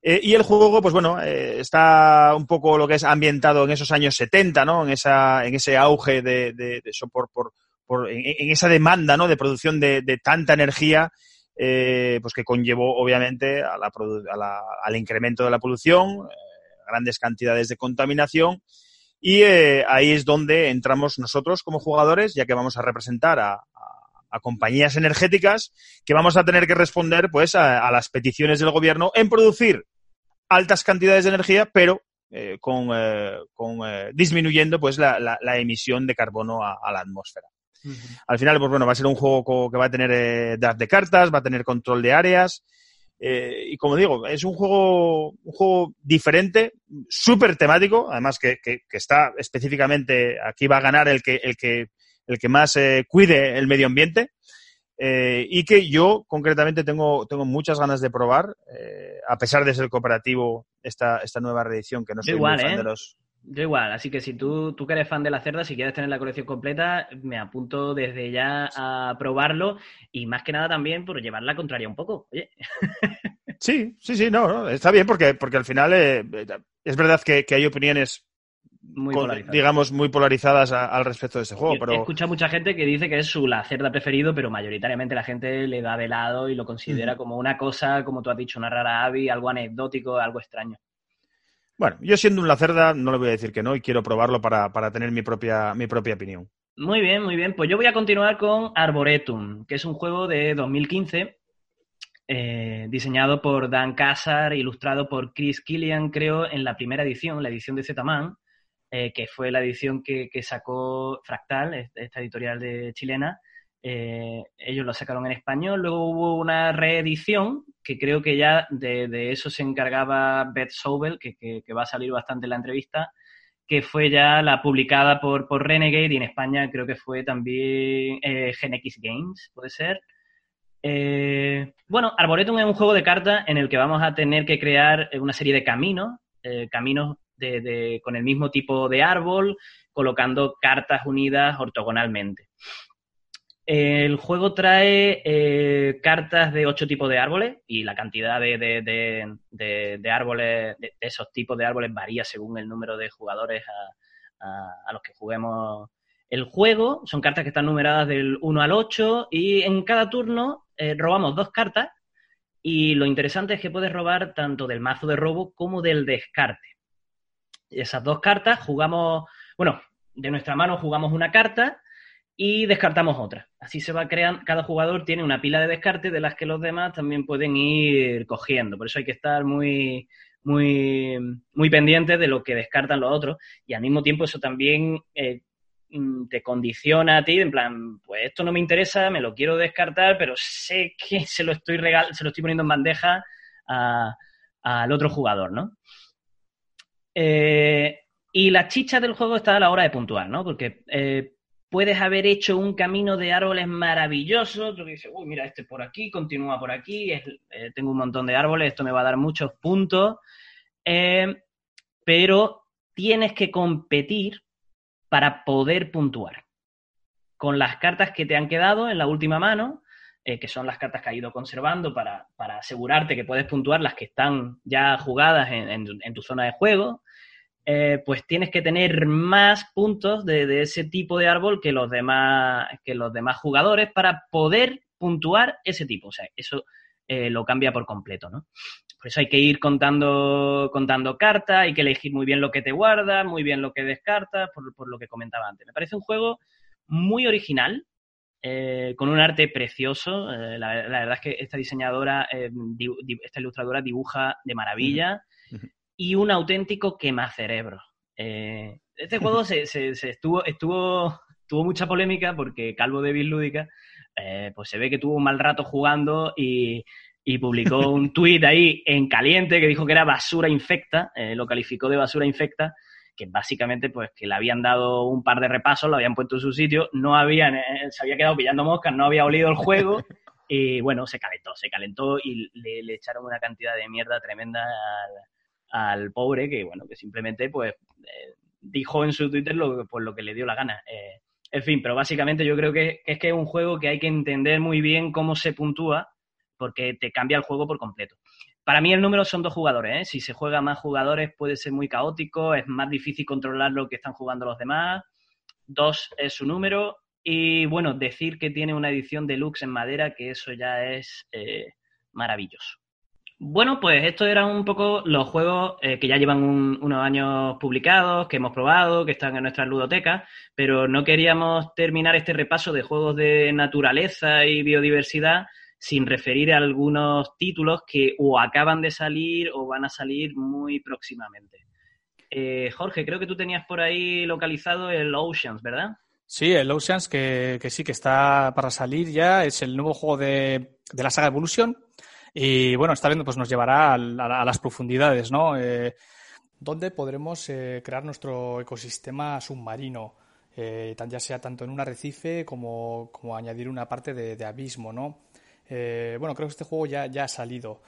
y el juego, pues bueno, está un poco lo que es ambientado en esos años 70, ¿no? En, esa, en ese auge de, eso por, por, en, esa demanda, ¿no? De producción de, tanta energía eh, pues que conllevó obviamente a la, al incremento de la polución, eh, grandes cantidades de contaminación y eh, ahí es donde entramos nosotros como jugadores, ya que vamos a representar a, compañías energéticas que vamos a tener que responder pues a, las peticiones del gobierno en producir altas cantidades de energía, pero con disminuyendo pues la, la, emisión de carbono a la atmósfera. Al final, pues bueno, va a ser un juego que va a tener eh, de cartas, va a tener control de áreas. Eh, y como digo, es un juego, un juego diferente, súper temático, además que, que, está específicamente, aquí va a ganar el que, el que, el que más eh, cuide el medio ambiente. y que yo concretamente tengo, tengo muchas ganas de probar, a pesar de ser cooperativo, esta, esta nueva reedición que no soy Igual, fan de los. Yo igual, así que si tú, tú que eres fan de la cerda, si quieres tener la colección completa, me apunto desde ya a probarlo y más que nada también por llevar la contraria un poco. Sí, sí, sí, no, está bien porque, porque al final eh, es verdad que, hay opiniones muy con- digamos, muy polarizadas a- al respecto de este juego. He Pero escuchado mucha gente que dice que es su Lacerda preferido, pero mayoritariamente la gente le da de lado y lo considera como una cosa, como tú has dicho, una rara avi, algo anecdótico, algo extraño. Bueno, yo siendo un Lacerda no le voy a decir que no y quiero probarlo para, para tener mi propia, mi propia opinión. Muy bien, muy bien. Pues yo voy a continuar con Arboretum, que es un juego de 2015, eh, diseñado por Dan Casar, ilustrado por Chris Killian, creo, en la primera edición, la edición de Z-Man, eh, que fue la edición que, que sacó Fractal, es- esta editorial de chilena. Eh, ellos lo sacaron en español. Luego hubo una reedición, que creo que ya de, eso se encargaba Beth Sobel, que, va a salir bastante en la entrevista, que fue ya la publicada por, Renegade y en España creo que fue también eh, Games, puede ser. Eh, bueno, Arboretum es un juego de cartas en el que vamos a tener que crear una serie de caminos, eh, caminos de- con el mismo tipo de árbol, colocando cartas unidas ortogonalmente. El juego trae eh, cartas de ocho tipos de árboles y la cantidad de, de- de- árboles, de, esos tipos de árboles varía según el número de jugadores a, a- a los que juguemos el juego. Son cartas que están numeradas del 1 al 8 y en cada turno eh, robamos dos cartas y lo interesante es que puedes robar tanto del mazo de robo como del descarte. Esas dos cartas jugamos, bueno, de nuestra mano jugamos una carta y descartamos otra. Así se va creando, cada jugador tiene una pila de descarte de las que los demás también pueden ir cogiendo. Por eso hay que estar muy, muy, muy pendientes de lo que descartan los otros y al mismo tiempo eso también eh, mm, te condiciona a ti, en plan, pues esto no me interesa, me lo quiero descartar, pero sé que se lo estoy regal se lo estoy poniendo en bandeja al otro jugador, ¿no? Eh, y la chicha del juego está a la hora de puntuar, ¿no? Porque eh, puedes haber hecho un camino de árboles maravilloso, otro que dice, uy, mira, este por aquí, continúa por aquí, eh, tengo un montón de árboles, esto me va a dar muchos puntos, eh, pero tienes que competir para poder puntuar. Con las cartas que te han quedado en la última mano, eh, que son las cartas que has ido conservando para, asegurarte que puedes puntuar las que están ya jugadas en tu zona de juego, eh, pues tienes que tener más puntos de, ese tipo de árbol que los demás, que los demás jugadores para poder puntuar ese tipo. O sea, eso eh, lo cambia por completo, ¿no? Por eso hay que ir contando, contando cartas, hay que elegir muy bien lo que te guardas, muy bien lo que descartas, por, por lo que comentaba antes. Me parece un juego muy original, eh, con un arte precioso. La, verdad es que esta diseñadora, di- di- esta ilustradora dibuja de maravilla. Y un auténtico quemacerebro. Eh, este juego se, se- se estuvo, estuvo, tuvo mucha polémica porque Calvo de Lúdica eh, pues se ve que tuvo un mal rato jugando y, y publicó un tuit ahí en caliente que dijo que era basura infecta, eh, lo calificó de basura infecta, que básicamente pues que le habían dado un par de repasos, lo habían puesto en su sitio, no habían, eh, se había quedado pillando moscas, no había olido el juego y bueno, se calentó, se calentó y le, le echaron una cantidad de mierda tremenda al, al pobre que bueno, que simplemente pues eh, dijo en su Twitter lo, pues, lo que le dio la gana. Eh, en fin, pero básicamente yo creo que, es que es un juego que hay que entender muy bien cómo se puntúa porque te cambia el juego por completo. Para mí el número son dos jugadores, ¿eh? Si se juega más jugadores puede ser muy caótico, es más difícil controlar lo que están jugando los demás. Dos es su número. Y bueno, decir que tiene una edición deluxe en madera, que eso ya es maravilloso. Bueno, pues estos eran un poco los juegos eh, que ya llevan un- unos años publicados, que hemos probado, que están en nuestras ludotecas, pero no queríamos terminar este repaso de juegos de naturaleza y biodiversidad sin referir a algunos títulos que o acaban de salir o van a salir muy próximamente. Eh, Jorge, creo que tú tenías por ahí localizado el Oceans, ¿verdad? Sí, el Oceans, que, sí que está para salir ya, es el nuevo juego de, de la saga Evolution. Y bueno, esta vez pues, nos llevará a, las profundidades, ¿no? Eh, donde podremos eh, crear nuestro ecosistema submarino, eh, ya sea tanto en un arrecife como, como añadir una parte de, abismo, ¿no? Eh, bueno, creo que este juego ya, ya ha salido.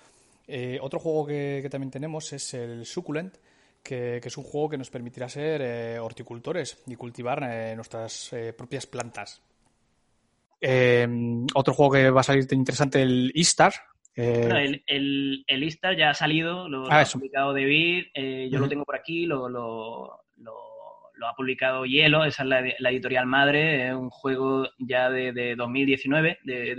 Otro juego que, también tenemos es el Succulent, que, es un juego que nos permitirá ser horticultores y cultivar nuestras propias plantas. Otro juego que va a salir interesante, el Istar. Eh, el, el, el Istar ya ha salido, lo, lo Ah, ha publicado David, eh, yo lo tengo por aquí, lo, lo, lo, ha publicado Hielo, esa es la, editorial madre, es un juego ya de, 2019, de,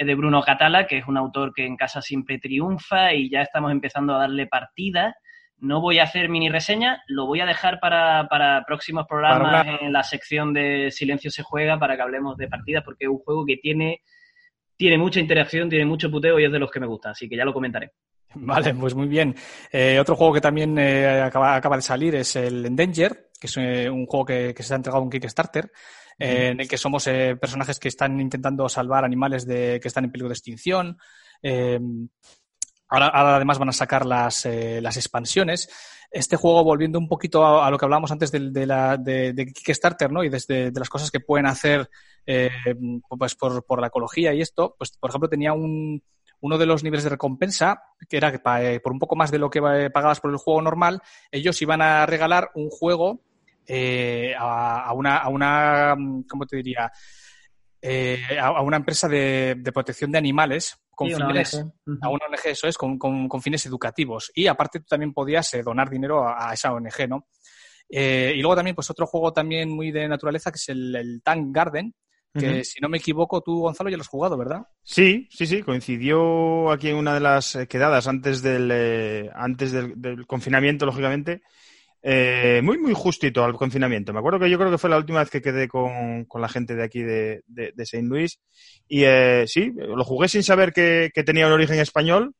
es de Bruno Catala, que es un autor que en casa siempre triunfa y ya estamos empezando a darle partida. No voy a hacer mini reseña, lo voy a dejar para, próximos programas en la sección de Silencio se juega para que hablemos de partidas, porque es un juego que tiene, tiene mucha interacción, tiene mucho puteo y es de los que me gusta, así que ya lo comentaré. Vale, pues muy bien. Eh, otro juego que también eh, acaba, acaba, de salir es el Endanger, que es eh, un juego que, que, se ha entregado un Kickstarter, en el que somos personajes que están intentando salvar animales de, que están en peligro de extinción. Ahora, ahora, además van a sacar las, las expansiones. Este juego, volviendo un poquito a, lo que hablábamos antes de, de, la, de, de, Kickstarter, ¿no? Y desde de las cosas que pueden hacer pues por, por la ecología y esto, pues por ejemplo tenía un, uno de los niveles de recompensa, que era que eh, por un poco más de lo que eh, pagabas por el juego normal, ellos iban a regalar un juego eh, a, una, a una, ¿cómo te diría? a, una empresa de, protección de animales con fines, a una ONG, eso es, con, con, fines educativos. Y aparte tú también podías donar dinero a, esa ONG, ¿no? y luego también, pues otro juego también muy de naturaleza que es el, el Tank Garden, que si no me equivoco, tú, Gonzalo, ya lo has jugado, ¿verdad? Sí, sí, sí, coincidió aquí en una de las eh, quedadas antes del, eh, antes del, confinamiento, lógicamente. Eh, muy, muy justito al confinamiento. Me acuerdo que yo creo que fue la última vez que quedé con, la gente de aquí de, de, de Saint Louis. Y sí, lo jugué sin saber que, tenía un origen español.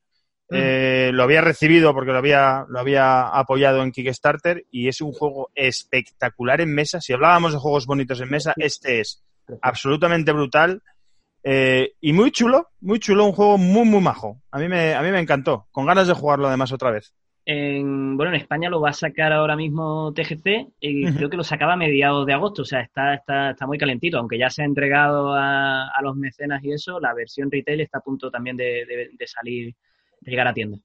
lo había recibido porque lo había, lo había apoyado en Kickstarter y es un juego espectacular en mesa. Si hablábamos de juegos bonitos en mesa, este es absolutamente brutal. Eh, y muy chulo, muy chulo, un juego muy, muy majo. A mí me, a mí me encantó, con ganas de jugarlo además otra vez. En, bueno, en España lo va a sacar ahora mismo TGC y creo que lo sacaba a mediados de agosto, o sea, está, está, está muy calentito, aunque ya se ha entregado a, a, los mecenas y eso, la versión retail está a punto también de, de salir, de llegar a tienda.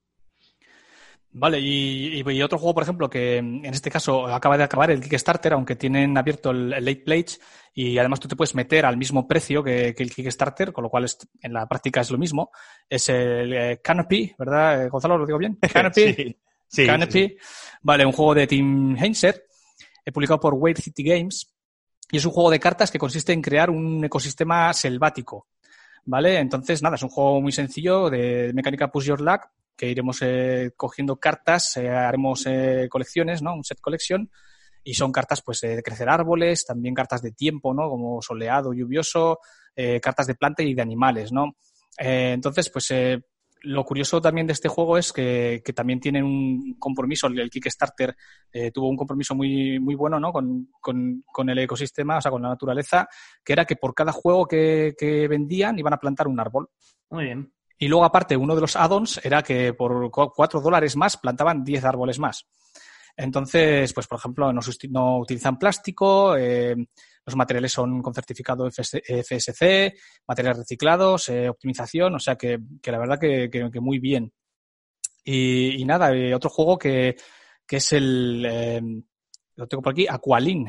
Vale, y, otro juego, por ejemplo, que en este caso acaba de acabar el Kickstarter, aunque tienen abierto el, Late Pledge y además tú te puedes meter al mismo precio que, el Kickstarter, con lo cual en la práctica es lo mismo, es el eh, Canopy, ¿verdad, eh, Gonzalo? ¿Lo digo bien? Canopy. sí, Canopy. Vale, un juego de Tim Heinzer, publicado por Wave City Games, y es un juego de cartas que consiste en crear un ecosistema selvático. ¿Vale? Entonces, nada, es un juego muy sencillo de mecánica Push Your Luck, que iremos eh, cogiendo cartas, eh, haremos eh, colecciones, ¿no? Un set collection. Y son cartas, pues, de crecer árboles, también cartas de tiempo, ¿no? Como soleado, lluvioso, cartas de planta y de animales, ¿no? entonces, pues, lo curioso también de este juego es que, también tienen un compromiso, el Kickstarter tuvo un compromiso muy, muy bueno ¿no? Con, con, con, el ecosistema, o sea, con la naturaleza, que era que por cada juego que, que vendían iban a plantar un árbol. Muy bien. Y luego, aparte, uno de los add-ons era que por cuatro dólares más plantaban 10 árboles más. Entonces, pues, por ejemplo, no, utilizan plástico, eh, los materiales son con certificado FSC, materiales reciclados, eh, optimización, o sea que, la verdad que, muy bien. Y, nada, eh, otro juego que, es el, lo tengo por aquí, Aqualin,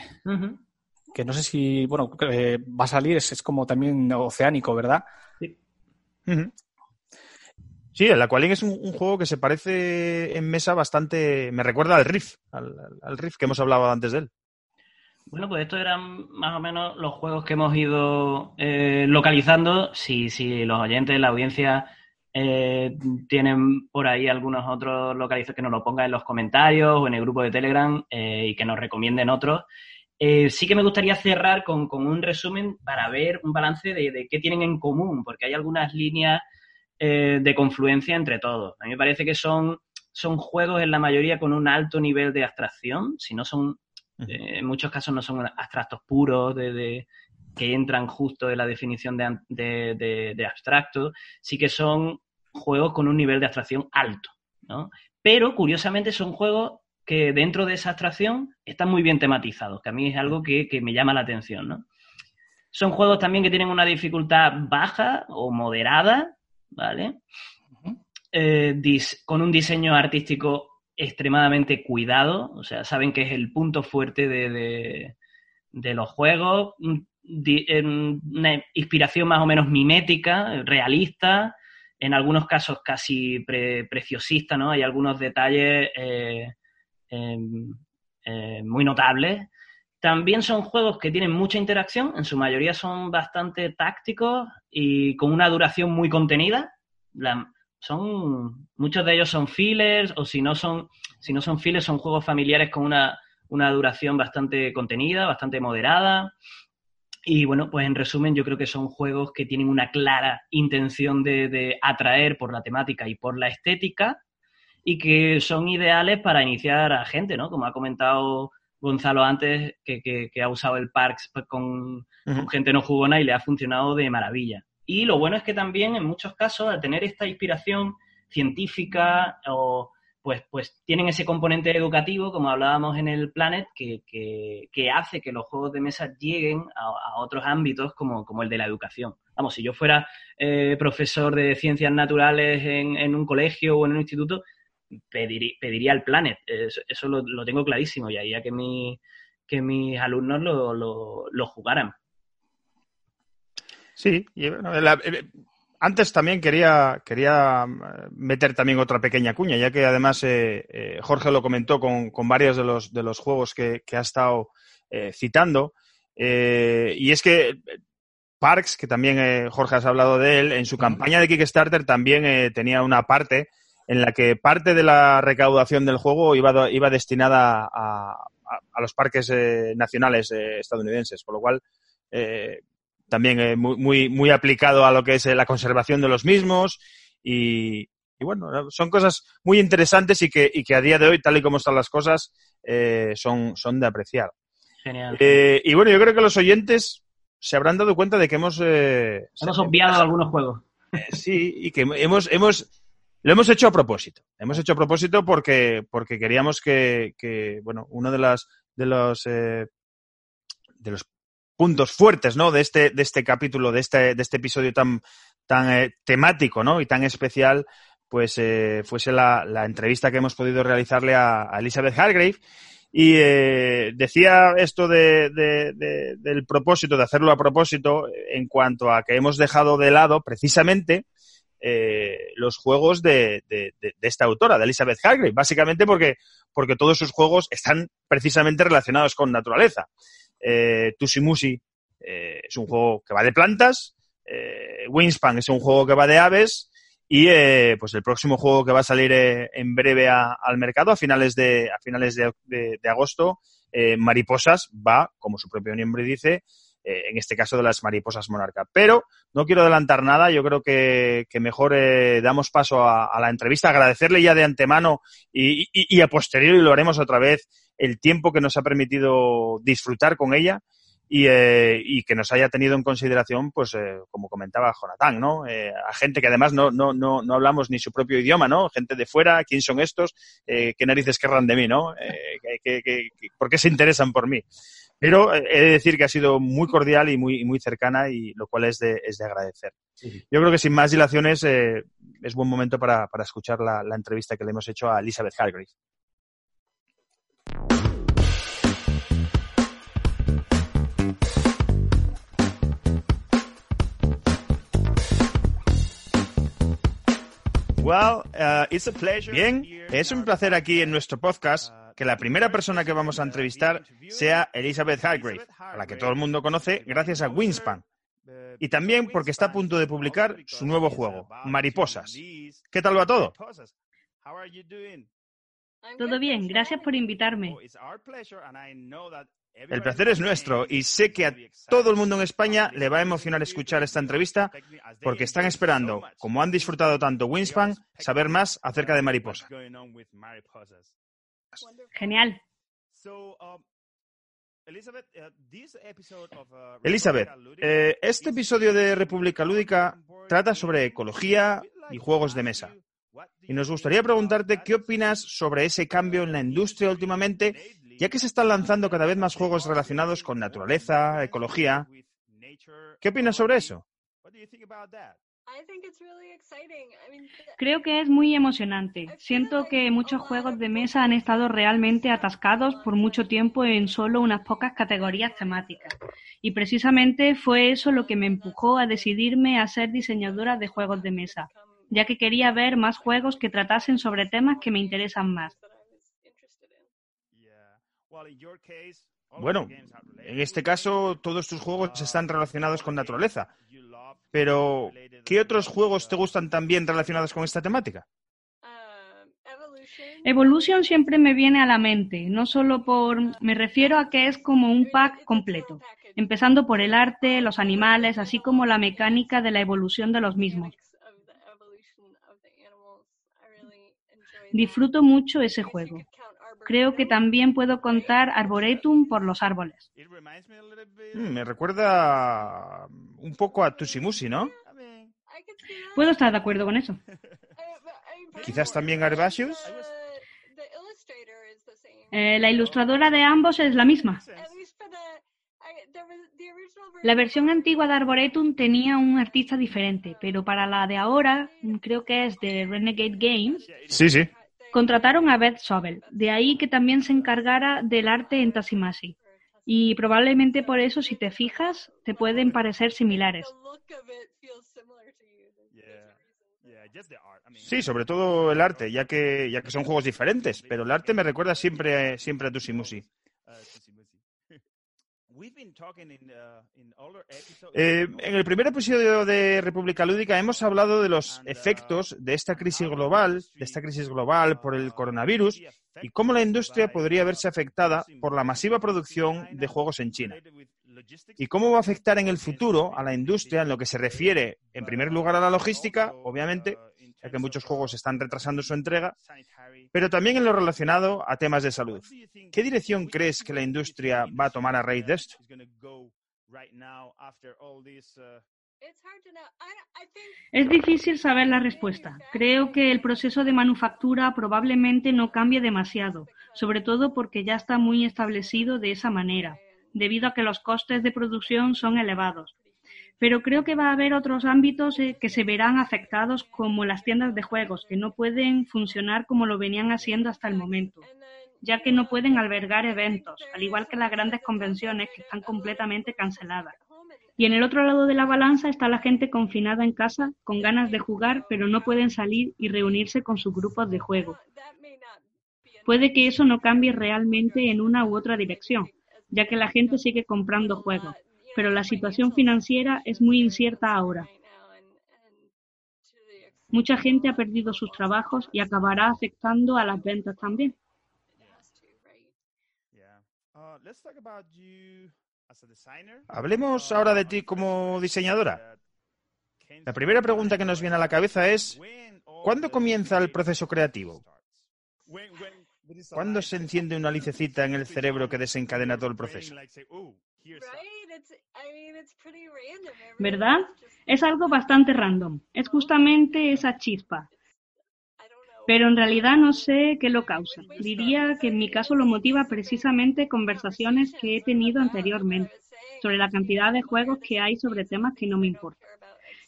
que no sé si, bueno, va a salir, es, como también oceánico, ¿verdad? Sí. Sí, el Aqualink es un, juego que se parece en mesa bastante. Me recuerda al Riff, al, Riff que hemos hablado antes de él. Bueno, pues estos eran más o menos los juegos que hemos ido eh, localizando. Si, si los oyentes, la audiencia, eh, tienen por ahí algunos otros localizados que nos lo pongan en los comentarios o en el grupo de Telegram eh, y que nos recomienden otros. sí que me gustaría cerrar con, un resumen para ver un balance de, de, qué tienen en común, porque hay algunas líneas eh, de confluencia entre todos. A mí me parece que son, son juegos en la mayoría con un alto nivel de abstracción, si no son, eh, en muchos casos no son abstractos puros de, que entran justo en la definición de, de, abstracto, sí que son juegos con un nivel de abstracción alto, ¿no? Pero curiosamente son juegos que dentro de esa abstracción están muy bien tematizados, que a mí es algo que, que me llama la atención, ¿no? Son juegos también que tienen una dificultad baja o moderada, ¿vale? Eh, con un diseño artístico extremadamente cuidado, o sea, saben que es el punto fuerte de, los juegos, una inspiración más o menos mimética, realista, en algunos casos casi preciosista, ¿no? Hay algunos detalles eh, em, eh, muy notables También son juegos que tienen mucha interacción, en su mayoría son bastante tácticos y con una duración muy contenida. son, muchos de ellos son fillers o si no son, si no son fillers son juegos familiares con una, una duración bastante contenida, bastante moderada. Y bueno, pues en resumen, yo creo que son juegos que tienen una clara intención de, atraer por la temática y por la estética y que son ideales para iniciar a gente, ¿no? Como ha comentado Gonzalo antes, que, ha usado el Parks pues, con, con, gente no jugona y le ha funcionado de maravilla. Y lo bueno es que también en muchos casos, al tener esta inspiración científica o pues, pues tienen ese componente educativo, como hablábamos en el Planet, que, que, hace que los juegos de mesa lleguen a, otros ámbitos como, como, el de la educación. Vamos, si yo fuera eh, profesor de ciencias naturales en, en, un colegio o en un instituto, pediría el Planet. Eso, lo, tengo clarísimo y haría que, mi, que mis alumnos lo, lo, lo jugaran. Sí, y bueno, la, eh, antes también quería, quería eh, meter también otra pequeña cuña, ya que además eh, eh, Jorge lo comentó con, con, varios de los, de los juegos que, ha estado citando. y es que Parks, que también Jorge has hablado de él, en su campaña de Kickstarter también tenía una parte en la que parte de la recaudación del juego iba, iba destinada a, a los parques nacionales estadounidenses, por lo cual también eh, muy, muy, aplicado a lo que es eh, la conservación de los mismos y, bueno, son cosas muy interesantes y que, y que a día de hoy, tal y como están las cosas, eh, son, son de apreciar. Genial. y bueno, yo creo que los oyentes se habrán dado cuenta de que hemos... hemos obviado algunos juegos. sí, y que hemos, hemos, lo hemos hecho a propósito. Hemos hecho a propósito porque, porque queríamos que, que bueno, uno de las de los de los puntos fuertes, ¿no? De este, de este capítulo, de este, de este episodio tan, tan eh, temático, ¿no? Y tan especial, pues eh, fuese la, la, entrevista que hemos podido realizarle a, Elizabeth Hargrave. Y eh, decía esto de, de, del propósito, de hacerlo a propósito, en cuanto a que hemos dejado de lado precisamente los juegos de, esta autora, de Elizabeth Hargrave, básicamente porque, porque todos sus juegos están precisamente relacionados con naturaleza. Eh, Tusimusi eh, es un juego que va de plantas, eh, Wingspan es un juego que va de aves y eh, pues el próximo juego que va a salir eh, en breve al mercado a finales de, a finales de, de, agosto, Mariposas va, como su propio nombre dice, en este caso de las mariposas monarca. Pero no quiero adelantar nada, yo creo que, mejor damos paso a, la entrevista, agradecerle ya de antemano y, a posteriori lo haremos otra vez el tiempo que nos ha permitido disfrutar con ella y, eh, que nos haya tenido en consideración, pues eh, como comentaba Jonathan, ¿no? Eh, a gente que además no, no, no, no hablamos ni su propio idioma, ¿no? Gente de fuera, ¿quién son estos? ¿Qué narices querrán de mí, ¿no? por qué se interesan por mí? Pero he de decir que ha sido muy cordial y muy, muy cercana y lo cual es de, es de agradecer. Yo creo que sin más dilaciones es buen momento para, para escuchar la, la, entrevista que le hemos hecho a Elizabeth Hargrave. Uh, Bien, es un placer aquí en nuestro podcast que la primera persona que vamos a entrevistar sea Elizabeth Hargrave, a la que todo el mundo conoce gracias a Wingspan. Y también porque está a punto de publicar su nuevo juego, Mariposas. ¿Qué tal va todo? Todo bien, gracias por invitarme. El placer es nuestro y sé que a todo el mundo en España le va a emocionar escuchar esta entrevista porque están esperando, como han disfrutado tanto Winspan, saber más acerca de mariposa. Genial. Elizabeth, eh, este episodio de República Lúdica trata sobre ecología y juegos de mesa. Y nos gustaría preguntarte qué opinas sobre ese cambio en la industria últimamente ya que se están lanzando cada vez más juegos relacionados con naturaleza, ecología. ¿Qué opinas sobre eso? Creo que es muy emocionante. Siento que muchos juegos de mesa han estado realmente atascados por mucho tiempo en solo unas pocas categorías temáticas. Y precisamente fue eso lo que me empujó a decidirme a ser diseñadora de juegos de mesa, ya que quería ver más juegos que tratasen sobre temas que me interesan más. Bueno, en este caso todos tus juegos están relacionados con naturaleza. Pero, ¿qué otros juegos te gustan también relacionados con esta temática? Evolution siempre me viene a la mente, no solo por... me refiero a que es como un pack completo, empezando por el arte, los animales, así como la mecánica de la evolución de los mismos. Disfruto mucho ese juego. Creo que también puedo contar Arboretum por los árboles. Mm, me recuerda un poco a Tusimusi, ¿no? Puedo estar de acuerdo con eso. Quizás también Herbaceous. Eh, la ilustradora de ambos es la misma. La versión antigua de Arboretum tenía un artista diferente, pero para la de ahora, creo que es de Renegade Games, Sí, sí. Contrataron a Beth Sobel, de ahí que también se encargara del arte en Tasimasi. Y probablemente por eso, si te fijas, te pueden parecer similares. Sí, sobre todo el arte, ya que, ya que son juegos diferentes, pero el arte me recuerda siempre, siempre a Tusimusi. Eh, en el primer episodio de República Lúdica hemos hablado de los efectos de esta crisis global, de esta crisis global por el coronavirus y cómo la industria podría verse afectada por la masiva producción de juegos en China. Y cómo va a afectar en el futuro a la industria en lo que se refiere, en primer lugar, a la logística, obviamente, ya que muchos juegos están retrasando su entrega, pero también en lo relacionado a temas de salud. ¿Qué dirección crees que la industria va a tomar a raíz de esto? Es difícil saber la respuesta. Creo que el proceso de manufactura probablemente no cambie demasiado, sobre todo porque ya está muy establecido de esa manera, debido a que los costes de producción son elevados. Pero creo que va a haber otros ámbitos eh, que se verán afectados, como las tiendas de juegos, que no pueden funcionar como lo venían haciendo hasta el momento, ya que no pueden albergar eventos, al igual que las grandes convenciones que están completamente canceladas. Y en el otro lado de la balanza está la gente confinada en casa, con ganas de jugar, pero no pueden salir y reunirse con sus grupos de juego. Puede que eso no cambie realmente en una u otra dirección, ya que la gente sigue comprando juegos, pero la situación financiera es muy incierta ahora. Mucha gente ha perdido sus trabajos y acabará afectando a las ventas también. Hablemos ahora de ti como diseñadora. La primera pregunta que nos viene a la cabeza es, ¿cuándo comienza el proceso creativo? ¿Cuándo se enciende una licecita en el cerebro que desencadena todo el proceso? ¿Verdad? Es algo bastante random. Es justamente esa chispa. Pero en realidad no sé qué lo causa. Diría que en mi caso lo motiva precisamente conversaciones que he tenido anteriormente sobre la cantidad de juegos que hay sobre temas que no me importan.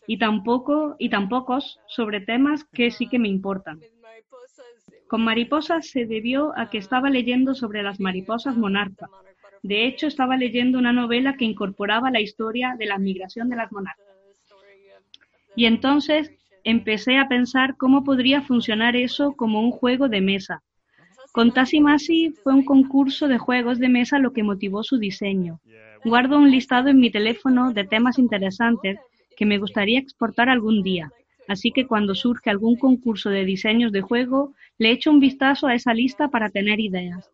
Y tampoco, y tampoco sobre temas que sí que me importan. Con mariposas se debió a que estaba leyendo sobre las mariposas monarca. De hecho, estaba leyendo una novela que incorporaba la historia de la migración de las monarcas. Y entonces empecé a pensar cómo podría funcionar eso como un juego de mesa. Con Tassimasi fue un concurso de juegos de mesa lo que motivó su diseño. Guardo un listado en mi teléfono de temas interesantes que me gustaría exportar algún día. Así que cuando surge algún concurso de diseños de juego, le echo un vistazo a esa lista para tener ideas.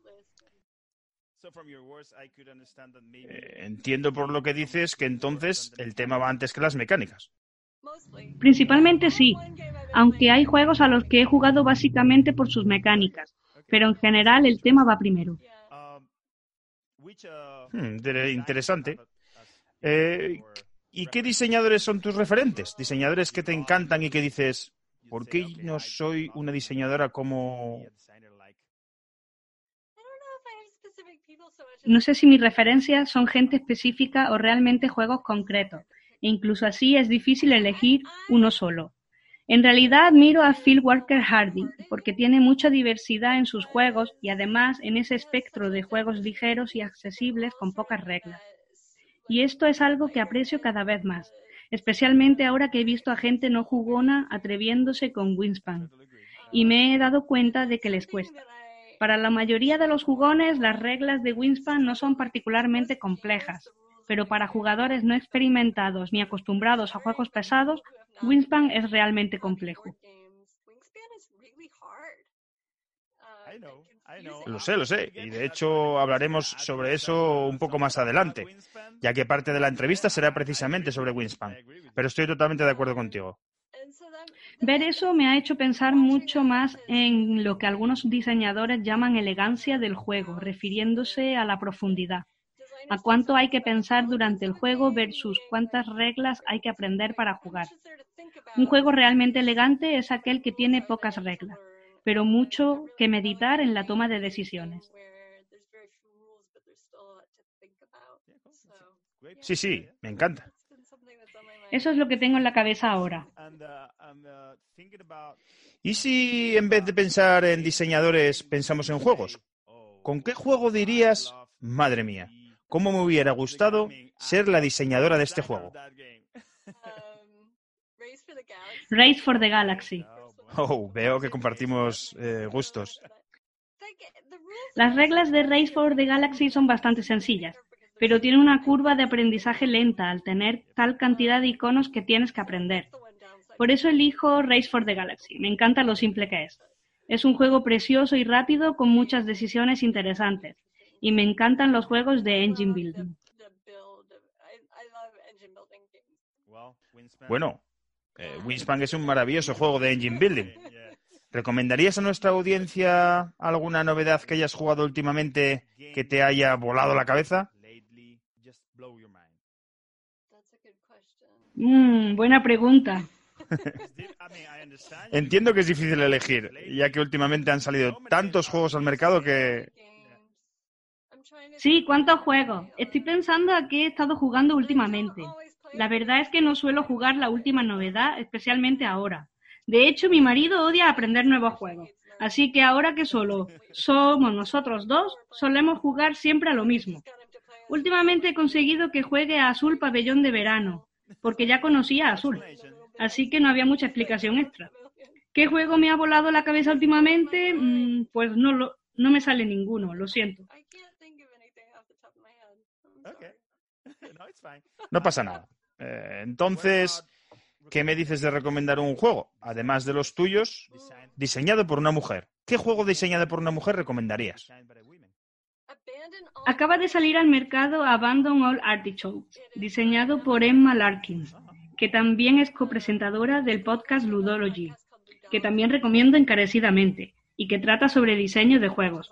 Eh, entiendo por lo que dices que entonces el tema va antes que las mecánicas. Principalmente sí, aunque hay juegos a los que he jugado básicamente por sus mecánicas, pero en general el tema va primero. Hmm, de- interesante. Eh, ¿Y qué diseñadores son tus referentes? Diseñadores que te encantan y que dices, ¿por qué no soy una diseñadora como... No sé si mis referencias son gente específica o realmente juegos concretos, e incluso así es difícil elegir uno solo. En realidad admiro a Phil Walker Hardy porque tiene mucha diversidad en sus juegos y además en ese espectro de juegos ligeros y accesibles con pocas reglas. Y esto es algo que aprecio cada vez más, especialmente ahora que he visto a gente no jugona atreviéndose con Wingspan y me he dado cuenta de que les cuesta. Para la mayoría de los jugones, las reglas de Wingspan no son particularmente complejas, pero para jugadores no experimentados ni acostumbrados a juegos pesados, Wingspan es realmente complejo. Lo sé, lo sé. Y de hecho hablaremos sobre eso un poco más adelante, ya que parte de la entrevista será precisamente sobre Wingspan. Pero estoy totalmente de acuerdo contigo. Ver eso me ha hecho pensar mucho más en lo que algunos diseñadores llaman elegancia del juego, refiriéndose a la profundidad. A cuánto hay que pensar durante el juego versus cuántas reglas hay que aprender para jugar. Un juego realmente elegante es aquel que tiene pocas reglas, pero mucho que meditar en la toma de decisiones. Sí, sí, me encanta. Eso es lo que tengo en la cabeza ahora. ¿Y si en vez de pensar en diseñadores pensamos en juegos? ¿Con qué juego dirías, madre mía, cómo me hubiera gustado ser la diseñadora de este juego? Race for the Galaxy. Oh, veo que compartimos eh, gustos. Las reglas de Race for the Galaxy son bastante sencillas, pero tiene una curva de aprendizaje lenta al tener tal cantidad de iconos que tienes que aprender. Por eso elijo Race for the Galaxy. Me encanta lo simple que es. Es un juego precioso y rápido con muchas decisiones interesantes. Y me encantan los juegos de engine building. Bueno, eh, Wingspan es un maravilloso juego de engine building. ¿Recomendarías a nuestra audiencia alguna novedad que hayas jugado últimamente que te haya volado la cabeza? Mm, buena pregunta. Entiendo que es difícil elegir, ya que últimamente han salido tantos juegos al mercado que... Sí, ¿cuántos juegos? Estoy pensando a qué he estado jugando últimamente. La verdad es que no suelo jugar la última novedad, especialmente ahora. De hecho, mi marido odia aprender nuevos juegos. Así que ahora que solo somos nosotros dos, solemos jugar siempre a lo mismo. Últimamente he conseguido que juegue a Azul Pabellón de Verano, porque ya conocía a Azul. Así que no había mucha explicación extra. ¿Qué juego me ha volado la cabeza últimamente? Mm, pues no, lo, no me sale ninguno, lo siento. No pasa nada. Eh, entonces, ¿qué me dices de recomendar un juego, además de los tuyos, diseñado por una mujer? ¿Qué juego diseñado por una mujer recomendarías? Acaba de salir al mercado Abandon All Artichokes, diseñado por Emma Larkin, que también es copresentadora del podcast Ludology, que también recomiendo encarecidamente, y que trata sobre diseño de juegos.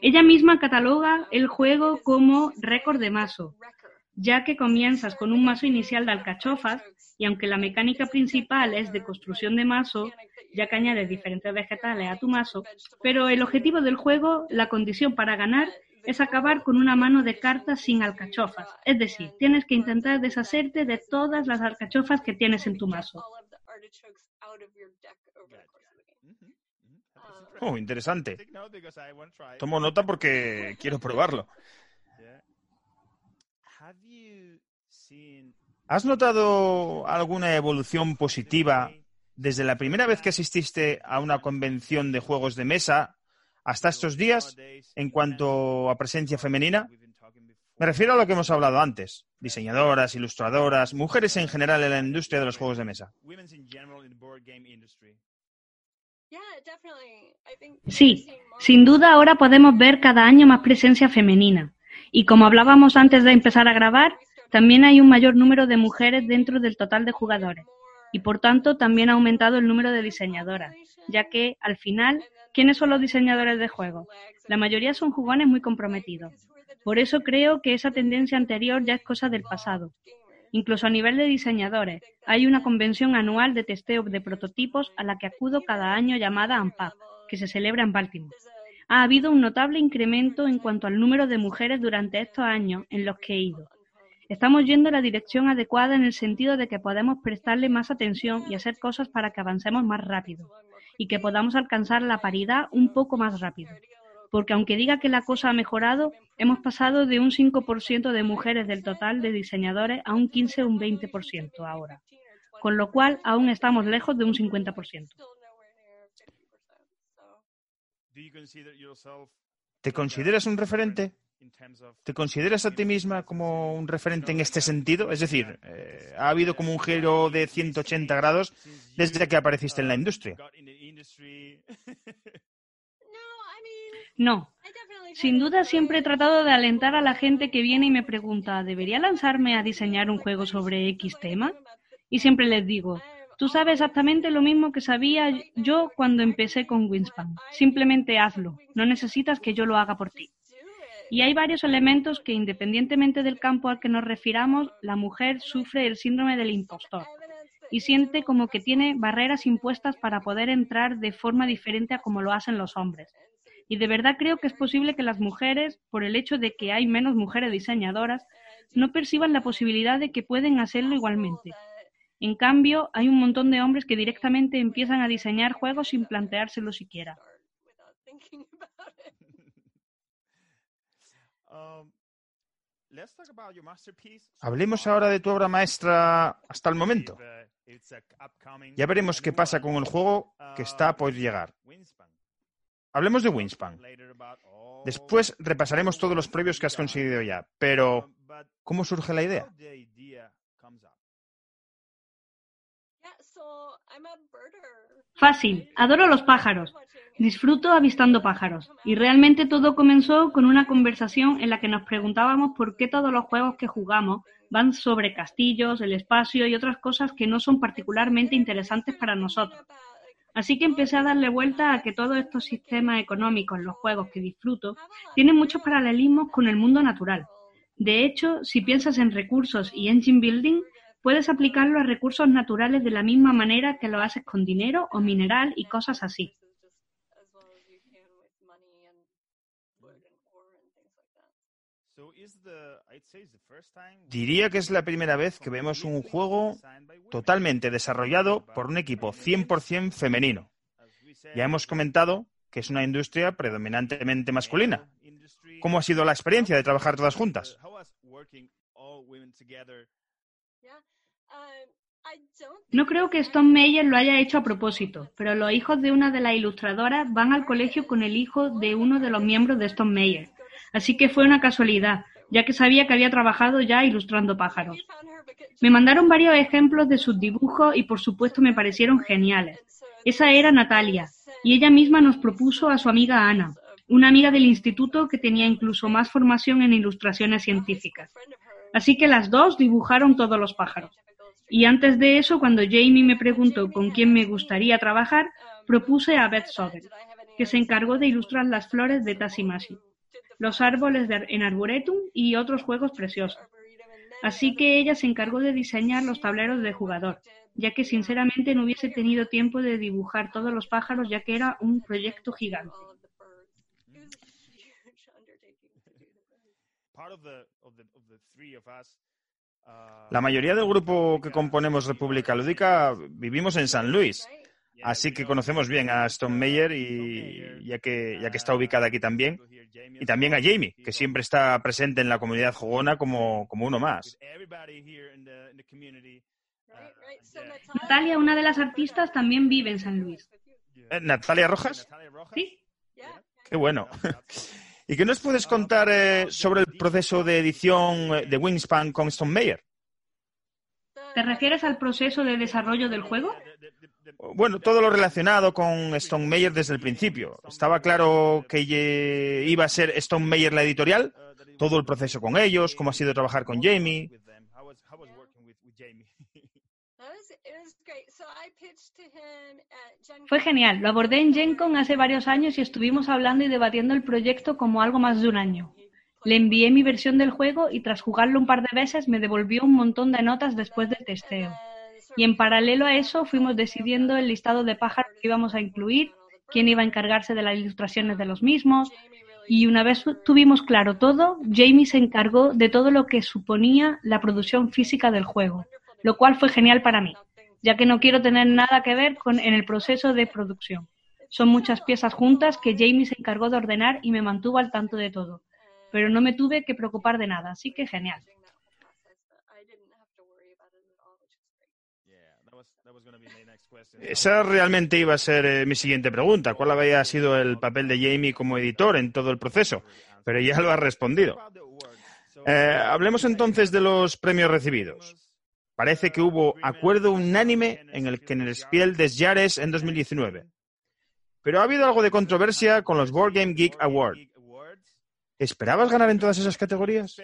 Ella misma cataloga el juego como récord de mazo, ya que comienzas con un mazo inicial de alcachofas y aunque la mecánica principal es de construcción de mazo, ya que añades diferentes vegetales a tu mazo, pero el objetivo del juego, la condición para ganar, es acabar con una mano de cartas sin alcachofas. Es decir, tienes que intentar deshacerte de todas las alcachofas que tienes en tu mazo. Oh, interesante. Tomo nota porque quiero probarlo. ¿Has notado alguna evolución positiva desde la primera vez que asististe a una convención de juegos de mesa hasta estos días en cuanto a presencia femenina? Me refiero a lo que hemos hablado antes, diseñadoras, ilustradoras, mujeres en general en la industria de los juegos de mesa. Sí, sin duda ahora podemos ver cada año más presencia femenina. Y como hablábamos antes de empezar a grabar, también hay un mayor número de mujeres dentro del total de jugadores. Y por tanto también ha aumentado el número de diseñadoras, ya que, al final, ¿quiénes son los diseñadores de juegos? La mayoría son jugones muy comprometidos. Por eso creo que esa tendencia anterior ya es cosa del pasado. Incluso a nivel de diseñadores, hay una convención anual de testeo de prototipos a la que acudo cada año llamada AMPAP, que se celebra en Baltimore ha habido un notable incremento en cuanto al número de mujeres durante estos años en los que he ido. Estamos yendo en la dirección adecuada en el sentido de que podemos prestarle más atención y hacer cosas para que avancemos más rápido y que podamos alcanzar la paridad un poco más rápido. Porque aunque diga que la cosa ha mejorado, hemos pasado de un 5% de mujeres del total de diseñadores a un 15 o un 20% ahora, con lo cual aún estamos lejos de un 50%. ¿Te consideras un referente? ¿Te consideras a ti misma como un referente en este sentido? Es decir, eh, ¿ha habido como un giro de 180 grados desde que apareciste en la industria? No. Sin duda siempre he tratado de alentar a la gente que viene y me pregunta, ¿debería lanzarme a diseñar un juego sobre X tema? Y siempre les digo, tú sabes exactamente lo mismo que sabía yo cuando empecé con Winspan. Simplemente hazlo. No necesitas que yo lo haga por ti. Y hay varios elementos que, independientemente del campo al que nos refiramos, la mujer sufre el síndrome del impostor y siente como que tiene barreras impuestas para poder entrar de forma diferente a como lo hacen los hombres. Y de verdad creo que es posible que las mujeres, por el hecho de que hay menos mujeres diseñadoras, no perciban la posibilidad de que pueden hacerlo igualmente. En cambio, hay un montón de hombres que directamente empiezan a diseñar juegos sin planteárselo siquiera. Um, Hablemos ahora de tu obra maestra hasta el momento. Ya veremos qué pasa con el juego que está por llegar. Hablemos de Wingspan. Después repasaremos todos los previos que has conseguido ya. Pero, ¿cómo surge la idea? Fácil. Adoro los pájaros. Disfruto avistando pájaros. Y realmente todo comenzó con una conversación en la que nos preguntábamos por qué todos los juegos que jugamos van sobre castillos, el espacio y otras cosas que no son particularmente interesantes para nosotros. Así que empecé a darle vuelta a que todos estos sistemas económicos los juegos que disfruto tienen muchos paralelismos con el mundo natural. De hecho, si piensas en recursos y engine building, puedes aplicarlo a recursos naturales de la misma manera que lo haces con dinero o mineral y cosas así. Diría que es la primera vez que vemos un juego totalmente desarrollado por un equipo 100% femenino. Ya hemos comentado que es una industria predominantemente masculina. ¿Cómo ha sido la experiencia de trabajar todas juntas? No creo que Stone Meyer lo haya hecho a propósito, pero los hijos de una de las ilustradoras van al colegio con el hijo de uno de los miembros de Stone Meyer. Así que fue una casualidad, ya que sabía que había trabajado ya ilustrando pájaros. Me mandaron varios ejemplos de sus dibujos y por supuesto me parecieron geniales. Esa era Natalia, y ella misma nos propuso a su amiga Ana, una amiga del instituto que tenía incluso más formación en ilustraciones científicas. Así que las dos dibujaron todos los pájaros. Y antes de eso, cuando Jamie me preguntó con quién me gustaría trabajar, propuse a Beth Sobel, que se encargó de ilustrar las flores de Tassimasi los árboles en Arboretum y otros juegos preciosos. Así que ella se encargó de diseñar los tableros de jugador, ya que sinceramente no hubiese tenido tiempo de dibujar todos los pájaros, ya que era un proyecto gigante. La mayoría del grupo que componemos República Lúdica vivimos en San Luis, así que conocemos bien a Stone Meyer y ya que, ya que está ubicada aquí también, y también a Jamie, que siempre está presente en la comunidad jugona como, como uno más. Natalia, una de las artistas, también vive en San Luis. Eh, ¿Natalia Rojas? Sí. Qué bueno. ¿Y qué nos puedes contar eh, sobre el proceso de edición de Wingspan con Stone Meyer? ¿Te refieres al proceso de desarrollo del juego? Bueno, todo lo relacionado con Stone Meyer desde el principio. Estaba claro que iba a ser Stone Meyer la editorial, todo el proceso con ellos, cómo ha sido trabajar con Jamie. Fue genial. Lo abordé en GenCon hace varios años y estuvimos hablando y debatiendo el proyecto como algo más de un año. Le envié mi versión del juego y tras jugarlo un par de veces me devolvió un montón de notas después del testeo. Y en paralelo a eso fuimos decidiendo el listado de pájaros que íbamos a incluir, quién iba a encargarse de las ilustraciones de los mismos. Y una vez tuvimos claro todo, Jamie se encargó de todo lo que suponía la producción física del juego, lo cual fue genial para mí, ya que no quiero tener nada que ver con en el proceso de producción. Son muchas piezas juntas que Jamie se encargó de ordenar y me mantuvo al tanto de todo pero no me tuve que preocupar de nada, así que genial. Esa realmente iba a ser eh, mi siguiente pregunta. ¿Cuál había sido el papel de Jamie como editor en todo el proceso? Pero ya lo ha respondido. Eh, hablemos entonces de los premios recibidos. Parece que hubo acuerdo unánime en el que en el Spiel des Jahres en 2019. Pero ha habido algo de controversia con los Board Game Geek Awards. ¿Esperabas ganar en todas esas categorías?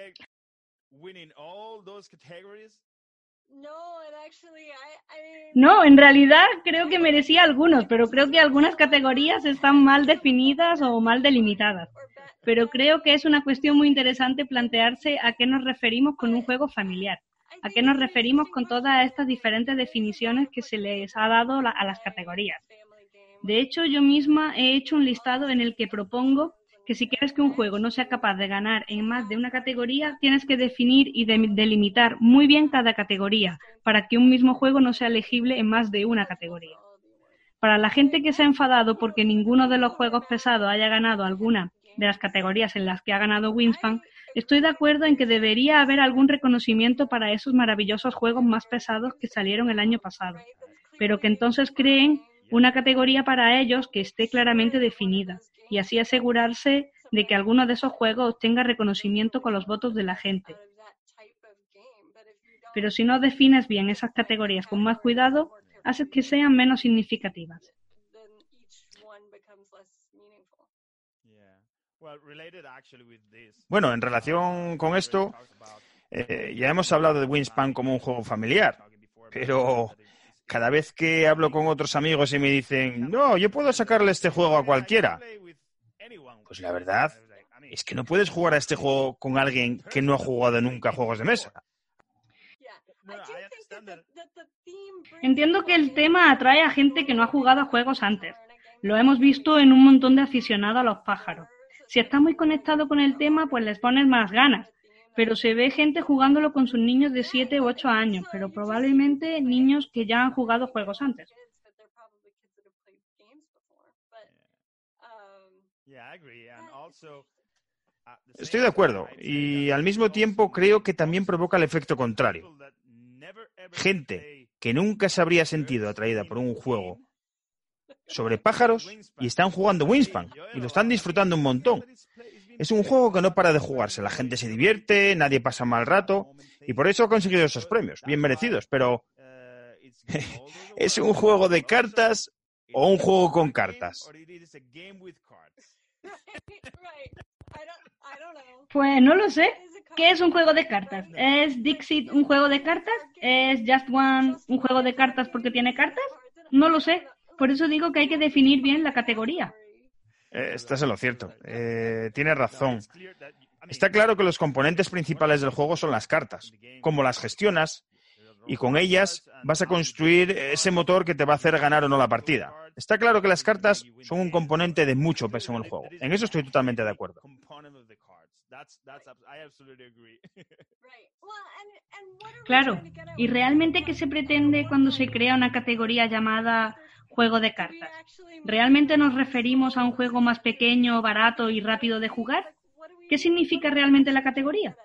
No, en realidad creo que merecía algunos, pero creo que algunas categorías están mal definidas o mal delimitadas. Pero creo que es una cuestión muy interesante plantearse a qué nos referimos con un juego familiar, a qué nos referimos con todas estas diferentes definiciones que se les ha dado a las categorías. De hecho, yo misma he hecho un listado en el que propongo que si quieres que un juego no sea capaz de ganar en más de una categoría, tienes que definir y delimitar muy bien cada categoría para que un mismo juego no sea elegible en más de una categoría. Para la gente que se ha enfadado porque ninguno de los juegos pesados haya ganado alguna de las categorías en las que ha ganado Winspan, estoy de acuerdo en que debería haber algún reconocimiento para esos maravillosos juegos más pesados que salieron el año pasado, pero que entonces creen una categoría para ellos que esté claramente definida y así asegurarse de que alguno de esos juegos obtenga reconocimiento con los votos de la gente. Pero si no defines bien esas categorías con más cuidado, haces que sean menos significativas. Bueno, en relación con esto, eh, ya hemos hablado de Wingspan como un juego familiar, pero cada vez que hablo con otros amigos y me dicen, no, yo puedo sacarle este juego a cualquiera, pues la verdad es que no puedes jugar a este juego con alguien que no ha jugado nunca juegos de mesa. Entiendo que el tema atrae a gente que no ha jugado a juegos antes. Lo hemos visto en un montón de aficionados a los pájaros. Si está muy conectado con el tema, pues les pones más ganas. Pero se ve gente jugándolo con sus niños de 7 u 8 años, pero probablemente niños que ya han jugado juegos antes. Estoy de acuerdo y al mismo tiempo creo que también provoca el efecto contrario. Gente que nunca se habría sentido atraída por un juego sobre pájaros y están jugando Wingspan y lo están disfrutando un montón. Es un juego que no para de jugarse, la gente se divierte, nadie pasa mal rato y por eso ha conseguido esos premios, bien merecidos, pero es un juego de cartas o un juego con cartas. Pues no lo sé. ¿Qué es un juego de cartas? ¿Es Dixit un juego de cartas? ¿Es Just One un juego de cartas porque tiene cartas? No lo sé. Por eso digo que hay que definir bien la categoría. Eh, estás en lo cierto. Eh, tienes razón. Está claro que los componentes principales del juego son las cartas. Cómo las gestionas, y con ellas vas a construir ese motor que te va a hacer ganar o no la partida. Está claro que las cartas son un componente de mucho peso en el juego. En eso estoy totalmente de acuerdo. Claro. ¿Y realmente qué se pretende cuando se crea una categoría llamada juego de cartas? ¿Realmente nos referimos a un juego más pequeño, barato y rápido de jugar? ¿Qué significa realmente la categoría?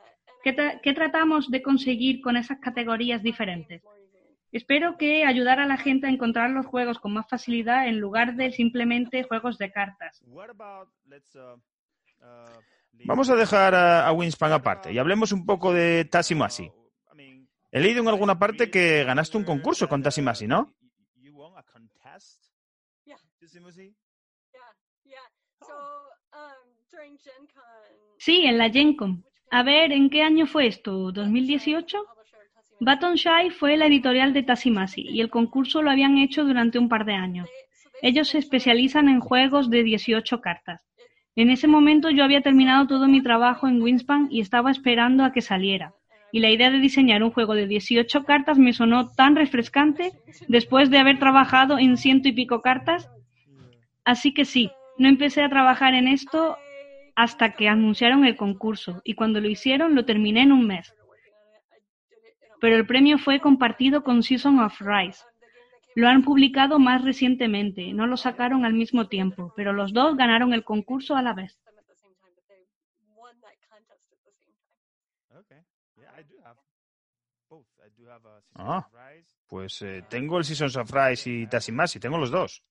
¿Qué, tratamos de conseguir con esas categorías diferentes? Espero que ayudar a la gente a encontrar los juegos con más facilidad en lugar de simplemente juegos de cartas. Vamos a dejar a, Winspan aparte y hablemos un poco de Tassimasi. He leído en alguna parte que ganaste un concurso con Tassimasi, ¿no? Sí, en la Gen Con. A ver, ¿en qué año fue esto? ¿2018? Baton Shy fue la editorial de Tassimasi y el concurso lo habían hecho durante un par de años. Ellos se especializan en juegos de 18 cartas. En ese momento yo había terminado todo mi trabajo en Winspan y estaba esperando a que saliera. Y la idea de diseñar un juego de 18 cartas me sonó tan refrescante después de haber trabajado en ciento y pico cartas. Así que sí, no empecé a trabajar en esto hasta que anunciaron el concurso y cuando lo hicieron lo terminé en un mes. Pero el premio fue compartido con Season of Rise. Lo han publicado más recientemente, no lo sacaron al mismo tiempo, pero los dos ganaron el concurso a la vez. Ah, pues eh, tengo el Seasons of Rise y Tasimasi, tengo los dos.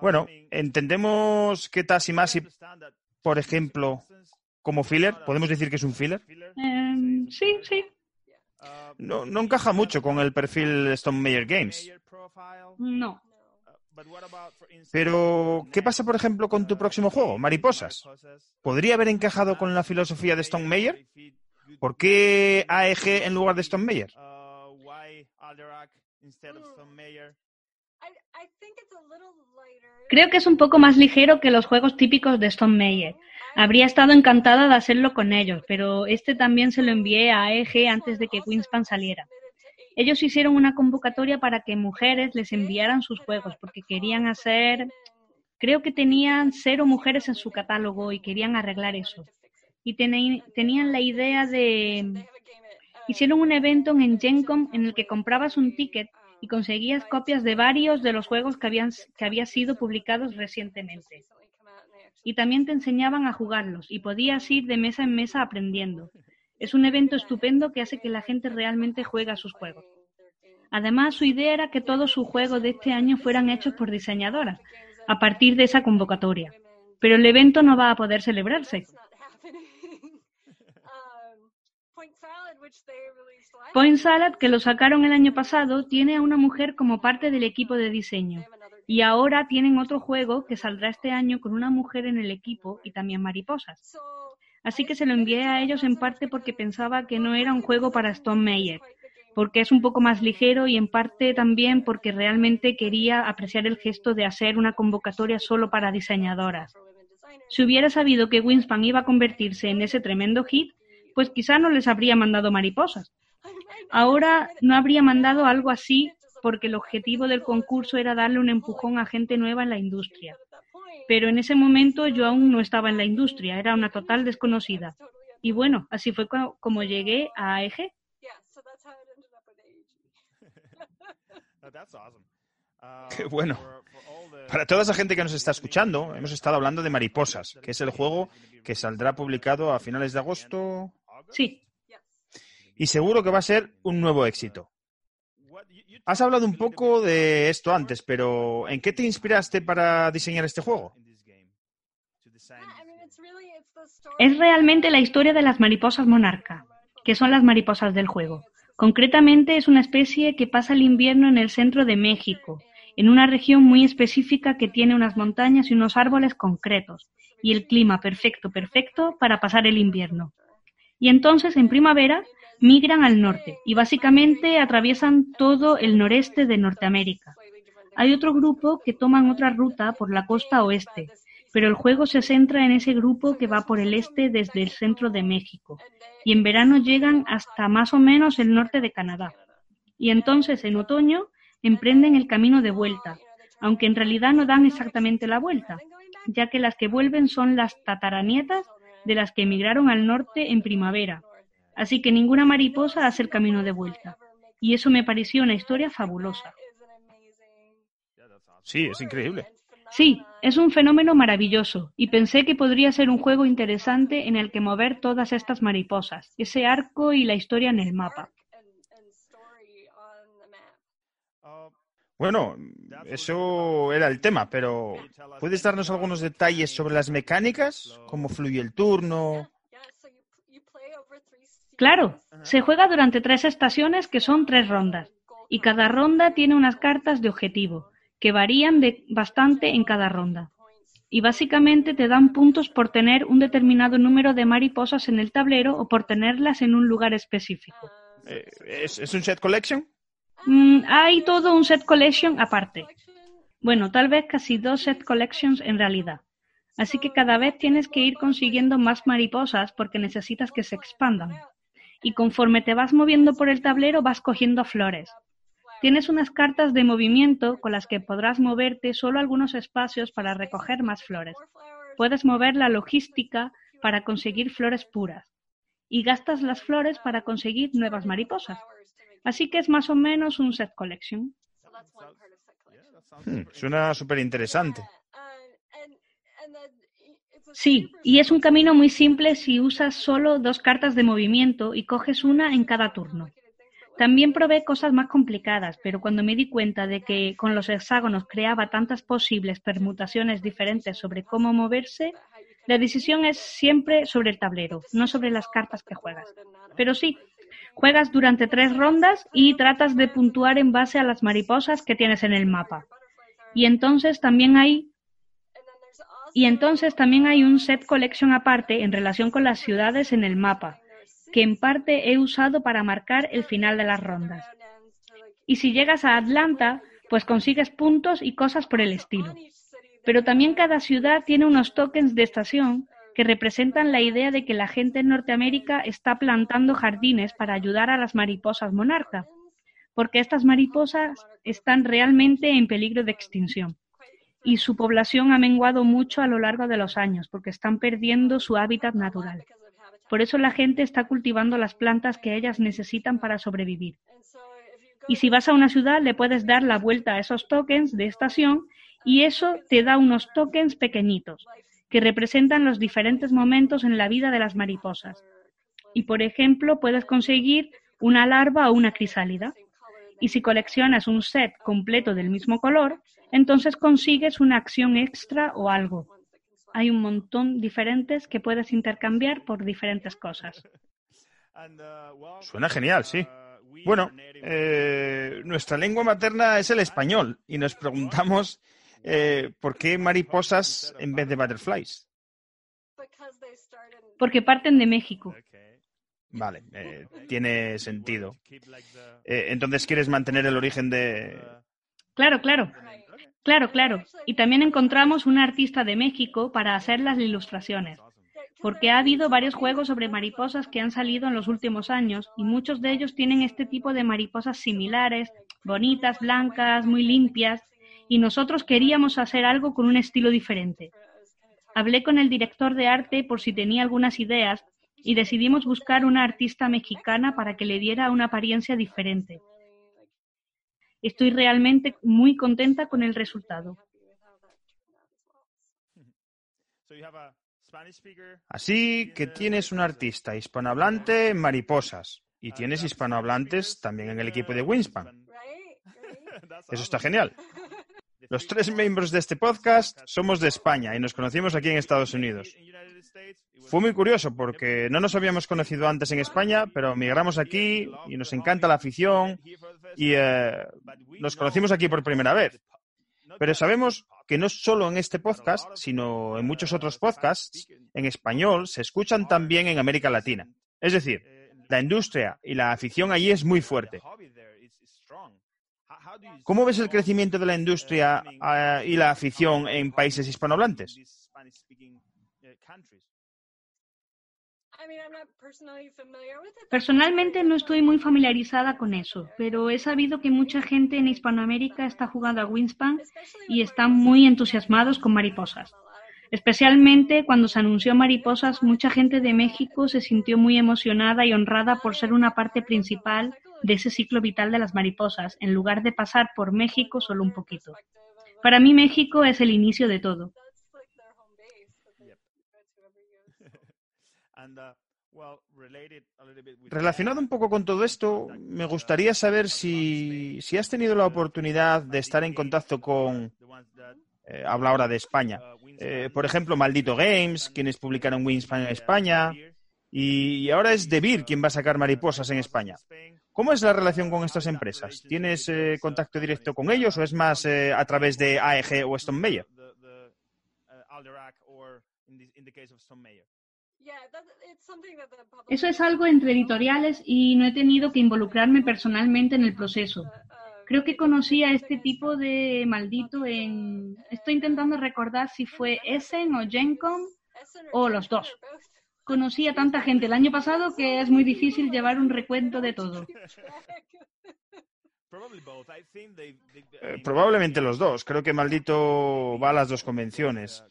Bueno, entendemos que Tasimasi, por ejemplo, como filler, ¿podemos decir que es un filler? Em, sí, sí. No, no encaja mucho con el perfil Stone Meyer Games. No. Pero, ¿qué pasa, por ejemplo, con tu próximo juego, Mariposas? ¿Podría haber encajado con la filosofía de Stone Meyer? ¿Por qué AEG en lugar de Stone Meyer? Creo que es un poco más ligero que los juegos típicos de Stone Meyer. Habría estado encantada de hacerlo con ellos, pero este también se lo envié a AEG antes de que Winspan saliera. Ellos hicieron una convocatoria para que mujeres les enviaran sus juegos porque querían hacer, creo que tenían cero mujeres en su catálogo y querían arreglar eso. Y tenían la idea de... Hicieron un evento en Gencom en el que comprabas un ticket y conseguías copias de varios de los juegos que habían, que habían sido publicados recientemente. Y también te enseñaban a jugarlos y podías ir de mesa en mesa aprendiendo. Es un evento estupendo que hace que la gente realmente juegue a sus juegos. Además, su idea era que todos sus juegos de este año fueran hechos por diseñadoras, a partir de esa convocatoria. Pero el evento no va a poder celebrarse. Point Salad, que lo sacaron el año pasado, tiene a una mujer como parte del equipo de diseño. Y ahora tienen otro juego que saldrá este año con una mujer en el equipo y también mariposas. Así que se lo envié a ellos en parte porque pensaba que no era un juego para Stone Meyer, porque es un poco más ligero y en parte también porque realmente quería apreciar el gesto de hacer una convocatoria solo para diseñadoras. Si hubiera sabido que Winspan iba a convertirse en ese tremendo hit, pues quizá no les habría mandado mariposas. Ahora no habría mandado algo así porque el objetivo del concurso era darle un empujón a gente nueva en la industria pero en ese momento yo aún no estaba en la industria, era una total desconocida. Y bueno, así fue como llegué a AEG. Qué bueno. Para toda esa gente que nos está escuchando, hemos estado hablando de Mariposas, que es el juego que saldrá publicado a finales de agosto. Sí. Y seguro que va a ser un nuevo éxito. Has hablado un poco de esto antes, pero ¿en qué te inspiraste para diseñar este juego? Es realmente la historia de las mariposas monarca, que son las mariposas del juego. Concretamente es una especie que pasa el invierno en el centro de México, en una región muy específica que tiene unas montañas y unos árboles concretos, y el clima perfecto, perfecto para pasar el invierno. Y entonces en primavera migran al norte y básicamente atraviesan todo el noreste de Norteamérica. Hay otro grupo que toman otra ruta por la costa oeste, pero el juego se centra en ese grupo que va por el este desde el centro de México, y en verano llegan hasta más o menos el norte de Canadá. Y entonces en otoño emprenden el camino de vuelta, aunque en realidad no dan exactamente la vuelta, ya que las que vuelven son las tataranietas de las que emigraron al norte en primavera, Así que ninguna mariposa hace el camino de vuelta. Y eso me pareció una historia fabulosa. Sí, es increíble. Sí, es un fenómeno maravilloso y pensé que podría ser un juego interesante en el que mover todas estas mariposas, ese arco y la historia en el mapa. Bueno, eso era el tema, pero ¿puedes darnos algunos detalles sobre las mecánicas? ¿Cómo fluye el turno? Claro, se juega durante tres estaciones que son tres rondas, y cada ronda tiene unas cartas de objetivo, que varían de bastante en cada ronda. Y básicamente te dan puntos por tener un determinado número de mariposas en el tablero o por tenerlas en un lugar específico. Eh, ¿Es, un set collection? Mm, hay todo un set collection aparte. Bueno, tal vez casi dos set collections en realidad. Así que cada vez tienes que ir consiguiendo más mariposas porque necesitas que se expandan y conforme te vas moviendo por el tablero vas cogiendo flores. Tienes unas cartas de movimiento con las que podrás moverte solo algunos espacios para recoger más flores. Puedes mover la logística para conseguir flores puras y gastas las flores para conseguir nuevas mariposas. Así que es más o menos un set collection. Hmm, suena súper interesante. Sí, y es un camino muy simple si usas solo dos cartas de movimiento y coges una en cada turno. También probé cosas más complicadas, pero cuando me di cuenta de que con los hexágonos creaba tantas posibles permutaciones diferentes sobre cómo moverse, la decisión es siempre sobre el tablero, no sobre las cartas que juegas. Pero sí, juegas durante tres rondas y tratas de puntuar en base a las mariposas que tienes en el mapa. Y entonces también hay y entonces también hay un set collection aparte en relación con las ciudades en el mapa, que en parte he usado para marcar el final de las rondas. Y si llegas a Atlanta, pues consigues puntos y cosas por el estilo. Pero también cada ciudad tiene unos tokens de estación que representan la idea de que la gente en Norteamérica está plantando jardines para ayudar a las mariposas monarca, porque estas mariposas están realmente en peligro de extinción. Y su población ha menguado mucho a lo largo de los años, porque están perdiendo su hábitat natural. Por eso la gente está cultivando las plantas que ellas necesitan para sobrevivir. Y si vas a una ciudad, le puedes dar la vuelta a esos tokens de estación y eso te da unos tokens pequeñitos que representan los diferentes momentos en la vida de las mariposas. Y por ejemplo, puedes conseguir una larva o una crisálida. Y si coleccionas un set completo del mismo color, entonces consigues una acción extra o algo hay un montón diferentes que puedes intercambiar por diferentes cosas. Suena genial, sí. Bueno, eh, nuestra lengua materna es el español y nos preguntamos eh, por qué mariposas en vez de butterflies. Porque parten de México. Vale, eh, tiene sentido. entonces, ¿quieres mantener el origen de...? Claro, claro. Claro, claro. Y también encontramos un artista de México para hacer las ilustraciones, porque ha habido varios juegos sobre mariposas que han salido en los últimos años y muchos de ellos tienen este tipo de mariposas similares, bonitas, blancas, muy limpias, y nosotros queríamos hacer algo con un estilo diferente. Hablé con el director de arte por si tenía algunas ideas y decidimos buscar una artista mexicana para que le diera una apariencia diferente. Estoy realmente muy contenta con el resultado. Así que tienes un artista hispanohablante en mariposas y tienes hispanohablantes también en el equipo de Winspan. Eso está genial. Los tres miembros de este podcast somos de España y nos conocimos aquí en Estados Unidos. Fue muy curioso porque no nos habíamos conocido antes en España, pero migramos aquí y nos encanta la afición y eh, nos conocimos aquí por primera vez. Pero sabemos que no solo en este podcast, sino en muchos otros podcasts en español se escuchan también en América Latina. Es decir, la industria y la afición allí es muy fuerte. ¿Cómo ves el crecimiento de la industria eh, y la afición en países hispanohablantes? Personalmente no estoy muy familiarizada con eso, pero he sabido que mucha gente en Hispanoamérica está jugando a Winspan y están muy entusiasmados con mariposas. Especialmente cuando se anunció Mariposas, mucha gente de México se sintió muy emocionada y honrada por ser una parte principal de ese ciclo vital de las mariposas, en lugar de pasar por México solo un poquito. Para mí México es el inicio de todo. Relacionado un poco con todo esto, me gustaría saber si, has tenido la oportunidad de estar en contacto con, eh, habla ahora de España, eh, por ejemplo, Maldito Games, quienes publicaron Winspan en España, y, ahora es Debir quien va a sacar mariposas en España. ¿Cómo es la relación con estas empresas? ¿Tienes eh, contacto directo con ellos o es más eh, a través de AEG o Stone Mayer? Eso es algo entre editoriales y no he tenido que involucrarme personalmente en el proceso. Creo que conocí a este tipo de maldito en... Estoy intentando recordar si fue Essen o Gencom o los dos conocí a tanta gente el año pasado que es muy difícil llevar un recuento de todo. Eh, probablemente los dos. Creo que Maldito va a las dos convenciones.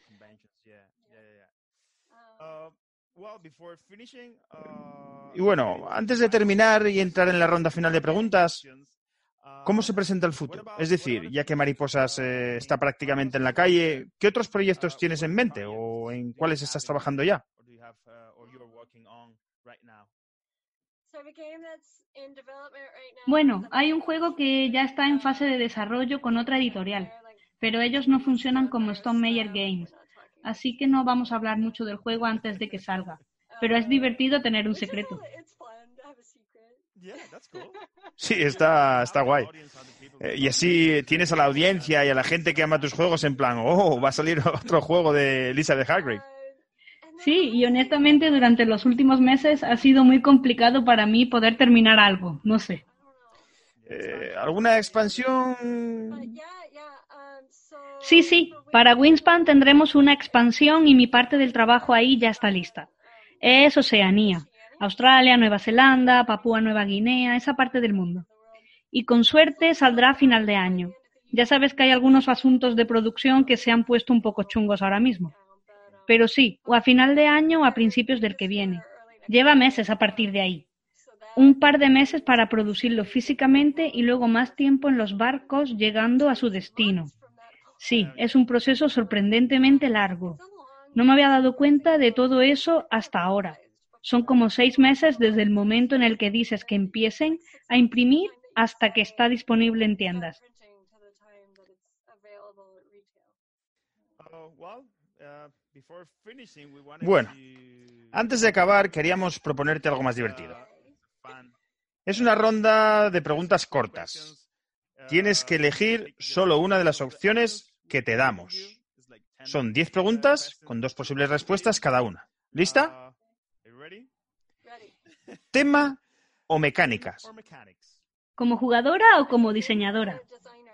Y bueno, antes de terminar y entrar en la ronda final de preguntas, ¿cómo se presenta el futuro? Es decir, ya que Mariposas eh, está prácticamente en la calle, ¿qué otros proyectos tienes en mente o en cuáles estás trabajando ya? Bueno, hay un juego que ya está en fase de desarrollo con otra editorial, pero ellos no funcionan como Stone Meyer Games, así que no vamos a hablar mucho del juego antes de que salga. Pero es divertido tener un secreto. Sí, está, está guay. Eh, y así tienes a la audiencia y a la gente que ama tus juegos en plan, oh, va a salir otro juego de Lisa de Hargrave. Sí, y honestamente durante los últimos meses ha sido muy complicado para mí poder terminar algo, no sé. Eh, ¿Alguna expansión? Sí, sí, para Winspan tendremos una expansión y mi parte del trabajo ahí ya está lista. Es Oceanía, Australia, Nueva Zelanda, Papúa Nueva Guinea, esa parte del mundo. Y con suerte saldrá a final de año. Ya sabes que hay algunos asuntos de producción que se han puesto un poco chungos ahora mismo. Pero sí, o a final de año o a principios del que viene. Lleva meses a partir de ahí. Un par de meses para producirlo físicamente y luego más tiempo en los barcos llegando a su destino. Sí, es un proceso sorprendentemente largo. No me había dado cuenta de todo eso hasta ahora. Son como seis meses desde el momento en el que dices que empiecen a imprimir hasta que está disponible en tiendas. Bueno, antes de acabar, queríamos proponerte algo más divertido. Es una ronda de preguntas cortas. Tienes que elegir solo una de las opciones que te damos. Son 10 preguntas con dos posibles respuestas cada una. ¿Lista? ¿Tema o mecánicas? ¿Como jugadora o como diseñadora?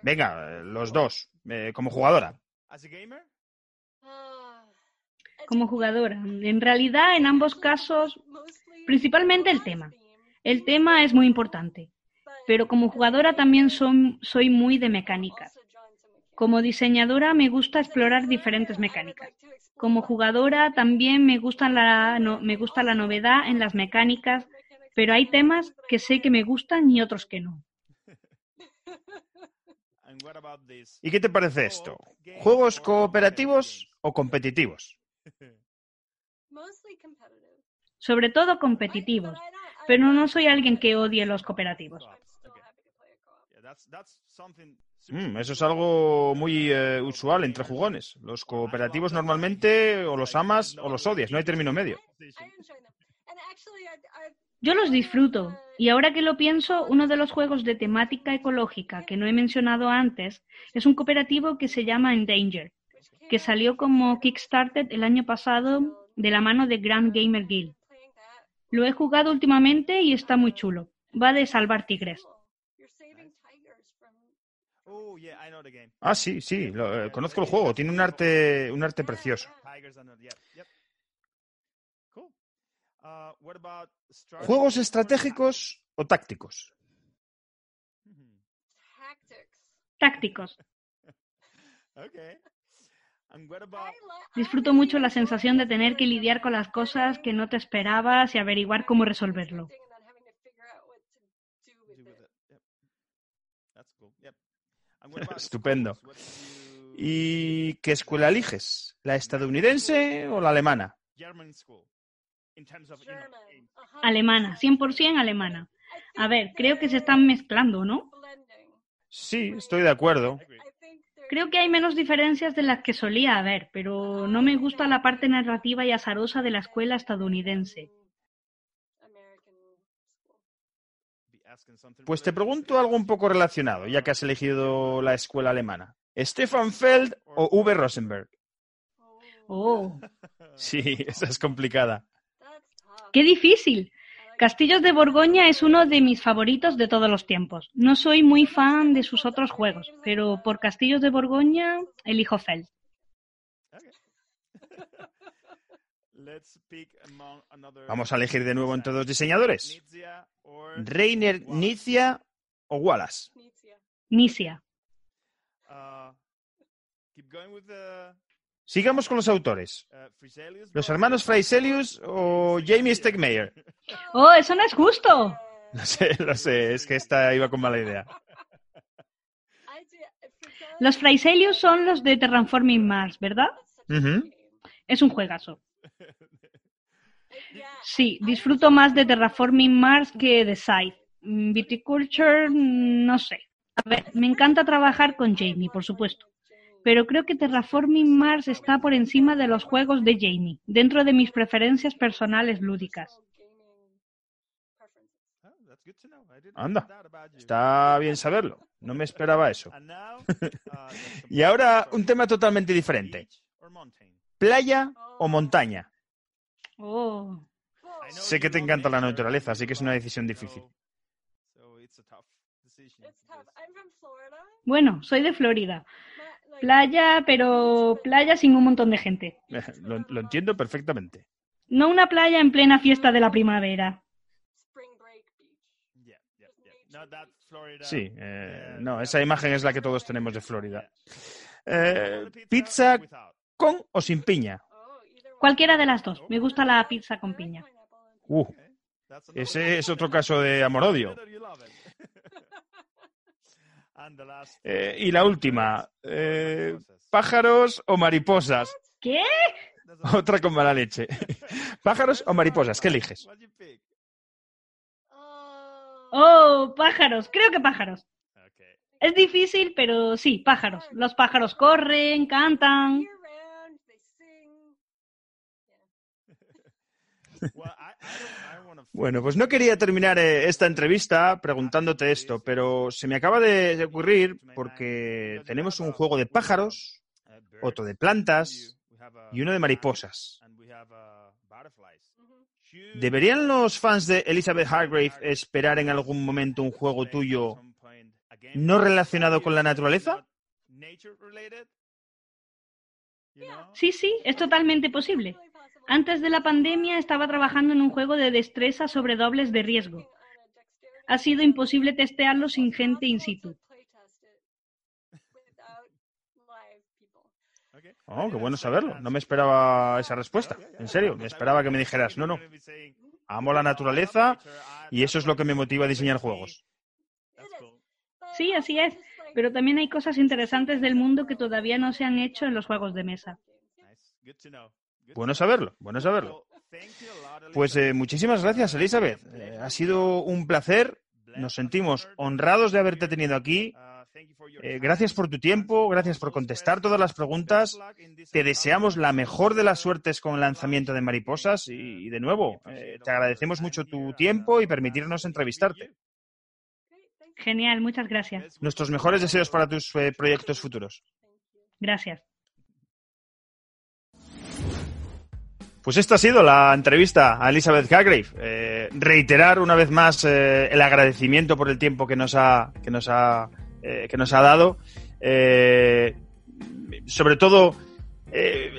Venga, los dos. Eh, como jugadora. Como jugadora. En realidad, en ambos casos, principalmente el tema. El tema es muy importante, pero como jugadora también soy muy de mecánicas. Como diseñadora me gusta explorar diferentes mecánicas. Como jugadora también me, gusta la, me gusta la novedad en las mecánicas, pero hay temas que sé que me gustan y otros que no. ¿Y qué te parece esto? ¿Juegos cooperativos o competitivos? Sobre todo competitivos, pero no soy alguien que odie los cooperativos. Mm, eso es algo muy eh, usual entre jugones. Los cooperativos normalmente o los amas o los odias, no hay término medio. Yo los disfruto, y ahora que lo pienso, uno de los juegos de temática ecológica que no he mencionado antes es un cooperativo que se llama Endanger, que salió como Kickstarter el año pasado de la mano de Grand Gamer Guild. Lo he jugado últimamente y está muy chulo. Va de salvar tigres. Ah, sí, sí, eh, conozco el juego. Tiene un arte, un arte precioso. ¿Juegos estratégicos o tácticos? Tácticos. Disfruto mucho la sensación de tener que lidiar con las cosas que no te esperabas y averiguar cómo resolverlo. Estupendo. ¿Y qué escuela eliges? ¿La estadounidense o la alemana? Alemana, 100% alemana. A ver, creo que se están mezclando, ¿no? Sí, estoy de acuerdo. Creo que hay menos diferencias de las que solía haber, pero no me gusta la parte narrativa y azarosa de la escuela estadounidense. Pues te pregunto algo un poco relacionado, ya que has elegido la escuela alemana. ¿Stefan Feld o Uwe Rosenberg? Oh. Sí, esa es complicada. ¡Qué difícil! Castillos de Borgoña es uno de mis favoritos de todos los tiempos. No soy muy fan de sus otros juegos, pero por Castillos de Borgoña elijo Feld. Vamos a elegir de nuevo entre dos diseñadores. Reiner Nizia o Wallace. Nizia. Sigamos con los autores. ¿Los hermanos Freiselius o Jamie Stegmeyer? ¡Oh, eso no es justo! Lo sé, lo sé, es que esta iba con mala idea. Los Freiselius son los de Terraforming Mars, ¿verdad? Es un juegazo. Sí, disfruto más de Terraforming Mars que de Scythe. Mm, Viticulture, mm, no sé. A ver, me encanta trabajar con Jamie, por supuesto. Pero creo que Terraforming Mars está por encima de los juegos de Jamie, dentro de mis preferencias personales lúdicas. Anda, está bien saberlo. No me esperaba eso. y ahora un tema totalmente diferente. ¿Playa o montaña? Oh. Sé que te encanta la naturaleza, así que es una decisión difícil. Bueno, soy de Florida. Playa, pero playa sin un montón de gente. Lo, lo entiendo perfectamente. No una playa en plena fiesta de la primavera. Sí, eh, no, esa imagen es la que todos tenemos de Florida. Eh, ¿Pizza con o sin piña? Cualquiera de las dos. Me gusta la pizza con piña. Uh, ese es otro caso de amor-odio. Eh, y la última, eh, ¿pájaros o mariposas? ¿Qué? Otra con mala leche. ¿Pájaros o mariposas? ¿Qué eliges? Oh, pájaros. Creo que pájaros. Es difícil, pero sí, pájaros. Los pájaros corren, cantan. Bueno, pues no quería terminar eh, esta entrevista preguntándote esto, pero se me acaba de ocurrir porque tenemos un juego de pájaros, otro de plantas y uno de mariposas. ¿Deberían los fans de Elizabeth Hargrave esperar en algún momento un juego tuyo no relacionado con la naturaleza? Sí, sí, es totalmente posible. Antes de la pandemia estaba trabajando en un juego de destreza sobre dobles de riesgo. Ha sido imposible testearlo sin gente in situ. Oh, qué bueno saberlo. No me esperaba esa respuesta. En serio, me esperaba que me dijeras, no, no. Amo la naturaleza y eso es lo que me motiva a diseñar juegos. Sí, así es. Pero también hay cosas interesantes del mundo que todavía no se han hecho en los juegos de mesa. Bueno saberlo, bueno saberlo. Pues eh, muchísimas gracias, Elizabeth. Eh, ha sido un placer. Nos sentimos honrados de haberte tenido aquí. Eh, gracias por tu tiempo, gracias por contestar todas las preguntas. Te deseamos la mejor de las suertes con el lanzamiento de Mariposas y, de nuevo, te agradecemos mucho tu tiempo y permitirnos entrevistarte. Genial, muchas gracias. Nuestros mejores deseos para tus proyectos futuros. Gracias. Pues esta ha sido la entrevista a Elizabeth Hargrave. Eh, reiterar una vez más eh, el agradecimiento por el tiempo que nos ha, que nos ha, eh, que nos ha dado. sobre todo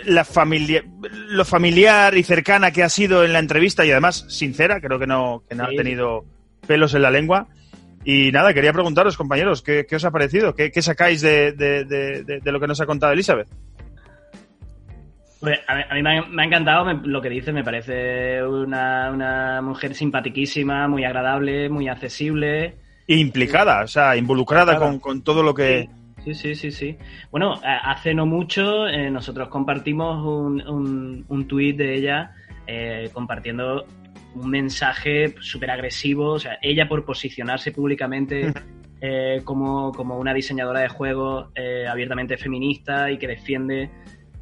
la familia, lo familiar y cercana que ha sido en la entrevista y además sincera, creo que no, que no ha tenido pelos en la lengua. Y nada, quería preguntaros, compañeros, ¿qué, os ha parecido? ¿Qué, sacáis de, de lo que nos ha contado Elizabeth? Pues a mí, me, ha, encantado lo que dice, me parece una, mujer simpatiquísima, muy agradable, muy accesible. Implicada, o sea, involucrada con, todo lo que... Sí, sí, sí, sí. Bueno, hace no mucho eh, nosotros compartimos un, un, un tuit de ella eh, compartiendo un mensaje súper agresivo, o sea, ella por posicionarse públicamente eh, como, como, una diseñadora de juegos abiertamente feminista y que defiende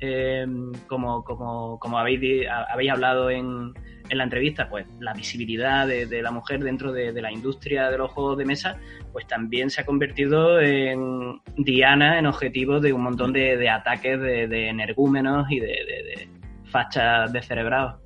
eh, como, como, como habéis, habéis hablado en, en, la entrevista, pues la visibilidad de, la mujer dentro de, la industria de los juegos de mesa, pues también se ha convertido en diana, en objetivo de un montón de, ataques de, energúmenos y de, fachas descerebrados.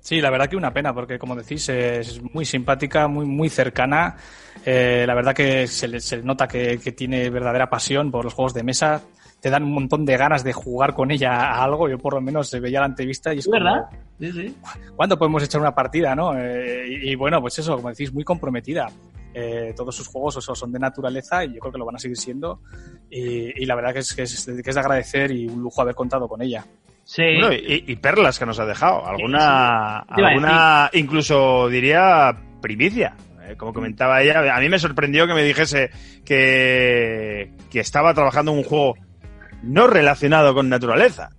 Sí, la verdad que una pena, porque como decís, es muy simpática, muy, muy cercana. Eh, la verdad que se le, se nota que, tiene verdadera pasión por los juegos de mesa te dan un montón de ganas de jugar con ella a algo. Yo por lo menos se veía la entrevista y es ¿verdad? Sí, sí. ¿Cuándo podemos echar una partida, no? Eh, y, bueno, pues eso, como decís, muy comprometida. Eh, todos sus juegos son de naturaleza y yo creo que lo van a seguir siendo. Y, la verdad que es, que es, de agradecer y un lujo haber contado con ella. Sí. y, perlas que nos ha dejado. Alguna, alguna incluso diría primicia. Eh, como comentaba ella, a mí me sorprendió que me dijese que, que estaba trabajando en un juego no relacionado con naturaleza.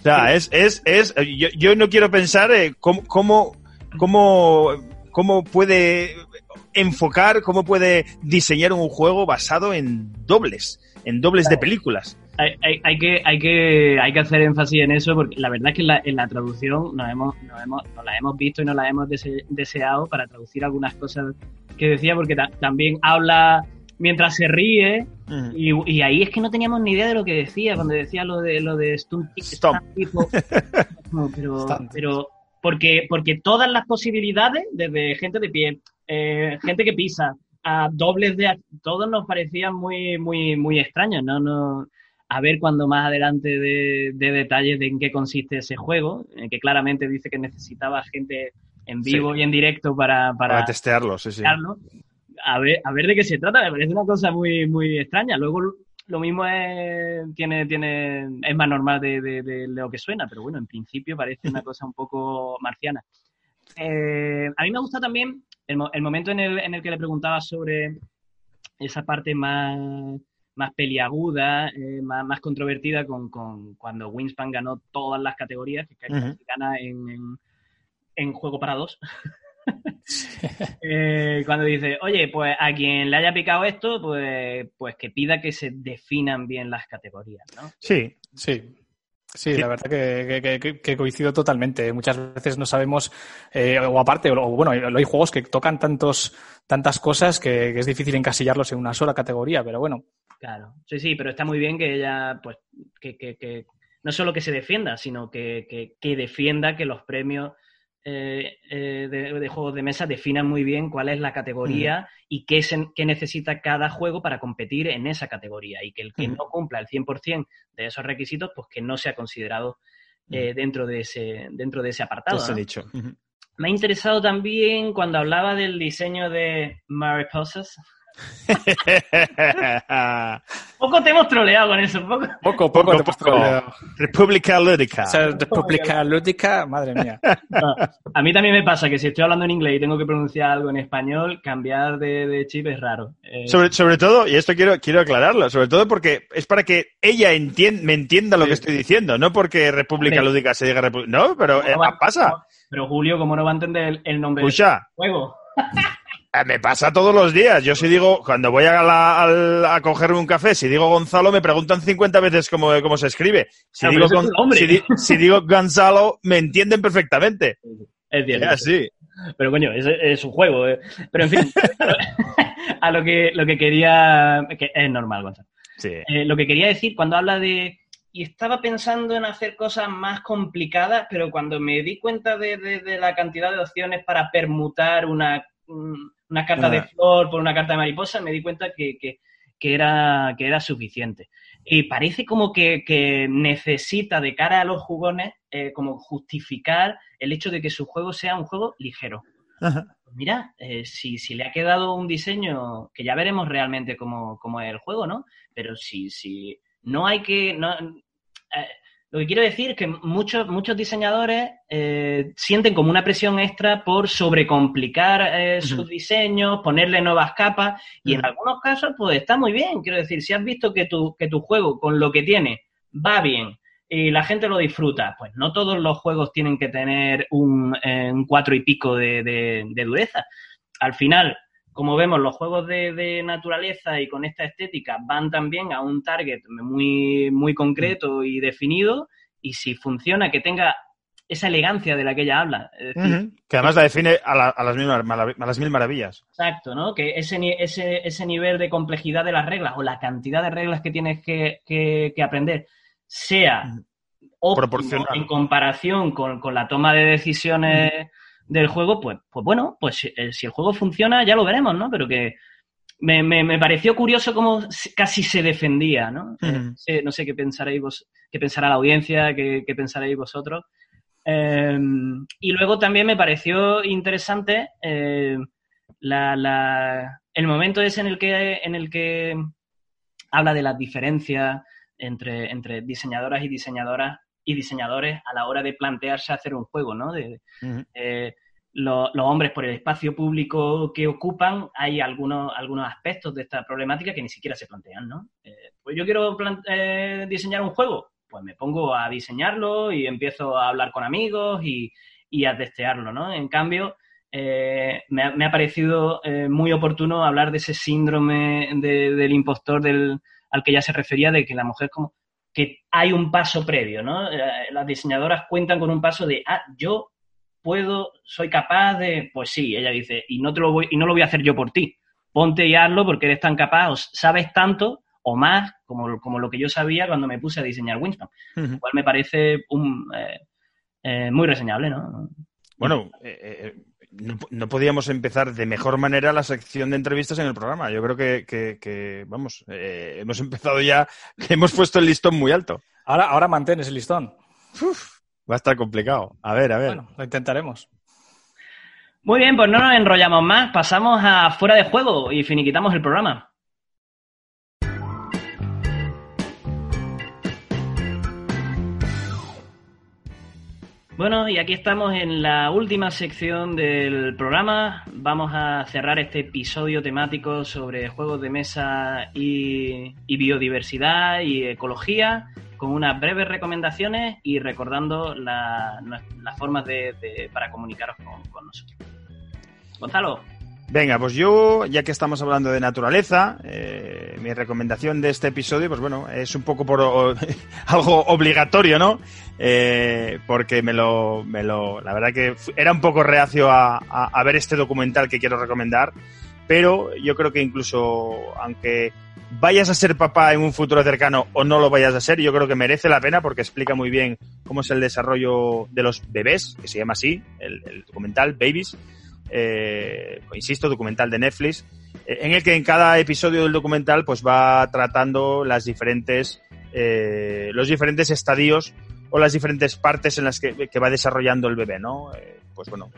O sea, es, es, es yo, yo no quiero pensar eh, cómo, cómo, cómo, cómo puede enfocar, cómo puede diseñar un juego basado en dobles, en dobles de películas. Hay, hay, hay, que, hay, que, hay que hacer énfasis en eso porque la verdad es que en la, en la traducción nos, hemos, nos, hemos, nos la hemos visto y nos la hemos dese, deseado para traducir algunas cosas que decía porque ta, también habla mientras se ríe mm. y, y, ahí es que no teníamos ni idea de lo que decía cuando decía lo de lo de Stunt, tipo. no, pero, pero porque, porque todas las posibilidades, desde gente de pie, eh, gente que pisa, a dobles de todos nos parecían muy, muy, muy extraños, ¿no? no a ver cuando más adelante de, de, detalles de en qué consiste ese juego, que claramente dice que necesitaba gente en vivo sí. y en directo para, para, para testearlo, sí, sí. A ver, a ver de qué se trata, me parece una cosa muy, muy extraña. Luego lo mismo es, tiene, tiene, es más normal de, de, de, lo que suena, pero bueno, en principio parece una cosa un poco marciana. Eh, a mí me gusta también el, el momento en el, en el que le preguntaba sobre esa parte más más peliaguda, eh, más, más, controvertida con, con, cuando Winspan ganó todas las categorías, que uh -huh. gana en, en, en, juego para dos. eh, cuando dice, oye, pues a quien le haya picado esto, pues, pues que pida que se definan bien las categorías, ¿no? Sí, sí. Sí, la verdad que, que, que, coincido totalmente. Muchas veces no sabemos, eh, o aparte, o, bueno, hay juegos que tocan tantos, tantas cosas que, es difícil encasillarlos en una sola categoría, pero bueno. Claro, sí, sí, pero está muy bien que ella, pues, que, que no solo que se defienda, sino que, defienda que los premios eh, eh, de, de, juegos de mesa definan muy bien cuál es la categoría mm. y qué, se, qué, necesita cada juego para competir en esa categoría y que el que mm. no cumpla el 100% de esos requisitos, pues que no sea considerado eh, dentro, de ese, dentro de ese apartado. ¿no? dicho. Uh -huh. Me ha interesado también cuando hablaba del diseño de Mariposas. poco te hemos troleado con eso, poco. Poco, poco, poco te hemos troleado. República Lúdica. O sea, República Lúdica, madre mía. No, a mí también me pasa que si estoy hablando en inglés y tengo que pronunciar algo en español, cambiar de, de chip es raro. Eh... Sobre, sobre todo, y esto quiero, quiero aclararlo, sobre todo porque es para que ella entien, me entienda lo sí. que estoy diciendo, no porque República Lúdica se diga República. No, pero eh, va, pasa. Pero Julio, ¿cómo no va a entender el, el nombre Escucha. del juego? Eh, me pasa todos los días. Yo si digo, cuando voy a, la, a, a, cogerme un café, si digo Gonzalo, me preguntan 50 veces cómo, cómo se escribe. Si, no, digo, con, si, di, si, digo Gonzalo, me entienden perfectamente. Es cierto. Es así. Pero coño, es, es un juego. Eh. Pero en fin, a lo que, lo que quería... Que es normal, Gonzalo. Sí. Eh, lo que quería decir, cuando habla de... Y estaba pensando en hacer cosas más complicadas, pero cuando me di cuenta de, de, de la cantidad de opciones para permutar una una carta ah. de flor por una carta de mariposa, me di cuenta que, que, que, era, que era suficiente. Y parece como que, que necesita de cara a los jugones eh, como justificar el hecho de que su juego sea un juego ligero. Ajá. Mira, eh, si, si, le ha quedado un diseño, que ya veremos realmente cómo, cómo es el juego, ¿no? Pero si, si no hay que... No, eh, lo que quiero decir es que muchos, muchos diseñadores eh, sienten como una presión extra por sobrecomplicar eh, uh -huh. sus diseños, ponerle nuevas capas, y uh -huh. en algunos casos, pues está muy bien. Quiero decir, si has visto que tu, que tu juego, con lo que tiene, va bien y la gente lo disfruta, pues no todos los juegos tienen que tener un, eh, un cuatro y pico de, de, de dureza. Al final, como vemos, los juegos de, de, naturaleza y con esta estética van también a un target muy, muy concreto y definido, y si funciona, que tenga esa elegancia de la que ella habla. Es decir, uh -huh. Que además la define a, la, a, las mil, a, las mil, maravillas. Exacto, ¿no? Que ese, ese, ese nivel de complejidad de las reglas o la cantidad de reglas que tienes que, que, que aprender sea -huh. óptimo en comparación con, con, la toma de decisiones... Uh -huh del juego, pues, pues bueno, pues eh, si el juego funciona ya lo veremos, ¿no? Pero que me, me, me pareció curioso cómo casi se defendía, ¿no? Uh -huh. eh, no sé qué pensaréis vos, qué pensará la audiencia, qué, qué pensaréis vosotros. Eh, y luego también me pareció interesante eh, la, la, el momento ese en el que, en el que habla de las diferencias entre, entre diseñadoras y diseñadoras y diseñadores a la hora de plantearse hacer un juego, ¿no? De, uh -huh. eh, lo, los hombres por el espacio público que ocupan, hay algunos, algunos aspectos de esta problemática que ni siquiera se plantean, ¿no? Eh, pues yo quiero eh, diseñar un juego, pues me pongo a diseñarlo y empiezo a hablar con amigos y, a testearlo, ¿no? En cambio, eh, me, ha, parecido eh, muy oportuno hablar de ese síndrome del impostor del, al que ya se refería, de que la mujer como que hay un paso previo, ¿no? Eh, las diseñadoras cuentan con un paso de, ah, yo puedo, soy capaz de, pues sí, ella dice, y no te lo voy, y no lo voy a hacer yo por ti. Ponte y hazlo porque eres tan capaz, o sabes tanto o más como, como lo que yo sabía cuando me puse a diseñar Winston. Lo cual me parece un, eh, eh, muy reseñable, ¿no? Bueno, eh, no, podíamos empezar de mejor manera la sección de entrevistas en el programa. Yo creo que, vamos, hemos empezado ya, hemos puesto el listón muy alto. Ahora, ahora mantienes el listón. va a estar complicado. A ver, a ver. Bueno, lo intentaremos. Muy bien, pues no nos enrollamos más. Pasamos a fuera de juego y finiquitamos el programa. Bueno, y aquí estamos en la última sección del programa. Vamos a cerrar este episodio temático sobre juegos de mesa y, biodiversidad y ecología con unas breves recomendaciones y recordando las formas de, para comunicaros con nosotros. Gonzalo. Venga, pues yo, ya que estamos hablando de naturaleza, eh, mi recomendación de este episodio, pues bueno, es un poco por algo obligatorio, ¿no? Eh, porque me lo, me lo, la verdad que era un poco reacio a, a, ver este documental que quiero recomendar, pero yo creo que incluso, aunque vayas a ser papá en un futuro cercano o no lo vayas a ser, yo creo que merece la pena porque explica muy bien cómo es el desarrollo de los bebés, que se llama así, el, el documental Babies eh, insisto, documental de Netflix, eh, en el que en cada episodio del documental pues va tratando las diferentes, eh, los diferentes estadios o las diferentes partes en las que, va desarrollando el bebé, ¿no? Pues bueno,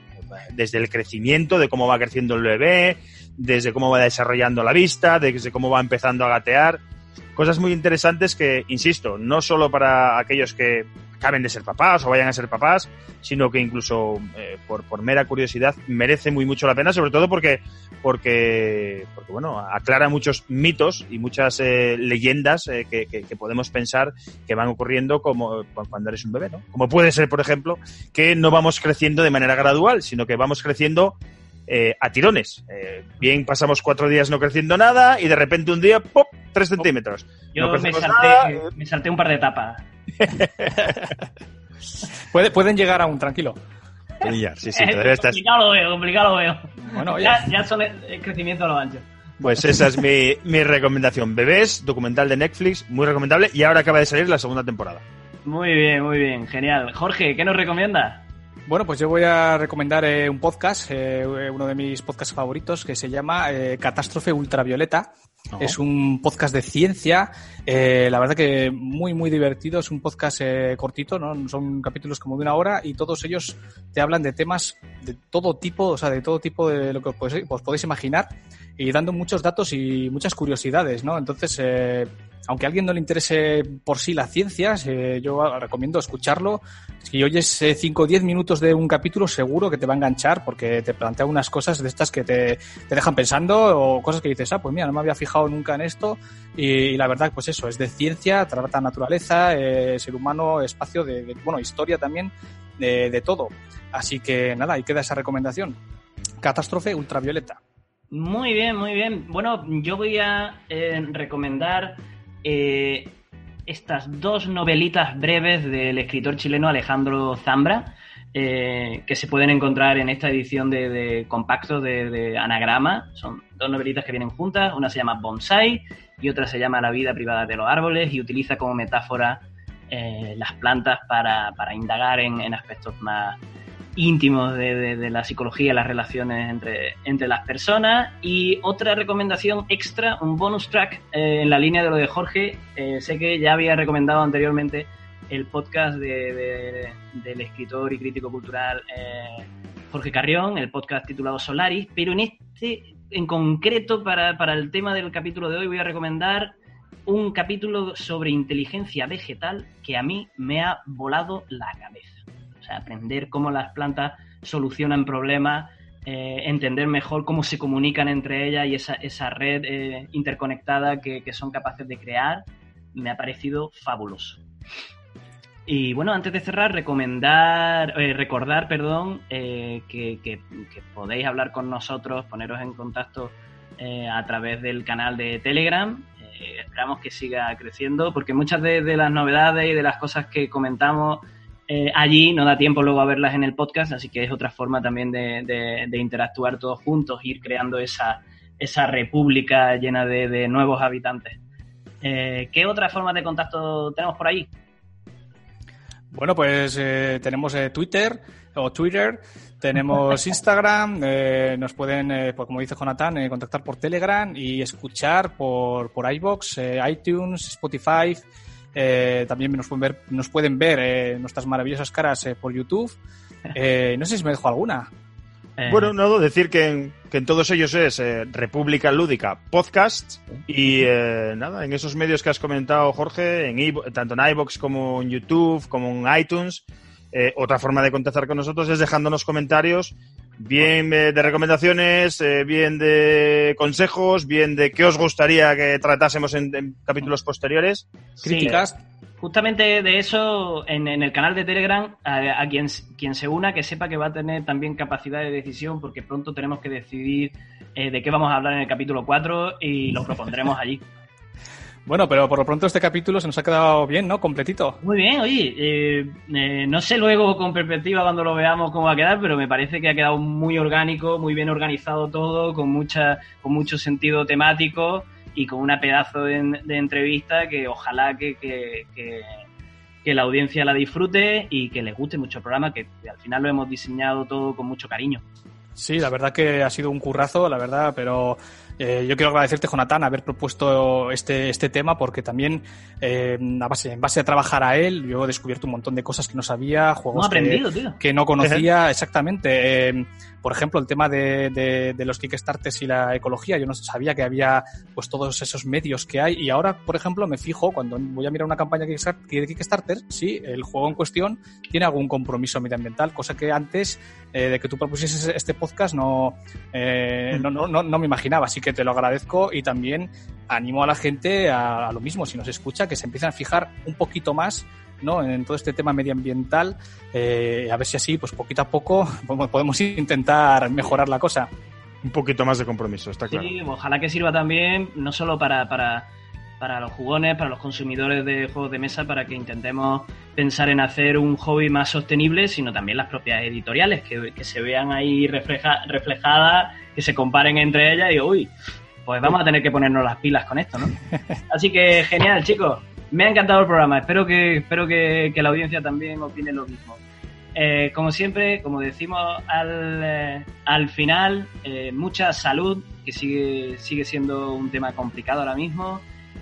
desde el crecimiento, de cómo va creciendo el bebé, desde cómo va desarrollando la vista, desde cómo va empezando a gatear. Cosas muy interesantes que, insisto, no solo para aquellos que acaben de ser papás o vayan a ser papás, sino que incluso eh, por, por, mera curiosidad merece muy mucho la pena, sobre todo porque, porque, porque bueno, aclara muchos mitos y muchas eh, leyendas eh, que, que, podemos pensar que van ocurriendo como cuando eres un bebé, ¿no? Como puede ser, por ejemplo, que no vamos creciendo de manera gradual, sino que vamos creciendo a tirones. bien, pasamos cuatro días no creciendo nada y de repente un día, ¡pop! Tres centímetros. Yo me, salté, me salté un par de etapas. pueden llegar a un tranquilo. sí, sí, Complicado lo veo, complicado lo veo. Bueno, ya, ya son el crecimiento a lo ancho. Pues esa es mi, mi, recomendación. Bebés, documental de Netflix, muy recomendable. Y ahora acaba de salir la segunda temporada. Muy bien, muy bien, genial. Jorge, ¿qué nos recomienda? Bueno, pues yo voy a recomendar eh, un podcast, eh, uno de mis podcasts favoritos, que se llama eh, Catástrofe Ultravioleta. Es un podcast de ciencia, eh, la verdad que muy, muy divertido. Es un podcast eh, cortito, ¿no? Son capítulos como de una hora y todos ellos te hablan de temas de todo tipo, o sea, de todo tipo de lo que os podéis, imaginar y dando muchos datos y muchas curiosidades, ¿no? Entonces, eh, aunque a alguien no le interese por sí las ciencias, eh, yo recomiendo escucharlo. Si oyes 5 o 10 minutos de un capítulo, seguro que te va a enganchar porque te plantea unas cosas de estas que te, te dejan pensando o cosas que dices, ah, pues mira, no me había fijado nunca en esto. Y, la verdad, pues eso, es de ciencia, trata naturaleza, eh, ser humano, espacio, de, bueno, historia también, de, de todo. Así que nada, ahí queda esa recomendación. Catástrofe ultravioleta. Muy bien, muy bien. Bueno, yo voy a eh, recomendar eh, estas dos novelitas breves del escritor chileno Alejandro Zambra, eh, que se pueden encontrar en esta edición de, compacto de, Anagrama. Son dos novelitas que vienen juntas. Una se llama Bonsai y otra se llama La vida privada de los árboles y utiliza como metáfora las plantas para, indagar en aspectos más íntimos de, la psicología, las relaciones entre, entre las personas. Y otra recomendación extra, un bonus track eh, en la línea de lo de Jorge. Eh, sé que ya había recomendado anteriormente el podcast de, del escritor y crítico cultural eh, Jorge Carrión, el podcast titulado Solaris, pero en este, en concreto, para, para el tema del capítulo de hoy, voy a recomendar un capítulo sobre inteligencia vegetal que a mí me ha volado la cabeza. O sea, aprender cómo las plantas solucionan problemas, eh, entender mejor cómo se comunican entre ellas y esa, esa red eh, interconectada que, son capaces de crear, me ha parecido fabuloso. Y bueno, antes de cerrar, recomendar, eh, recordar, perdón, que, que, podéis hablar con nosotros, poneros en contacto a través del canal de Telegram. esperamos que siga creciendo, porque muchas de, las novedades y de las cosas que comentamos allí no da tiempo luego a verlas en el podcast, así que es otra forma también de, de interactuar todos juntos, ir creando esa, esa república llena de, nuevos habitantes. ¿Qué otra forma de contacto tenemos por ahí? Bueno, pues eh, tenemos eh, Twitter o Twitter, tenemos Instagram, eh, nos pueden, pues como dice Jonathan, contactar por Telegram y escuchar por, por iBox, iTunes, Spotify. También nos pueden ver, nos pueden ver nuestras maravillosas caras por YouTube. no sé si me dejo alguna. Eh, bueno, no, decir que en, todos ellos es eh, República Lúdica Podcast y eh, nada, en esos medios que has comentado, Jorge, en tanto en iBox como en YouTube, como en iTunes, otra forma de contactar con nosotros es dejándonos comentarios, bien de recomendaciones, bien de consejos, bien de qué os gustaría que tratásemos en, capítulos posteriores. Críticas justamente de eso, en, el canal de Telegram, a, quien, quien, se una, que sepa que va a tener también capacidad de decisión, porque pronto tenemos que decidir eh, de qué vamos a hablar en el capítulo 4 y lo propondremos allí. Bueno, pero por lo pronto este capítulo se nos ha quedado bien, ¿no? Completito. Muy bien, oye, eh, eh, no sé luego con perspectiva cuando lo veamos cómo va a quedar, pero me parece que ha quedado muy orgánico, muy bien organizado todo, con mucha, con mucho sentido temático y con una pedazo de, entrevista que ojalá que, que, la audiencia la disfrute y que les guste mucho el programa, que al final lo hemos diseñado todo con mucho cariño. Sí, la verdad que ha sido un currazo, la verdad, pero eh, yo quiero agradecerte, Jonathan, haber propuesto este, este tema porque también eh, a base, en base a trabajar a él yo he descubierto un montón de cosas que no sabía, juegos que, no conocía exactamente. Eh, por ejemplo, el tema de, de, los Kickstarters y la ecología. Yo no sabía que había pues todos esos medios que hay y ahora, por ejemplo, me fijo cuando voy a mirar una campaña de Kickstarter, sí, el juego en cuestión tiene algún compromiso medioambiental, cosa que antes de que tú propusieses este podcast no, no, no, no, no me imaginaba. Así que te lo agradezco y también animo a la gente a, lo mismo, si nos escucha, que se empiecen a fijar un poquito más ¿no? en todo este tema medioambiental, eh, a ver si así, pues poquito a poco, podemos intentar mejorar la cosa. Un poquito más de compromiso, está claro. Sí, ojalá que sirva también, no solo para, para, para los jugones, para los consumidores de juegos de mesa, para que intentemos pensar en hacer un hobby más sostenible, sino también las propias editoriales, que, que se vean ahí refleja, reflejadas que se comparen entre ellas y, uy, pues vamos a tener que ponernos las pilas con esto, ¿no? Así que genial, chicos. Me ha encantado el programa. Espero que, espero que, la audiencia también opine lo mismo. Eh, como siempre, como decimos al, eh, al final, eh, mucha salud, que sigue, sigue siendo un tema complicado ahora mismo.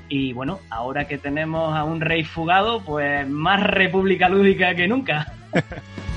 Y bueno, ahora que tenemos a un rey fugado, pues más república lúdica que nunca.